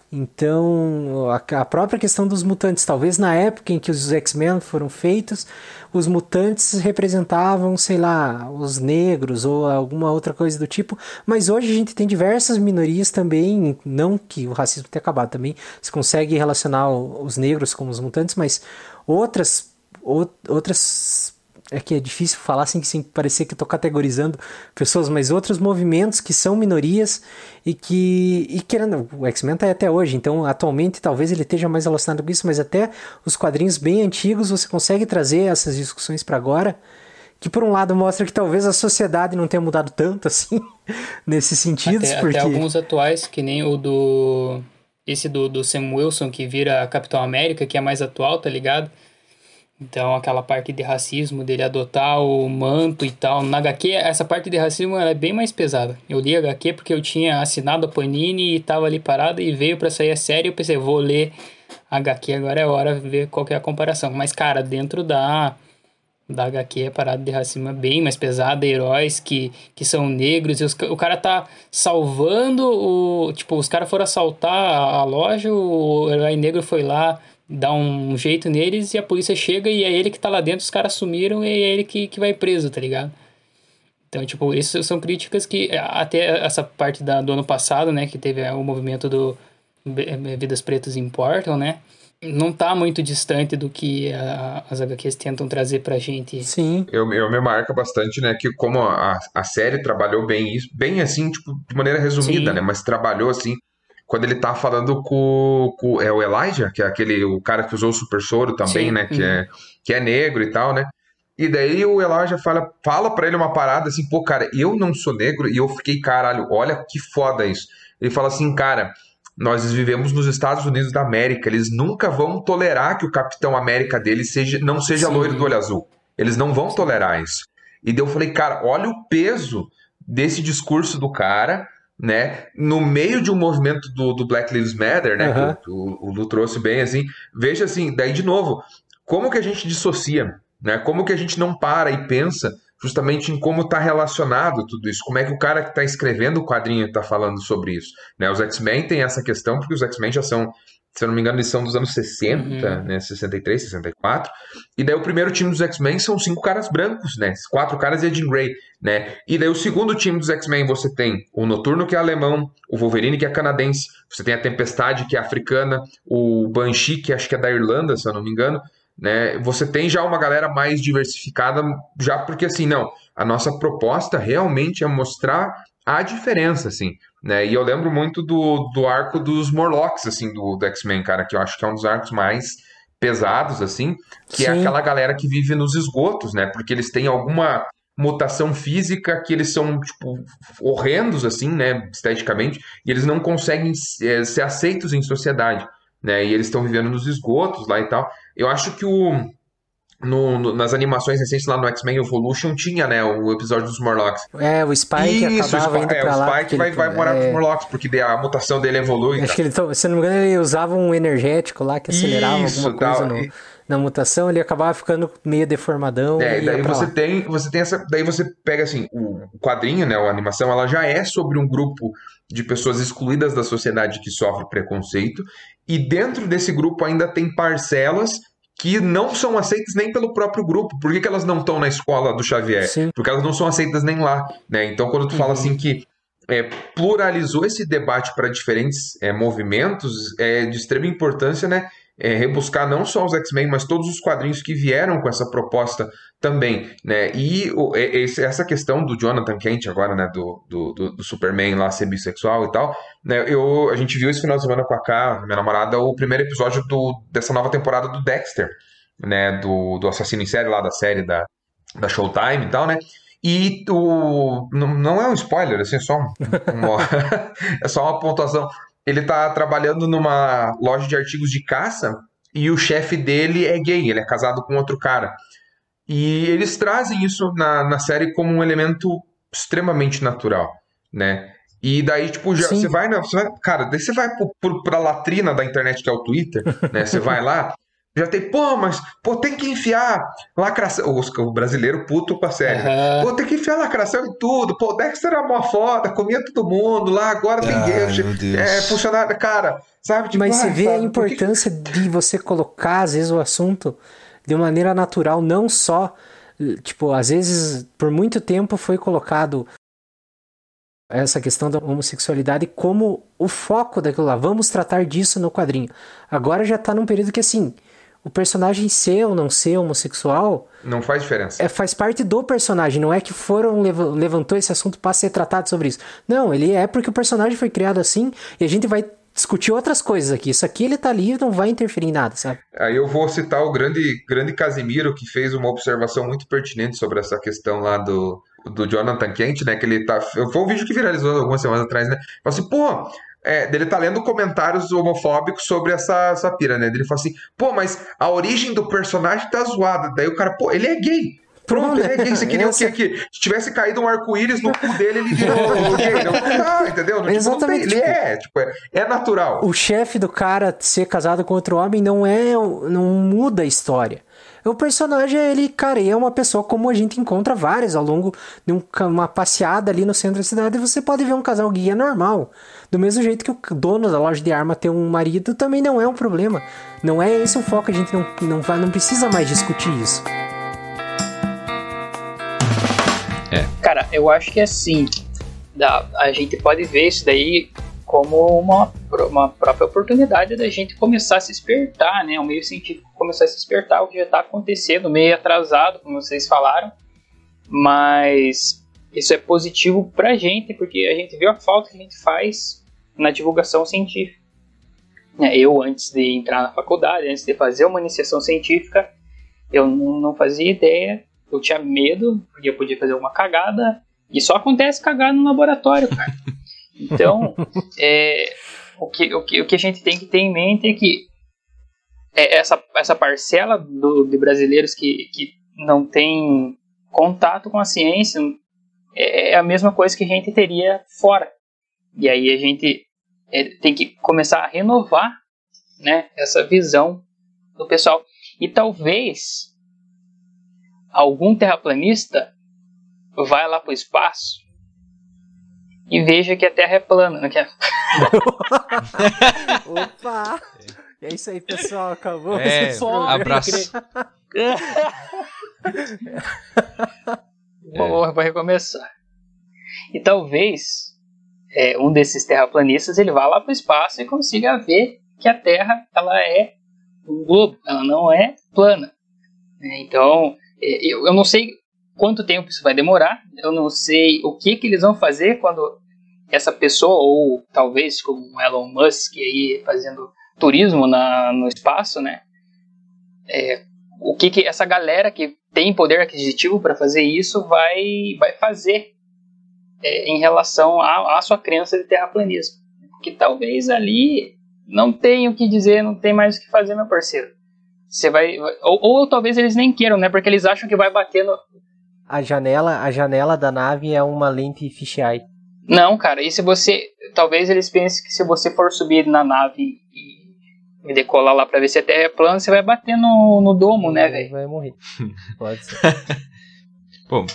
Então, a, a própria questão dos mutantes, talvez na época em que os X-Men foram feitos, os mutantes representavam, sei lá, os negros ou alguma outra coisa do tipo, mas hoje a gente tem diversas minorias também, não que o racismo tenha acabado também, se consegue relacionar os negros com os mutantes, mas outras ou- outras é que é difícil falar assim sem parecer que estou categorizando pessoas, mas outros movimentos que são minorias e que e querendo o X-Men tá aí até hoje, então atualmente talvez ele esteja mais relacionado com isso, mas até os quadrinhos bem antigos você consegue trazer essas discussões para agora, que por um lado mostra que talvez a sociedade não tenha mudado tanto assim nesses sentidos, Até, porque até alguns atuais, que nem o do. Esse do, do Sam Wilson, que vira Capitão América, que é mais atual, tá ligado? Então, aquela parte de racismo, dele adotar o manto e tal. Na HQ, essa parte de racismo é bem mais pesada. Eu li a HQ porque eu tinha assinado a Panini e tava ali parado e veio pra sair a série. Eu pensei, vou ler a HQ, agora é hora de ver qual que é a comparação. Mas, cara, dentro da, da HQ, a parada de racismo é bem mais pesada. Heróis que, que são negros e os o cara tá salvando o. Tipo, os caras foram assaltar a, a loja, o herói negro foi lá dar um jeito neles e a polícia chega e é ele que tá lá dentro, os caras sumiram e é ele que, que vai preso, tá ligado? Então, tipo, isso são críticas que até essa parte da, do ano passado, né, que teve o movimento do Vidas Pretas Importam, né? Não tá muito distante do que a- as HQs tentam trazer pra gente. Sim. Eu, eu me marca bastante, né, que como a, a série trabalhou bem isso, bem assim, tipo, de maneira resumida, Sim. né, mas trabalhou assim, quando ele tá falando com, com é o Elijah, que é aquele, o cara que usou o super soro também, Sim, né, que uhum. é, que é negro e tal, né, e daí o Elijah fala, fala pra ele uma parada assim, pô, cara, eu não sou negro, e eu fiquei, caralho, olha que foda isso. Ele fala assim, cara, nós vivemos nos Estados Unidos da América, eles nunca vão tolerar que o Capitão América dele seja, não seja Sim. loiro do olho azul. Eles não vão tolerar isso. E daí eu falei, cara, olha o peso desse discurso do cara, né? No meio de um movimento do, do Black Lives Matter, né? Aham. Que o, o, o Lu trouxe bem assim. Veja assim, daí de novo, como que a gente dissocia, né? Como que a gente não para e pensa justamente em como está relacionado tudo isso, como é que o cara que está escrevendo o quadrinho está falando sobre isso, né? Os X-Men têm essa questão porque os X-Men já são, se eu não me engano, eles são dos anos 60, Uhum. né? 63, 64. E daí o primeiro time dos X-Men são cinco caras brancos, né? Quatro caras e a Jean Grey, né? E daí o segundo time dos X-Men você tem o Noturno, que é alemão, o Wolverine, que é canadense, você tem a Tempestade, que é africana, o Banshee, que acho que é da Irlanda, se eu não me engano, né? Você tem já uma galera mais diversificada, já porque assim, não, a nossa proposta realmente é mostrar a diferença, assim, né? E eu lembro muito do, do arco dos Morlocks, assim, do, do X-Men, cara, que eu acho que é um dos arcos mais pesados, assim, que é Sim. aquela galera que vive nos esgotos, né? Porque eles têm alguma mutação física que eles são, tipo, horrendos, assim, né, esteticamente, e eles não conseguem eh, ser aceitos em sociedade, né? E eles estão vivendo nos esgotos lá e tal. Eu acho que o no- no- nas animações recentes lá no X-Men Evolution tinha, né, o episódio dos Morlocks. É, o Spike Isso, o acabava Spike, indo é, o lá. Spike vai, ele- vai morar é, pros Morlocks, porque a mutação dele evolui. Acho tal. que ele, se não me engano, ele usava um energético lá que acelerava Isso, alguma coisa tal, no- e- na mutação, ele acabava ficando meio deformadão. É, e daí você lá. tem, você tem essa, daí você pega assim, o o quadrinho, né, a animação, ela já é sobre um grupo de pessoas excluídas da sociedade que sofre preconceito, e dentro desse grupo ainda tem parcelas que não são aceitas nem pelo próprio grupo. Por que, que elas não estão na escola do Xavier? Sim. Porque elas não são aceitas nem lá, né? Então quando tu fala assim que é, pluralizou esse debate para diferentes é, movimentos, é de extrema importância, né? É, rebuscar não só os X-Men, mas todos os quadrinhos que vieram com essa proposta também, né? E o, esse, essa questão do Jonathan Kent agora, né? Do, do, do, Superman lá ser bissexual e tal, né? Eu, a gente viu esse final de semana com a K, minha namorada, o primeiro episódio do, dessa nova temporada do Dexter, né? Do, do assassino em série lá da série da, da Showtime e tal, né? E o, não, é um spoiler, assim, é só, um, uma, é só uma pontuação. Ele tá trabalhando numa loja de artigos de caça e o chefe dele é gay, ele é casado com outro cara. E eles trazem isso na, na série como um elemento extremamente natural, né? E daí, tipo, já, você vai, você vai. Cara, daí você vai pro, pro, pra latrina da internet, que é o Twitter, né? Você vai lá, já tem, pô, mas pô, tem que enfiar lacração. O, brasileiro puto com a série. Uhum. Pô, tem que enfiar lacração em tudo. Pô, Dexter era mó foda, comia todo mundo lá, agora tem guerra. É, funcionário, cara, sabe? Tipo, mas você vê sabe, a importância que... de você colocar, às vezes, o assunto de maneira natural, não só. Tipo, às vezes, por muito tempo foi colocado essa questão da homossexualidade como o foco daquilo lá. Vamos tratar disso no quadrinho. Agora já tá num período que assim o personagem ser ou não ser homossexual. Não faz diferença. É, faz parte do personagem, não é que foram levantou esse assunto para ser tratado sobre isso. Não, ele é porque o personagem foi criado assim e a gente vai discutir outras coisas aqui. Isso aqui ele tá livre, não vai interferir em nada, sabe? Aí eu vou citar o grande, grande Casimiro, que fez uma observação muito pertinente sobre essa questão lá do, do Jonathan Kent, né? Que ele tá. Foi um vídeo que viralizou algumas semanas atrás, né? Falou assim, pô, é, dele tá lendo comentários homofóbicos sobre essa, essa pira, né? Ele fala assim, pô, mas a origem do personagem tá zoada. Daí o cara, pô, ele é gay. Pronto, ele é gay. Você queria Essa... o quê? Que se tivesse caído um arco-íris no cu dele, ele virou gay. Não, entendeu? Tipo, Exatamente. Tem, ele é, tipo, é, é natural. O chefe do cara ser casado com outro homem não é. não muda a história. O personagem, ele, cara, é uma pessoa como a gente encontra várias ao longo de um, uma passeada ali no centro da cidade. Você pode ver um casal guia normal. Do mesmo jeito que o dono da loja de arma ter um marido também não é um problema. Não é esse o foco, a gente não, não, vai, não precisa mais discutir isso. É. Cara, eu acho que assim, a gente pode ver isso daí como uma, uma própria oportunidade da gente começar a se despertar, né? O meio científico começar a se despertar, o que já está acontecendo, meio atrasado, como vocês falaram, mas isso é positivo para a gente, porque a gente viu a falta que a gente faz na divulgação científica. É, eu, antes de entrar na faculdade, antes de fazer uma iniciação científica, eu não fazia ideia, eu tinha medo, porque eu podia fazer uma cagada, e só acontece cagar no laboratório, cara. Então, é, o, que, o, que, o que a gente tem que ter em mente é que é, essa, essa parcela do, de brasileiros que, que não tem contato com a ciência é, é a mesma coisa que a gente teria fora. E aí a gente é, tem que começar a renovar né, essa visão do pessoal. E talvez algum terraplanista vá lá para o espaço e veja que a Terra é plana. Né? É- Opa! É isso aí, pessoal. Acabou. É, abraço. Vou, vou recomeçar. E talvez é, um desses terraplanistas ele vá lá para o espaço e consiga ver que a Terra ela é um globo, ela não é plana. Então, é, eu, eu não sei quanto tempo isso vai demorar, eu não sei o que, que eles vão fazer quando essa pessoa, ou talvez como Elon Musk aí fazendo turismo na, no espaço, né? É, o que, que essa galera que tem poder aquisitivo para fazer isso vai, vai fazer é, em relação à, sua crença de terraplanismo. Porque talvez ali não tenha o que dizer, não tem mais o que fazer, meu parceiro. Você vai. Ou, ou talvez eles nem queiram, né? Porque eles acham que vai bater no. A janela, a janela da nave é uma lente fisheye. Não, cara, e se você. Talvez eles pensem que se você for subir na nave e decolar lá pra ver se a Terra é plana, você vai bater no, no domo, né, velho? Vai morrer. Pode ser. Bom,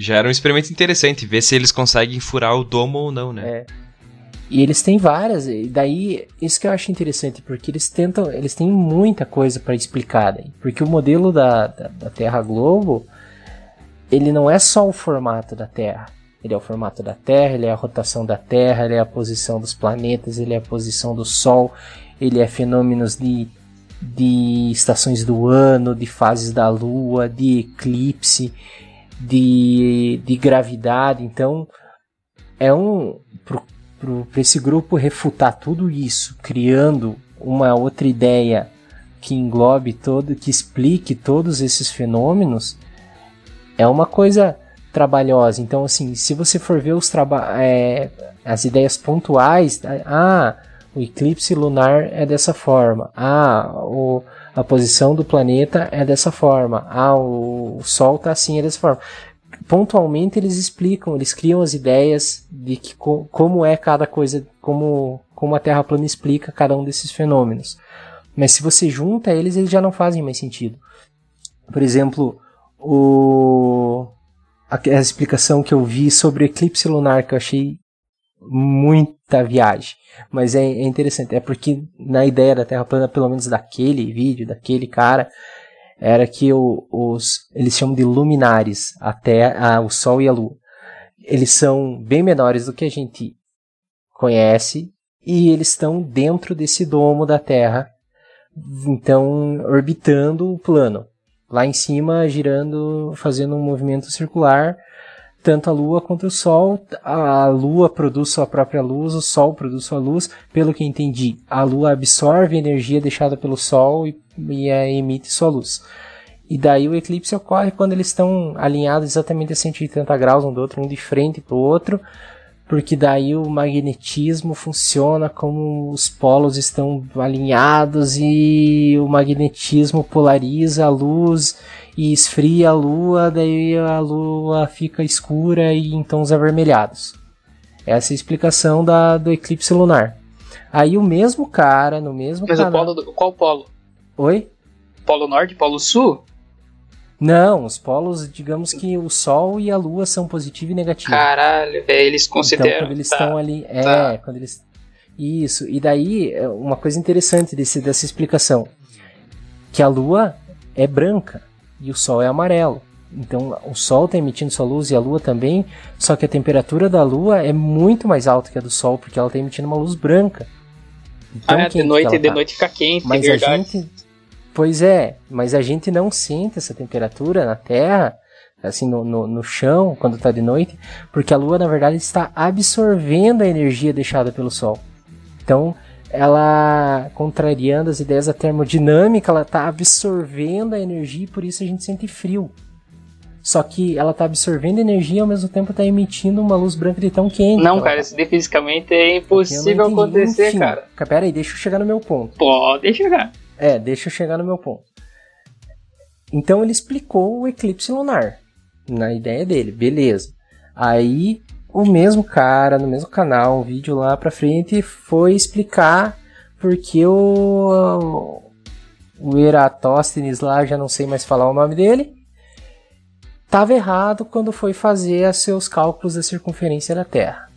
já era um experimento interessante, ver se eles conseguem furar o domo ou não, né? É. E eles têm várias, e daí isso que eu acho interessante, porque eles tentam, eles têm muita coisa para explicar, daí, porque o modelo da, da, da Terra Globo, ele não é só o formato da Terra, Ele é o formato da Terra, ele é a rotação da Terra, ele é a posição dos planetas, ele é a posição do Sol, ele é fenômenos de, de estações do ano, de fases da Lua, de eclipse, de, de gravidade. Então, é um. Para esse grupo refutar tudo isso, criando uma outra ideia que englobe todo, que explique todos esses fenômenos, é uma coisa trabalhosa. Então, assim, se você for ver os é, as ideias pontuais, ah, o eclipse lunar é dessa forma, ah, o, a posição do planeta é dessa forma, ah, o, Sol está assim, é dessa forma. Pontualmente eles explicam, eles criam as ideias de que co como é cada coisa, como, como a Terra plana explica cada um desses fenômenos. Mas se você junta eles, eles já não fazem mais sentido. Por exemplo, o a, a explicação que eu vi sobre o eclipse lunar que eu achei muita viagem. Mas é, é, interessante, é porque na ideia da Terra plana, pelo menos daquele vídeo, daquele cara, era que o, os eles chamam de luminares, a terra, o Sol e a Lua. Eles são bem menores do que a gente conhece e eles estão dentro desse domo da Terra, então orbitando o plano lá em cima girando, fazendo um movimento circular, tanto a Lua quanto o Sol. A Lua produz sua própria luz, o Sol produz sua luz. Pelo que entendi, a Lua absorve energia deixada pelo Sol e, e emite sua luz. E daí o eclipse ocorre quando eles estão alinhados exatamente a 180 graus um do outro, um de frente para o outro porque daí o magnetismo funciona como os polos estão alinhados e o magnetismo polariza a luz e esfria a lua, daí a lua fica escura e em tons avermelhados. Essa é a explicação da, do eclipse lunar. Aí o mesmo cara, no mesmo Mas canal... o polo do... qual polo? Oi? Polo Norte, Polo Sul? Não, os polos, digamos que o Sol e a Lua são positivo e negativo. Caralho, velho, eles consideram. Então, quando eles tá, estão ali. É, tá. quando eles. Isso. E daí, é uma coisa interessante desse, dessa explicação: que a Lua é branca e o Sol é amarelo. Então, o Sol está emitindo sua luz e a Lua também, só que a temperatura da Lua é muito mais alta que a do Sol, porque ela está emitindo uma luz branca. Então, ah, de noite, de tá. noite fica quente, Mas a gente Pois é, mas a gente não sente essa temperatura na Terra, assim, no, no, no chão, quando está de noite, porque a Lua, na verdade, está absorvendo a energia deixada pelo Sol. Então, ela, contrariando as ideias da termodinâmica, ela está absorvendo a energia e por isso a gente sente frio. Só que ela está absorvendo energia e ao mesmo tempo está emitindo uma luz branca de tão quente. Não, cara, isso fisicamente é impossível acontecer, Enfim, cara. Pera aí, deixa eu chegar no meu ponto. Pode chegar. É, deixa eu chegar no meu ponto. Então ele explicou o eclipse lunar na ideia dele, beleza. Aí o mesmo cara no mesmo canal, um vídeo lá pra frente, foi explicar porque o, o Eratóstenes lá, já não sei mais falar o nome dele, estava errado quando foi fazer seus cálculos da circunferência da Terra.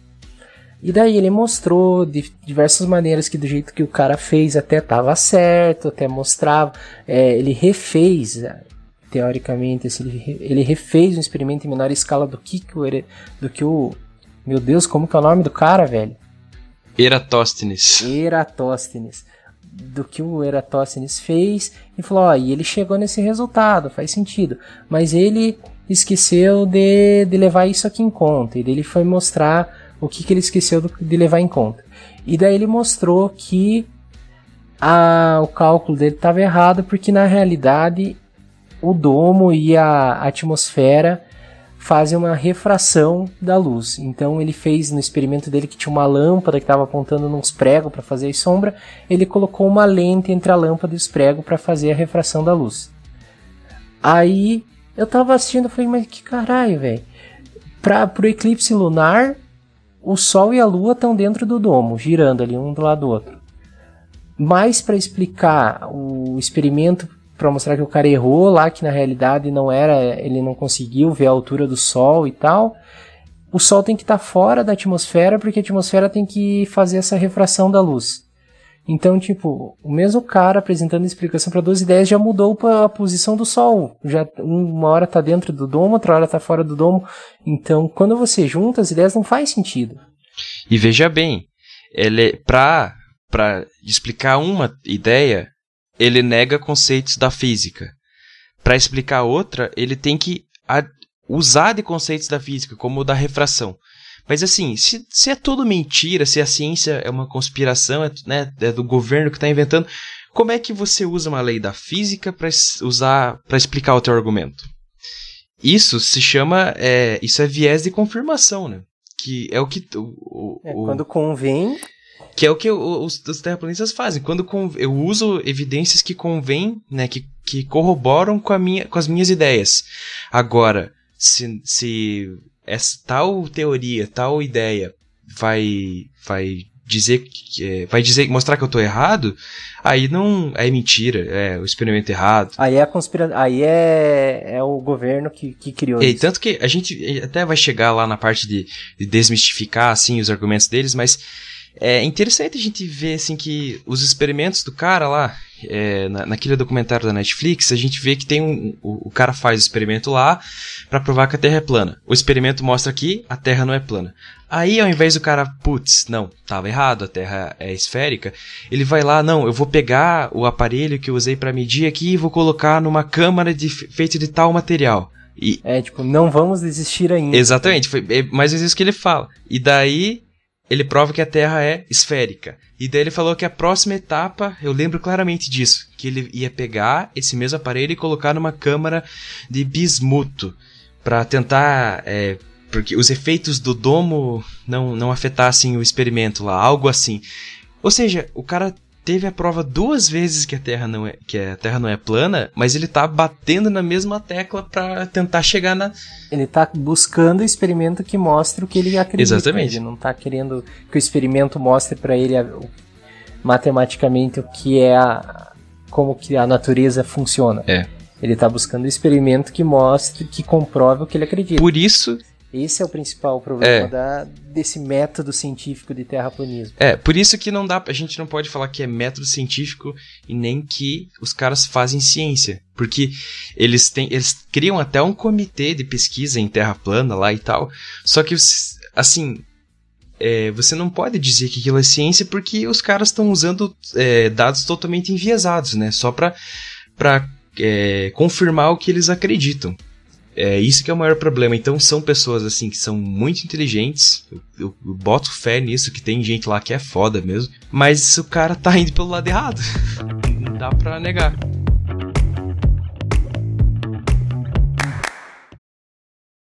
E daí ele mostrou de diversas maneiras que do jeito que o cara fez até estava certo, até mostrava. É, ele refez, teoricamente, assim, ele refez um experimento em menor escala do que, que o, do que o. Meu Deus, como que é o nome do cara, velho? Eratóstenes. Eratóstenes. Do que o Eratóstenes fez e falou: ó, e ele chegou nesse resultado, faz sentido. Mas ele esqueceu de, de levar isso aqui em conta. E ele foi mostrar o que, que ele esqueceu de levar em conta. E daí ele mostrou que a, o cálculo dele estava errado, porque na realidade o domo e a atmosfera fazem uma refração da luz. Então ele fez no experimento dele que tinha uma lâmpada que estava apontando nos pregos para fazer a sombra, ele colocou uma lente entre a lâmpada e os pregos para fazer a refração da luz. Aí eu tava assistindo falei, mas que caralho, velho. Para o eclipse lunar, o Sol e a Lua estão dentro do domo, girando ali um do lado do outro. Mas para explicar o experimento, para mostrar que o cara errou lá, que na realidade não era, ele não conseguiu ver a altura do Sol e tal. O Sol tem que estar tá fora da atmosfera, porque a atmosfera tem que fazer essa refração da luz. Então, tipo, o mesmo cara apresentando explicação para duas ideias já mudou a posição do Sol. Já uma hora tá dentro do domo, outra hora tá fora do domo. Então, quando você junta as ideias, não faz sentido. E veja bem, ele para para explicar uma ideia, ele nega conceitos da física. Para explicar outra, ele tem que usar de conceitos da física, como o da refração. Mas assim, se, se é tudo mentira, se a ciência é uma conspiração, é, né, é do governo que está inventando, como é que você usa uma lei da física para usar para explicar o teu argumento? Isso se chama, é, isso é viés de confirmação, né? Que é o que o, é, o, quando convém que é o que os, os terraplanistas fazem. Quando eu uso evidências que convêm, né, que, que corroboram com, a minha, com as minhas ideias. Agora, se, se essa tal teoria, tal ideia vai vai dizer que é, vai dizer mostrar que eu estou errado, aí não é mentira, é o experimento errado. Aí é a conspiração, aí é, é o governo que, que criou e, isso. Tanto que a gente até vai chegar lá na parte de, de desmistificar assim os argumentos deles, mas é interessante a gente ver assim que os experimentos do cara lá, é, na, naquele documentário da Netflix, a gente vê que tem um. O, o cara faz o experimento lá para provar que a Terra é plana. O experimento mostra que a Terra não é plana. Aí, ao invés do cara, putz, não, tava errado, a Terra é esférica, ele vai lá, não, eu vou pegar o aparelho que eu usei para medir aqui e vou colocar numa câmara de, feita de tal material. E... É, tipo, não vamos desistir ainda. Exatamente, foi é mais ou menos isso que ele fala. E daí ele prova que a Terra é esférica. E daí ele falou que a próxima etapa, eu lembro claramente disso, que ele ia pegar esse mesmo aparelho e colocar numa câmara de bismuto para tentar é, porque os efeitos do domo não não afetassem o experimento lá, algo assim. Ou seja, o cara teve a prova duas vezes que a Terra não é, que a Terra não é plana, mas ele tá batendo na mesma tecla para tentar chegar na. Ele tá buscando o experimento que mostre o que ele acredita. Exatamente. Ele não tá querendo que o experimento mostre para ele a, matematicamente o que é a como que a natureza funciona. É. Ele tá buscando o experimento que mostre, que comprove o que ele acredita. Por isso esse é o principal problema é. da, desse método científico de terraplanismo. É, por isso que não dá, a gente não pode falar que é método científico e nem que os caras fazem ciência, porque eles têm, eles criam até um comitê de pesquisa em terra plana lá e tal. Só que assim, é, você não pode dizer que aquilo é ciência porque os caras estão usando é, dados totalmente enviesados, né? Só para para é, confirmar o que eles acreditam. É isso que é o maior problema. Então são pessoas assim que são muito inteligentes. Eu, eu, eu, boto fé nisso, que tem gente lá que é foda mesmo. Mas o cara tá indo pelo lado errado. Não dá pra negar.